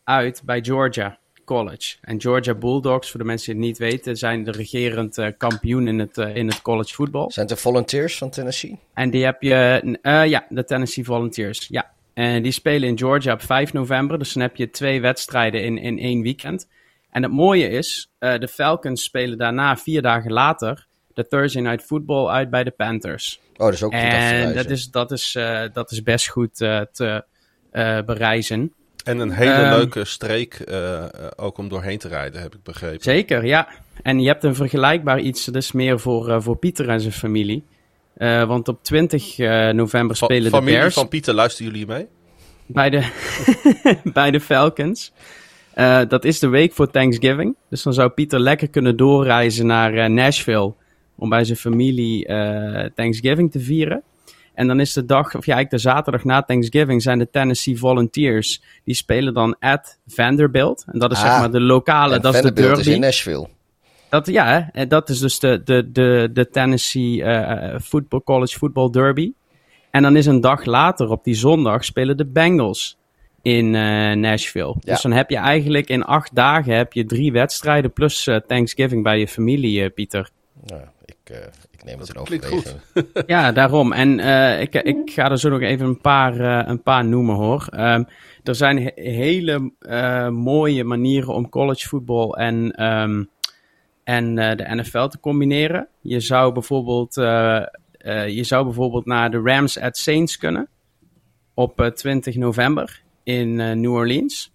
uit bij Georgia College. En Georgia Bulldogs, voor de mensen die het niet weten, zijn de regerend eh, kampioen in het, eh, in het college voetbal. Zijn het de Volunteers van Tennessee? En die heb je, eh, ja, de Tennessee Volunteers. Ja. En die spelen in Georgia op 5 november. Dus dan heb je twee wedstrijden in, in één weekend. En het mooie is, de Falcons spelen daarna vier dagen later de Thursday Night Football uit bij de Panthers. Oh, dat is ook En dat is, dat, is, dat is best goed te bereizen. En een hele Ehm, leuke streek eh, eh, ook om doorheen te rijden, heb ik begrepen. Zeker, ja. En je hebt een vergelijkbaar iets, dat is meer voor, eh, voor Pieter en zijn familie. Want op 20 eh, november spelen de familie Bears van Pieter, luisteren jullie mee? bij, de <laughs> bij de Falcons. Dat is de week voor Thanksgiving. Dus dan zou Pieter lekker kunnen doorreizen naar Nashville om bij zijn familie Thanksgiving te vieren. En dan is de dag, of ja, eigenlijk de zaterdag na Thanksgiving zijn de Tennessee Volunteers. Die spelen dan at Vanderbilt. En dat is zeg Ah, maar de lokale, dat is de derby. is in Nashville. Dat, ja, dat is dus de, de, de, de Tennessee eh, football, College Football Derby. En dan is een dag later, op die zondag, spelen de Bengals in eh, Nashville. Ja. Dus dan heb je eigenlijk in acht dagen heb je drie wedstrijden plus eh, Thanksgiving bij je familie, eh, Pieter. Nou, ik, eh, ik neem het in overweging. <laughs> Ja, daarom. En eh, ik, ik ga er zo nog even een paar, eh, een paar noemen hoor. Ehm, er zijn he- hele eh, mooie manieren om collegevoetbal en, ehm, en eh, de NFL te combineren. Je zou bijvoorbeeld, eh, eh, je zou bijvoorbeeld naar de Rams at Saints kunnen op eh, 20 november in New Orleans.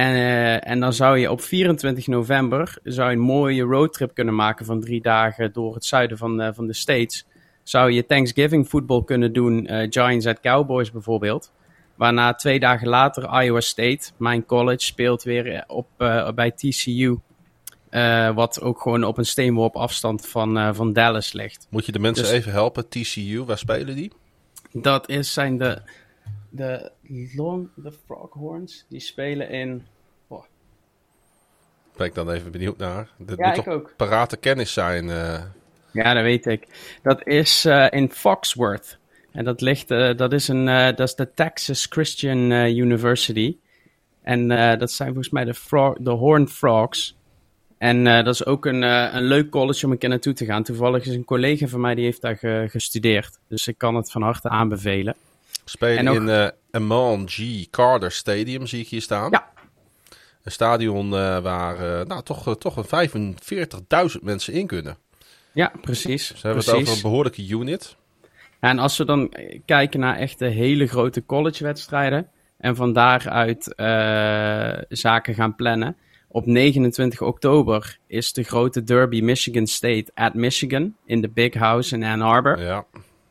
En, eh, en dan zou je op 24 november zou je een mooie roadtrip kunnen maken van drie dagen door het zuiden van, eh, van de States. Zou je Thanksgiving voetbal kunnen doen, eh, Giants at Cowboys bijvoorbeeld. Waarna twee dagen later Iowa State, mijn college, speelt weer op, bij TCU. Wat ook gewoon op een steenworp afstand van, van Dallas ligt. Moet je de mensen Dus- even helpen? TCU, waar spelen die? Dat is, zijn de, de Long, de Froghorns. Die spelen in... Ben ik dan even benieuwd naar. Dit Ja, moet ik toch ook. parate kennis zijn. eh. Ja, dat weet ik. Dat is eh, in Foxworth. En dat ligt, eh, dat is een, dat is de Texas Christian University. En dat zijn volgens mij de, Fro- de Horned Frogs. En dat is ook een, een leuk college om een keer naartoe te gaan. Toevallig is een collega van mij die heeft daar ge- gestudeerd. Dus ik kan het van harte aanbevelen. Spelen ook- in eh Amon G. Carter Stadium, zie ik hier staan. Ja. Een stadion eh, waar eh, nou, toch, toch een 45.000 mensen in kunnen. Ja, precies. We hebben precies. het over een behoorlijke unit. En als we dan kijken naar echte hele grote collegewedstrijden en van daaruit zaken gaan plannen. Op 29 oktober is de grote derby Michigan State at Michigan in de Big House in Ann Arbor. Ja.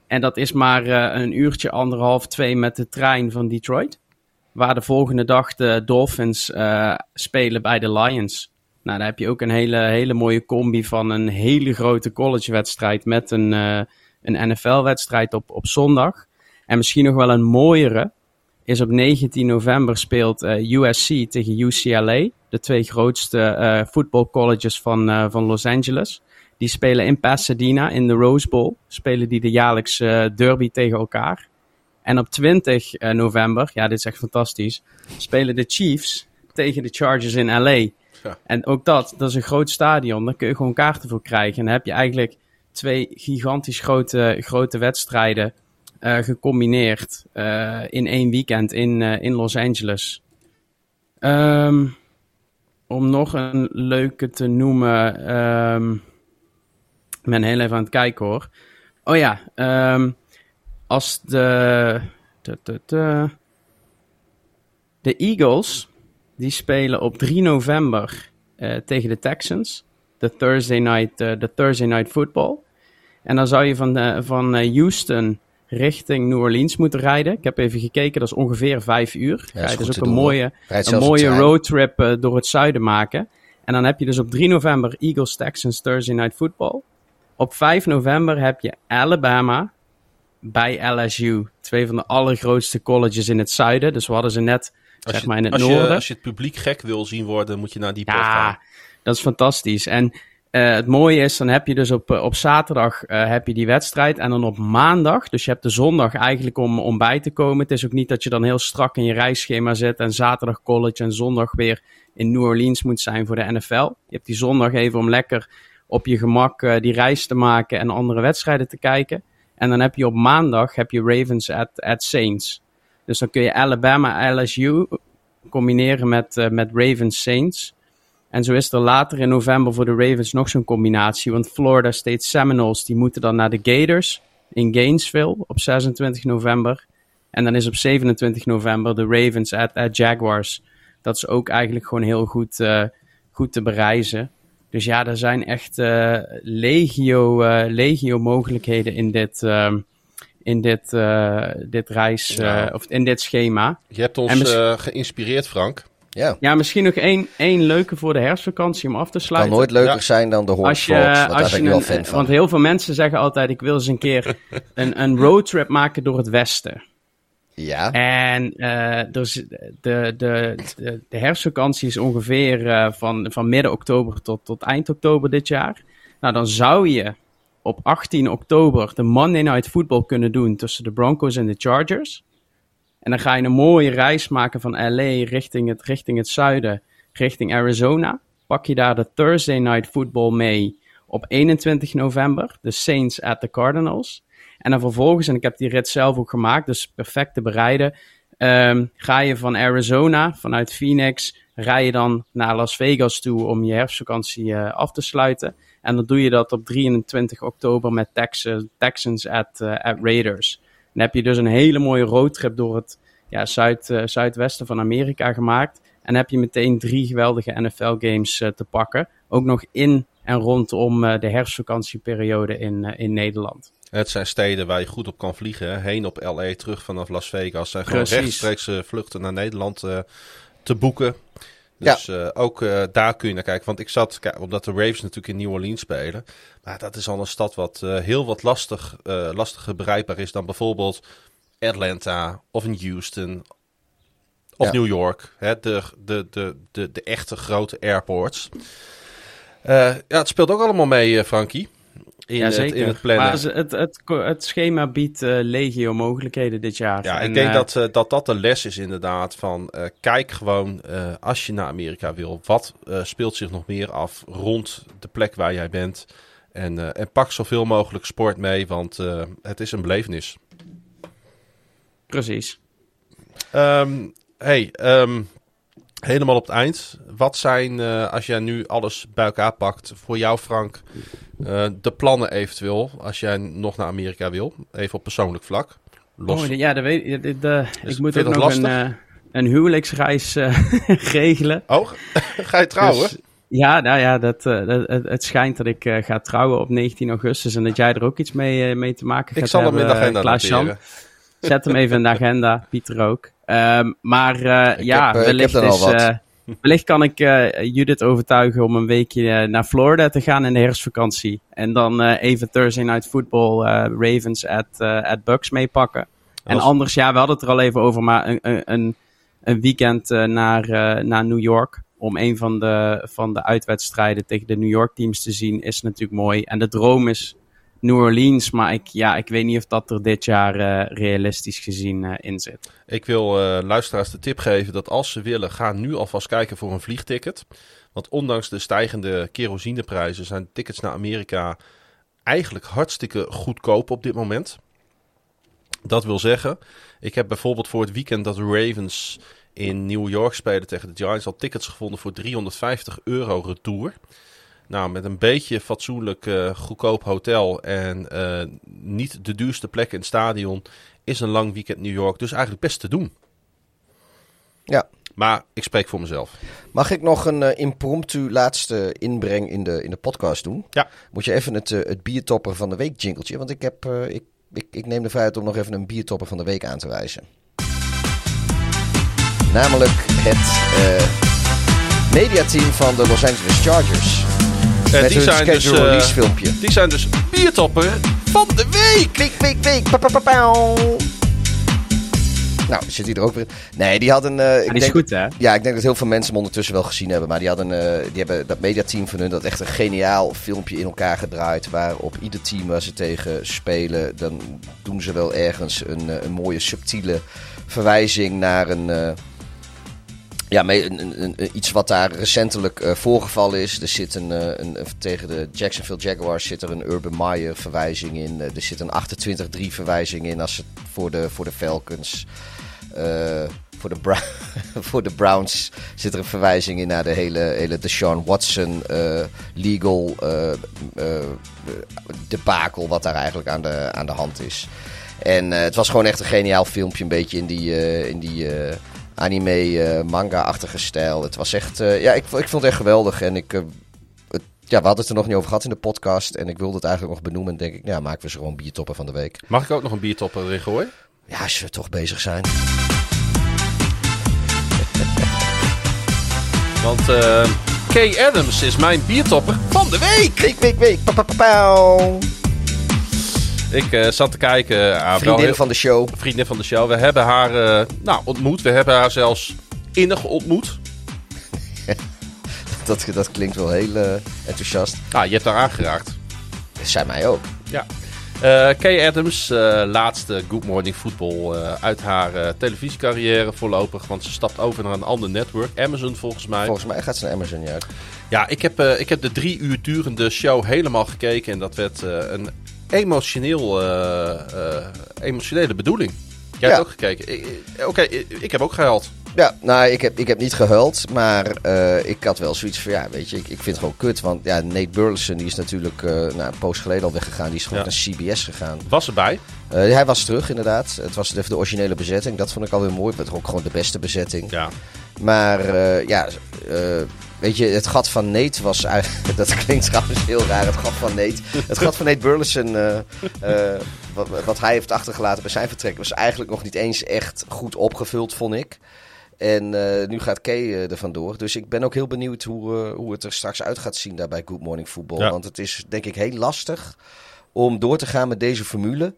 En dat is maar eh, een uurtje, anderhalf, twee met de trein van Detroit. Waar de volgende dag de Dolphins eh, spelen bij de Lions. Nou, daar heb je ook een hele, hele mooie combi van een hele grote collegewedstrijd met een, eh, een NFL-wedstrijd op, op zondag. En misschien nog wel een mooiere is op 19 november speelt USC tegen UCLA. De twee grootste voetbalcolleges van, van Los Angeles. Die spelen in Pasadena in de Rose Bowl. Spelen die de jaarlijkse eh, derby tegen elkaar. En op 20 eh, november, ja dit is echt fantastisch, spelen de Chiefs tegen de Chargers in LA. Ja. En ook dat, dat is een groot stadion. Daar kun je gewoon kaarten voor krijgen. En dan heb je eigenlijk twee gigantisch grote, grote wedstrijden eh, gecombineerd in één weekend in, in Los Angeles. Ehm, om nog een leuke te noemen. ehm, ik ben heel even aan het kijken hoor. Oh ja, ehm, als de, de, de, de, de Eagles, die spelen op 3 november eh, tegen de Texans. De Thursday night, eh, de Thursday night football. En dan zou je van, eh, van Houston richting New Orleans moeten rijden. Ik heb even gekeken, dat is ongeveer vijf uur. Ja, Ga is dus ook een doen, mooie, een mooie roadtrip door het zuiden maken. En dan heb je dus op 3 november Eagles Texans Thursday Night Football. Op 5 november heb je Alabama bij LSU. Twee van de allergrootste colleges in het zuiden. Dus we hadden ze net Als, zeg je, maar in het als, noorden. je, als je het publiek gek wil zien worden, moet je naar die gaan. Ja, dat is fantastisch. En eh, het mooie is, dan heb je dus op, eh, op zaterdag eh, heb je die wedstrijd. En dan op maandag, dus je hebt de zondag eigenlijk om, om bij te komen. Het is ook niet dat je dan heel strak in je reisschema zit. En zaterdag college en zondag weer in New Orleans moet zijn voor de NFL. Je hebt die zondag even om lekker op je gemak eh, die reis te maken en andere wedstrijden te kijken. En dan heb je op maandag heb je Ravens at, at Saints. Dus dan kun je Alabama LSU combineren met, eh, met Ravens Saints. En zo is er later in november voor de Ravens nog zo'n combinatie. Want Florida State Seminoles die moeten dan naar de Gators in Gainesville op 26 november. En dan is op 27 november de Ravens at, at Jaguars. Dat is ook eigenlijk gewoon heel goed, eh, goed te bereizen. Dus ja, er zijn echt eh, legio, eh, legio mogelijkheden in dit, ehm, in dit, eh, dit reis, eh, Ja. of in dit schema. Je hebt ons misschien- eh, geïnspireerd, Frank. Ja, Ja, misschien nog één, één leuke voor de herfstvakantie om af te kan sluiten. nooit leuker Ja. zijn dan de Horned als je, Frogs. Want daar als ben je ik wel een, fan van. Want heel veel mensen zeggen altijd, ik wil eens een keer <laughs> een, een roadtrip maken door het westen. Ja, En eh, dus de, de, de, de herfstvakantie is ongeveer eh, van, van midden oktober tot, tot eind oktober dit jaar. Nou, dan zou je op 18 oktober de Monday Night Football kunnen doen tussen de Broncos en de Chargers. En dan ga je een mooie reis maken van LA richting het, richting het zuiden, richting Arizona. Pak je daar de Thursday Night Football mee op 21 november, de Saints at the Cardinals. En dan vervolgens, en ik heb die rit zelf ook gemaakt, dus perfect te bereiden, ehm, ga je van Arizona, vanuit Phoenix, rij je dan naar Las Vegas toe om je herfstvakantie eh, af te sluiten. En dan doe je dat op 23 oktober met Texans at, eh, at Raiders. Dan heb je dus een hele mooie roadtrip door het ja, zuid, eh, zuidwesten van Amerika gemaakt. En heb je meteen drie geweldige NFL-games te pakken. Ook nog in en rondom de herfstvakantieperiode in, in Nederland. Het zijn steden waar je goed op kan vliegen. hè. Heen op LA, terug vanaf Las Vegas. zijn gewoon rechtstreeks vluchten naar Nederland eh, te boeken. Dus eh, ook eh, daar kun je naar kijken. Want ik zat, kijk, omdat de Ravens natuurlijk in New Orleans spelen. Maar dat is al een stad wat heel wat lastig, lastiger bereikbaar is dan bijvoorbeeld Atlanta of in Houston of Ja. New York. Hè, de, de, de, de, de echte grote airports. Ja, het speelt ook allemaal mee, Frankie. In, het, in het plannen. Maar het, het, het schema biedt eh, legio mogelijkheden dit jaar. Ja, En, ik denk eh, dat, eh, dat dat de les is inderdaad van kijk gewoon als je naar Amerika wil, wat speelt zich nog meer af rond de plek waar jij bent. En, en pak zoveel mogelijk sport mee, want het is een belevenis. Precies. Ehm, hey, ehm, helemaal op het eind. Wat zijn, eh, als jij nu alles bij elkaar pakt, voor jou Frank, eh, de plannen eventueel, als jij nog naar Amerika wil, even op persoonlijk vlak. Los. Oh, ja, de, weet- de, de- de- Is- ik moet ook nog dat een, eh, een huwelijksreis eh, <laughs> regelen. Oh, <laughs> ga je trouwen? Dus- ja, nou ja, dat, eh, dat, het, schijnt dat ik eh, ga trouwen op 19 augustus en dat jij er ook iets mee, eh, mee te maken ik gaat zal hem in hebben, de agenda eh. Zet hem even in de agenda, Pieter ook. Ehm, maar eh, ja, heb, eh, wellicht, is, wellicht kan ik Judith overtuigen om een weekje naar Florida te gaan in de herfstvakantie. En dan even Thursday Night Football Ravens at, at Bucks meepakken. En anders, ja, we hadden het er al even over, maar een, een- een, weekend naar, naar New York. Om een van de, van de uitwedstrijden tegen de New York teams te zien, is natuurlijk mooi. En de droom is New Orleans, maar ik, ja, ik weet niet of dat er dit jaar eh, realistisch gezien eh, in zit. Ik wil eh, luisteraars de tip geven dat als ze willen, ga nu alvast kijken voor een vliegticket. Want ondanks de stijgende kerosineprijzen zijn tickets naar Amerika eigenlijk hartstikke goedkoop op dit moment. Dat wil zeggen, ik heb bijvoorbeeld voor het weekend dat de Ravens in New York spelen tegen de Giants al tickets gevonden voor 350 euro retour. Nou, met een beetje fatsoenlijk eh, goedkoop hotel en eh, niet de duurste plek in het stadion is een lang weekend New York dus eigenlijk best te doen. Ja. Maar ik spreek voor mezelf. Mag ik nog een eh, impromptu laatste inbreng in de, in de podcast doen? Ja. Moet je even het, het biertopper van de week jingletje? Want ik, heb, ik, ik, ik neem de vrijheid om nog even een biertopper van de week aan te wijzen. Namelijk het mediateam van de Los Angeles Chargers. Eh, met die, zijn dus, schedule eh, release filmpje. die zijn dus biertoppen van de week. Week, week, week. Pa, pa, pa. Nou, zit hij er ook weer in? Nee, die hadden... eh, ik Ja, die is denk, goed, hè? Ja, ik denk dat heel veel mensen hem ondertussen wel gezien hebben. Maar die, hadden, eh, die hebben dat mediateam van hun dat echt een geniaal filmpje in elkaar gedraaid. Waar op ieder team waar ze tegen spelen, dan doen ze wel ergens een, eh, een mooie subtiele verwijzing naar een... eh, ja, me- een, een, iets wat daar recentelijk eh, voorgevallen is. Er zit een, eh, een, een- tegen de Jacksonville Jaguars zit er een Urban Meyer verwijzing in. Eh, er zit een 28-3 verwijzing in als voor de, voor de Falcons. Voor, de <laughs> voor de Browns zit er een verwijzing in naar de hele, hele Deshaun Watson eh, legal debakel wat daar eigenlijk aan de, aan de hand is. En het was gewoon echt een geniaal filmpje, een beetje in die, in die anime eh, manga-achtige stijl. Het was echt, eh, ja, ik, ik vond het echt geweldig. En ik, eh, het, ja, we hadden het er nog niet over gehad in de podcast. En ik wilde het eigenlijk nog benoemen. En denk ik, ja, maken we ze gewoon biertoppen van de week. Mag ik ook nog een biertopper erin gooien? Ja, als we toch bezig zijn. <laughs> Want eh Kay Adams is mijn biertopper van de week. Week, week, week. Pa, pa, pa. Ik eh, zat te kijken. ah, wel Vriendin van de show. vriendin van de show. We hebben haar eh, nou, ontmoet. We hebben haar zelfs innig ontmoet. <laughs> Dat, dat klinkt wel heel eh, enthousiast. Nou, je hebt haar aangeraakt. Zij mij ook. Ja. Eh, Kay Adams, eh, laatste Good Morning Football eh, uit haar eh, televisiecarrière voorlopig. Want ze stapt over naar een ander network. Amazon volgens mij. Volgens mij gaat ze naar Amazon ja. Ja, ik heb, eh, ik heb de drie uur durende show helemaal gekeken. En dat werd eh, een emotioneel, eh, eh, emotionele bedoeling. Jij Ja. hebt ook gekeken. Oké, ik, ik heb ook gehuild. Ja, nou, ik heb, ik heb niet gehuild, maar eh, ik had wel zoiets van, ja, weet je, ik, ik vind het gewoon kut. Want ja, Nate Burleson, die is natuurlijk eh nou, een poos geleden al weggegaan. Die is gewoon Ja. naar CBS gegaan. Was erbij. Eh, hij was terug, inderdaad. Het was even de originele bezetting. Dat vond ik alweer mooi. Het was ook gewoon de beste bezetting. Ja. Maar ja, weet je, het gat van Nate was eigenlijk... <laughs> Dat klinkt trouwens heel raar, het gat van Nate. Het gat van Nate Burleson, wat, wat hij heeft achtergelaten bij zijn vertrek... was eigenlijk nog niet eens echt goed opgevuld, vond ik. En eh, nu gaat Kay eh, er vandoor. Dus ik ben ook heel benieuwd hoe, eh, hoe het er straks uit gaat zien daar bij Good Morning Football. Ja. Want het is denk ik heel lastig om door te gaan met deze formule.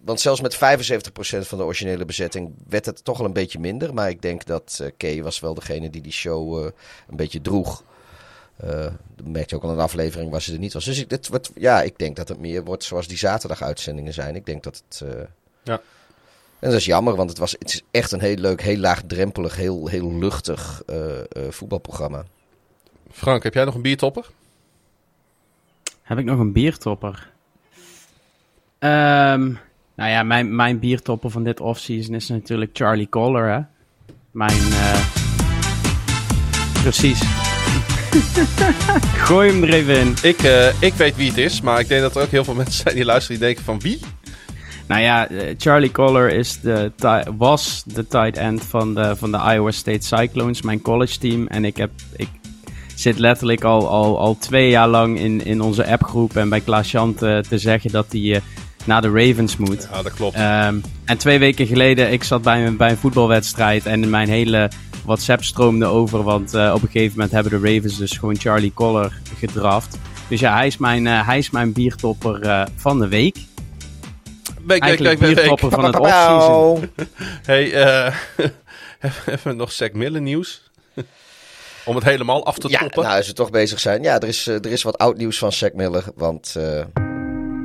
Want zelfs met 75% van de originele bezetting werd het toch al een beetje minder. Maar ik denk dat Kay was wel degene die die show een beetje droeg. Dat merk je ook al de aflevering waar ze er niet was. Dus ik, dit wordt, ja, ik denk dat het meer wordt zoals die zaterdag uitzendingen zijn. Ik denk dat het... Ja. En dat is jammer, want het, was, het is echt een heel leuk, heel laagdrempelig, heel, heel luchtig eh, eh, voetbalprogramma. Frank, heb jij nog een biertopper? Heb ik nog een biertopper? Ehm, nou ja, mijn, mijn biertopper van dit offseason is natuurlijk Charlie Collar, hè. Mijn, eh, Precies. <laughs> Gooi hem er even in. Ik, eh, ik weet wie het is, maar ik denk dat er ook heel veel <laughs> mensen zijn die luisteren die denken van wie? Nou ja, eh, Charlie Collar is de was de tight end van de, van de Iowa State Cyclones, mijn college team. En ik, heb, ik zit letterlijk al, al, al twee jaar lang in, in onze appgroep en bij Klaas te, te zeggen dat hij eh, naar de Ravens moet. Ja, dat klopt. Ehm, en twee weken geleden, ik zat bij, een- bij een voetbalwedstrijd en mijn hele WhatsApp stroomde over. Want eh, op een gegeven moment hebben de Ravens dus gewoon Charlie Collar gedraft. Dus ja, hij is mijn, hij is mijn biertopper van de week. Week, week, Eigenlijk week, week, week. biertopper van het offseason. Hey, eh <laughs> hebben we nog Zack Miller nieuws? Om het helemaal af te Ja, toppen. nou, als we toch bezig zijn. Ja, er is, eh, er is wat oud nieuws van Zack Miller. Want eh,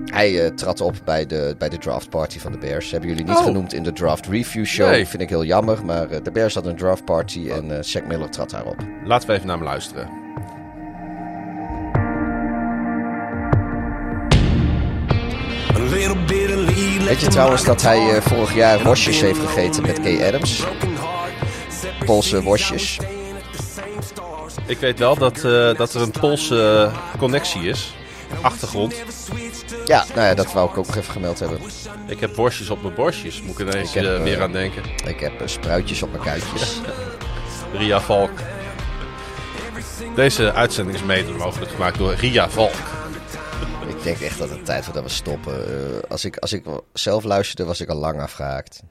hij eh, trad op bij de, bij de draft party van de Bears. Hebben jullie niet Oh. genoemd in de draft review show. Nee. Vind ik heel jammer. Maar eh, de Bears hadden een draft party en eh Zack Miller trad daarop. Laten we even naar hem luisteren. Weet je trouwens dat hij eh, vorig jaar worstjes heeft gegeten met Kay Adams? Poolse worstjes. Ik weet wel dat, eh, dat er een Poolse connectie is. Achtergrond. Ja, nou ja, dat wou ik ook nog even gemeld hebben. Ik heb borstjes op mijn borstjes. Moet ik ineens Ik heb, eh, weer aan denken. Ik heb spruitjes op mijn kuitjes. <laughs> Ria Valk. Deze uitzending is mede mogelijk gemaakt door Ria Valk. Ik denk echt dat het tijd wordt dat we stoppen. Eh, als, ik, als ik zelf luisterde, was ik al lang afgehaakt.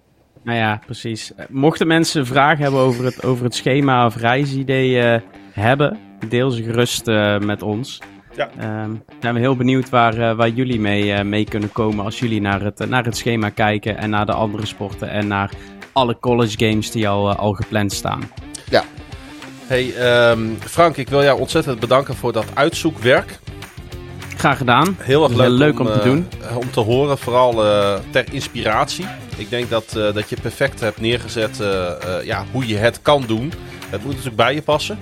Nou ja, precies. Eh, Mochten mensen vragen hebben over het, over het schema of reisidee eh, hebben, deel ze gerust eh, met ons. Ja. Ehm, zijn we heel benieuwd waar, eh, waar jullie mee, eh, mee kunnen komen als jullie naar het, naar het schema kijken en naar de andere sporten en naar alle college games die al, eh, al gepland staan. Hey ehm, Frank, ik wil jou ontzettend bedanken voor dat uitzoekwerk. Graag gedaan. Heel erg leuk, leuk om te eh, doen. Om te horen, vooral eh, ter inspiratie. Ik denk dat, eh, dat je perfect hebt neergezet ja, hoe je het kan doen. Het moet natuurlijk bij je passen.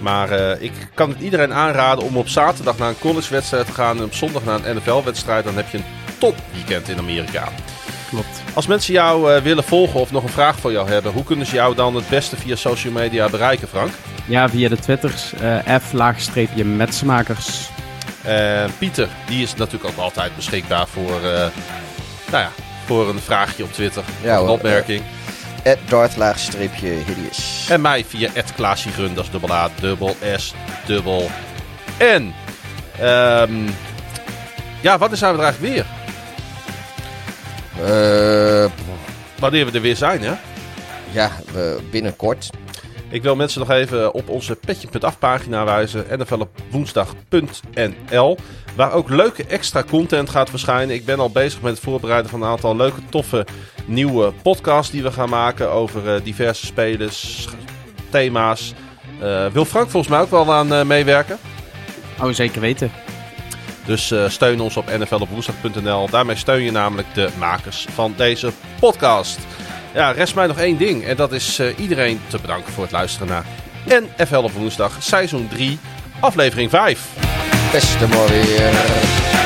Maar ik kan het iedereen aanraden om op zaterdag naar een collegewedstrijd te gaan en op zondag naar een NFL-wedstrijd. Dan heb je een top weekend in Amerika. Klopt. Als mensen jou willen volgen of nog een vraag voor jou hebben, hoe kunnen ze jou dan het beste via social media bereiken, Frank? Ja, via de Twitters. eh F-laagstreepje metsmakers. Eh, Pieter, die is natuurlijk ook altijd beschikbaar voor, eh, nou ja, voor een vraagje op Twitter. Ja, of een opmerking. Darth laagstreepje hideous. En mij via @klaasiegrun, dat is dubbel A, dubbel S, dubbel N. Ehm, ja, wanneer zijn we er eigenlijk weer? Eh, Wanneer we er weer zijn, hè? ja, we, binnenkort. Ik wil mensen nog even op onze petje.af pagina wijzen. NFL op woensdag.nl. Waar ook leuke extra content gaat verschijnen. Ik ben al bezig met het voorbereiden van een aantal leuke, toffe nieuwe podcasts die we gaan maken. Over uh, diverse spelers, thema's. Uh, wil Frank volgens mij ook wel aan uh, meewerken? Oh, zeker weten. Dus uh, steun ons op nflopwoensdag.nl. Daarmee steun je namelijk de makers van deze podcast. Ja, rest mij nog één ding. En dat is uh, iedereen te bedanken voor het luisteren naar NFL op woensdag, seizoen 3, aflevering 5. Beste weer.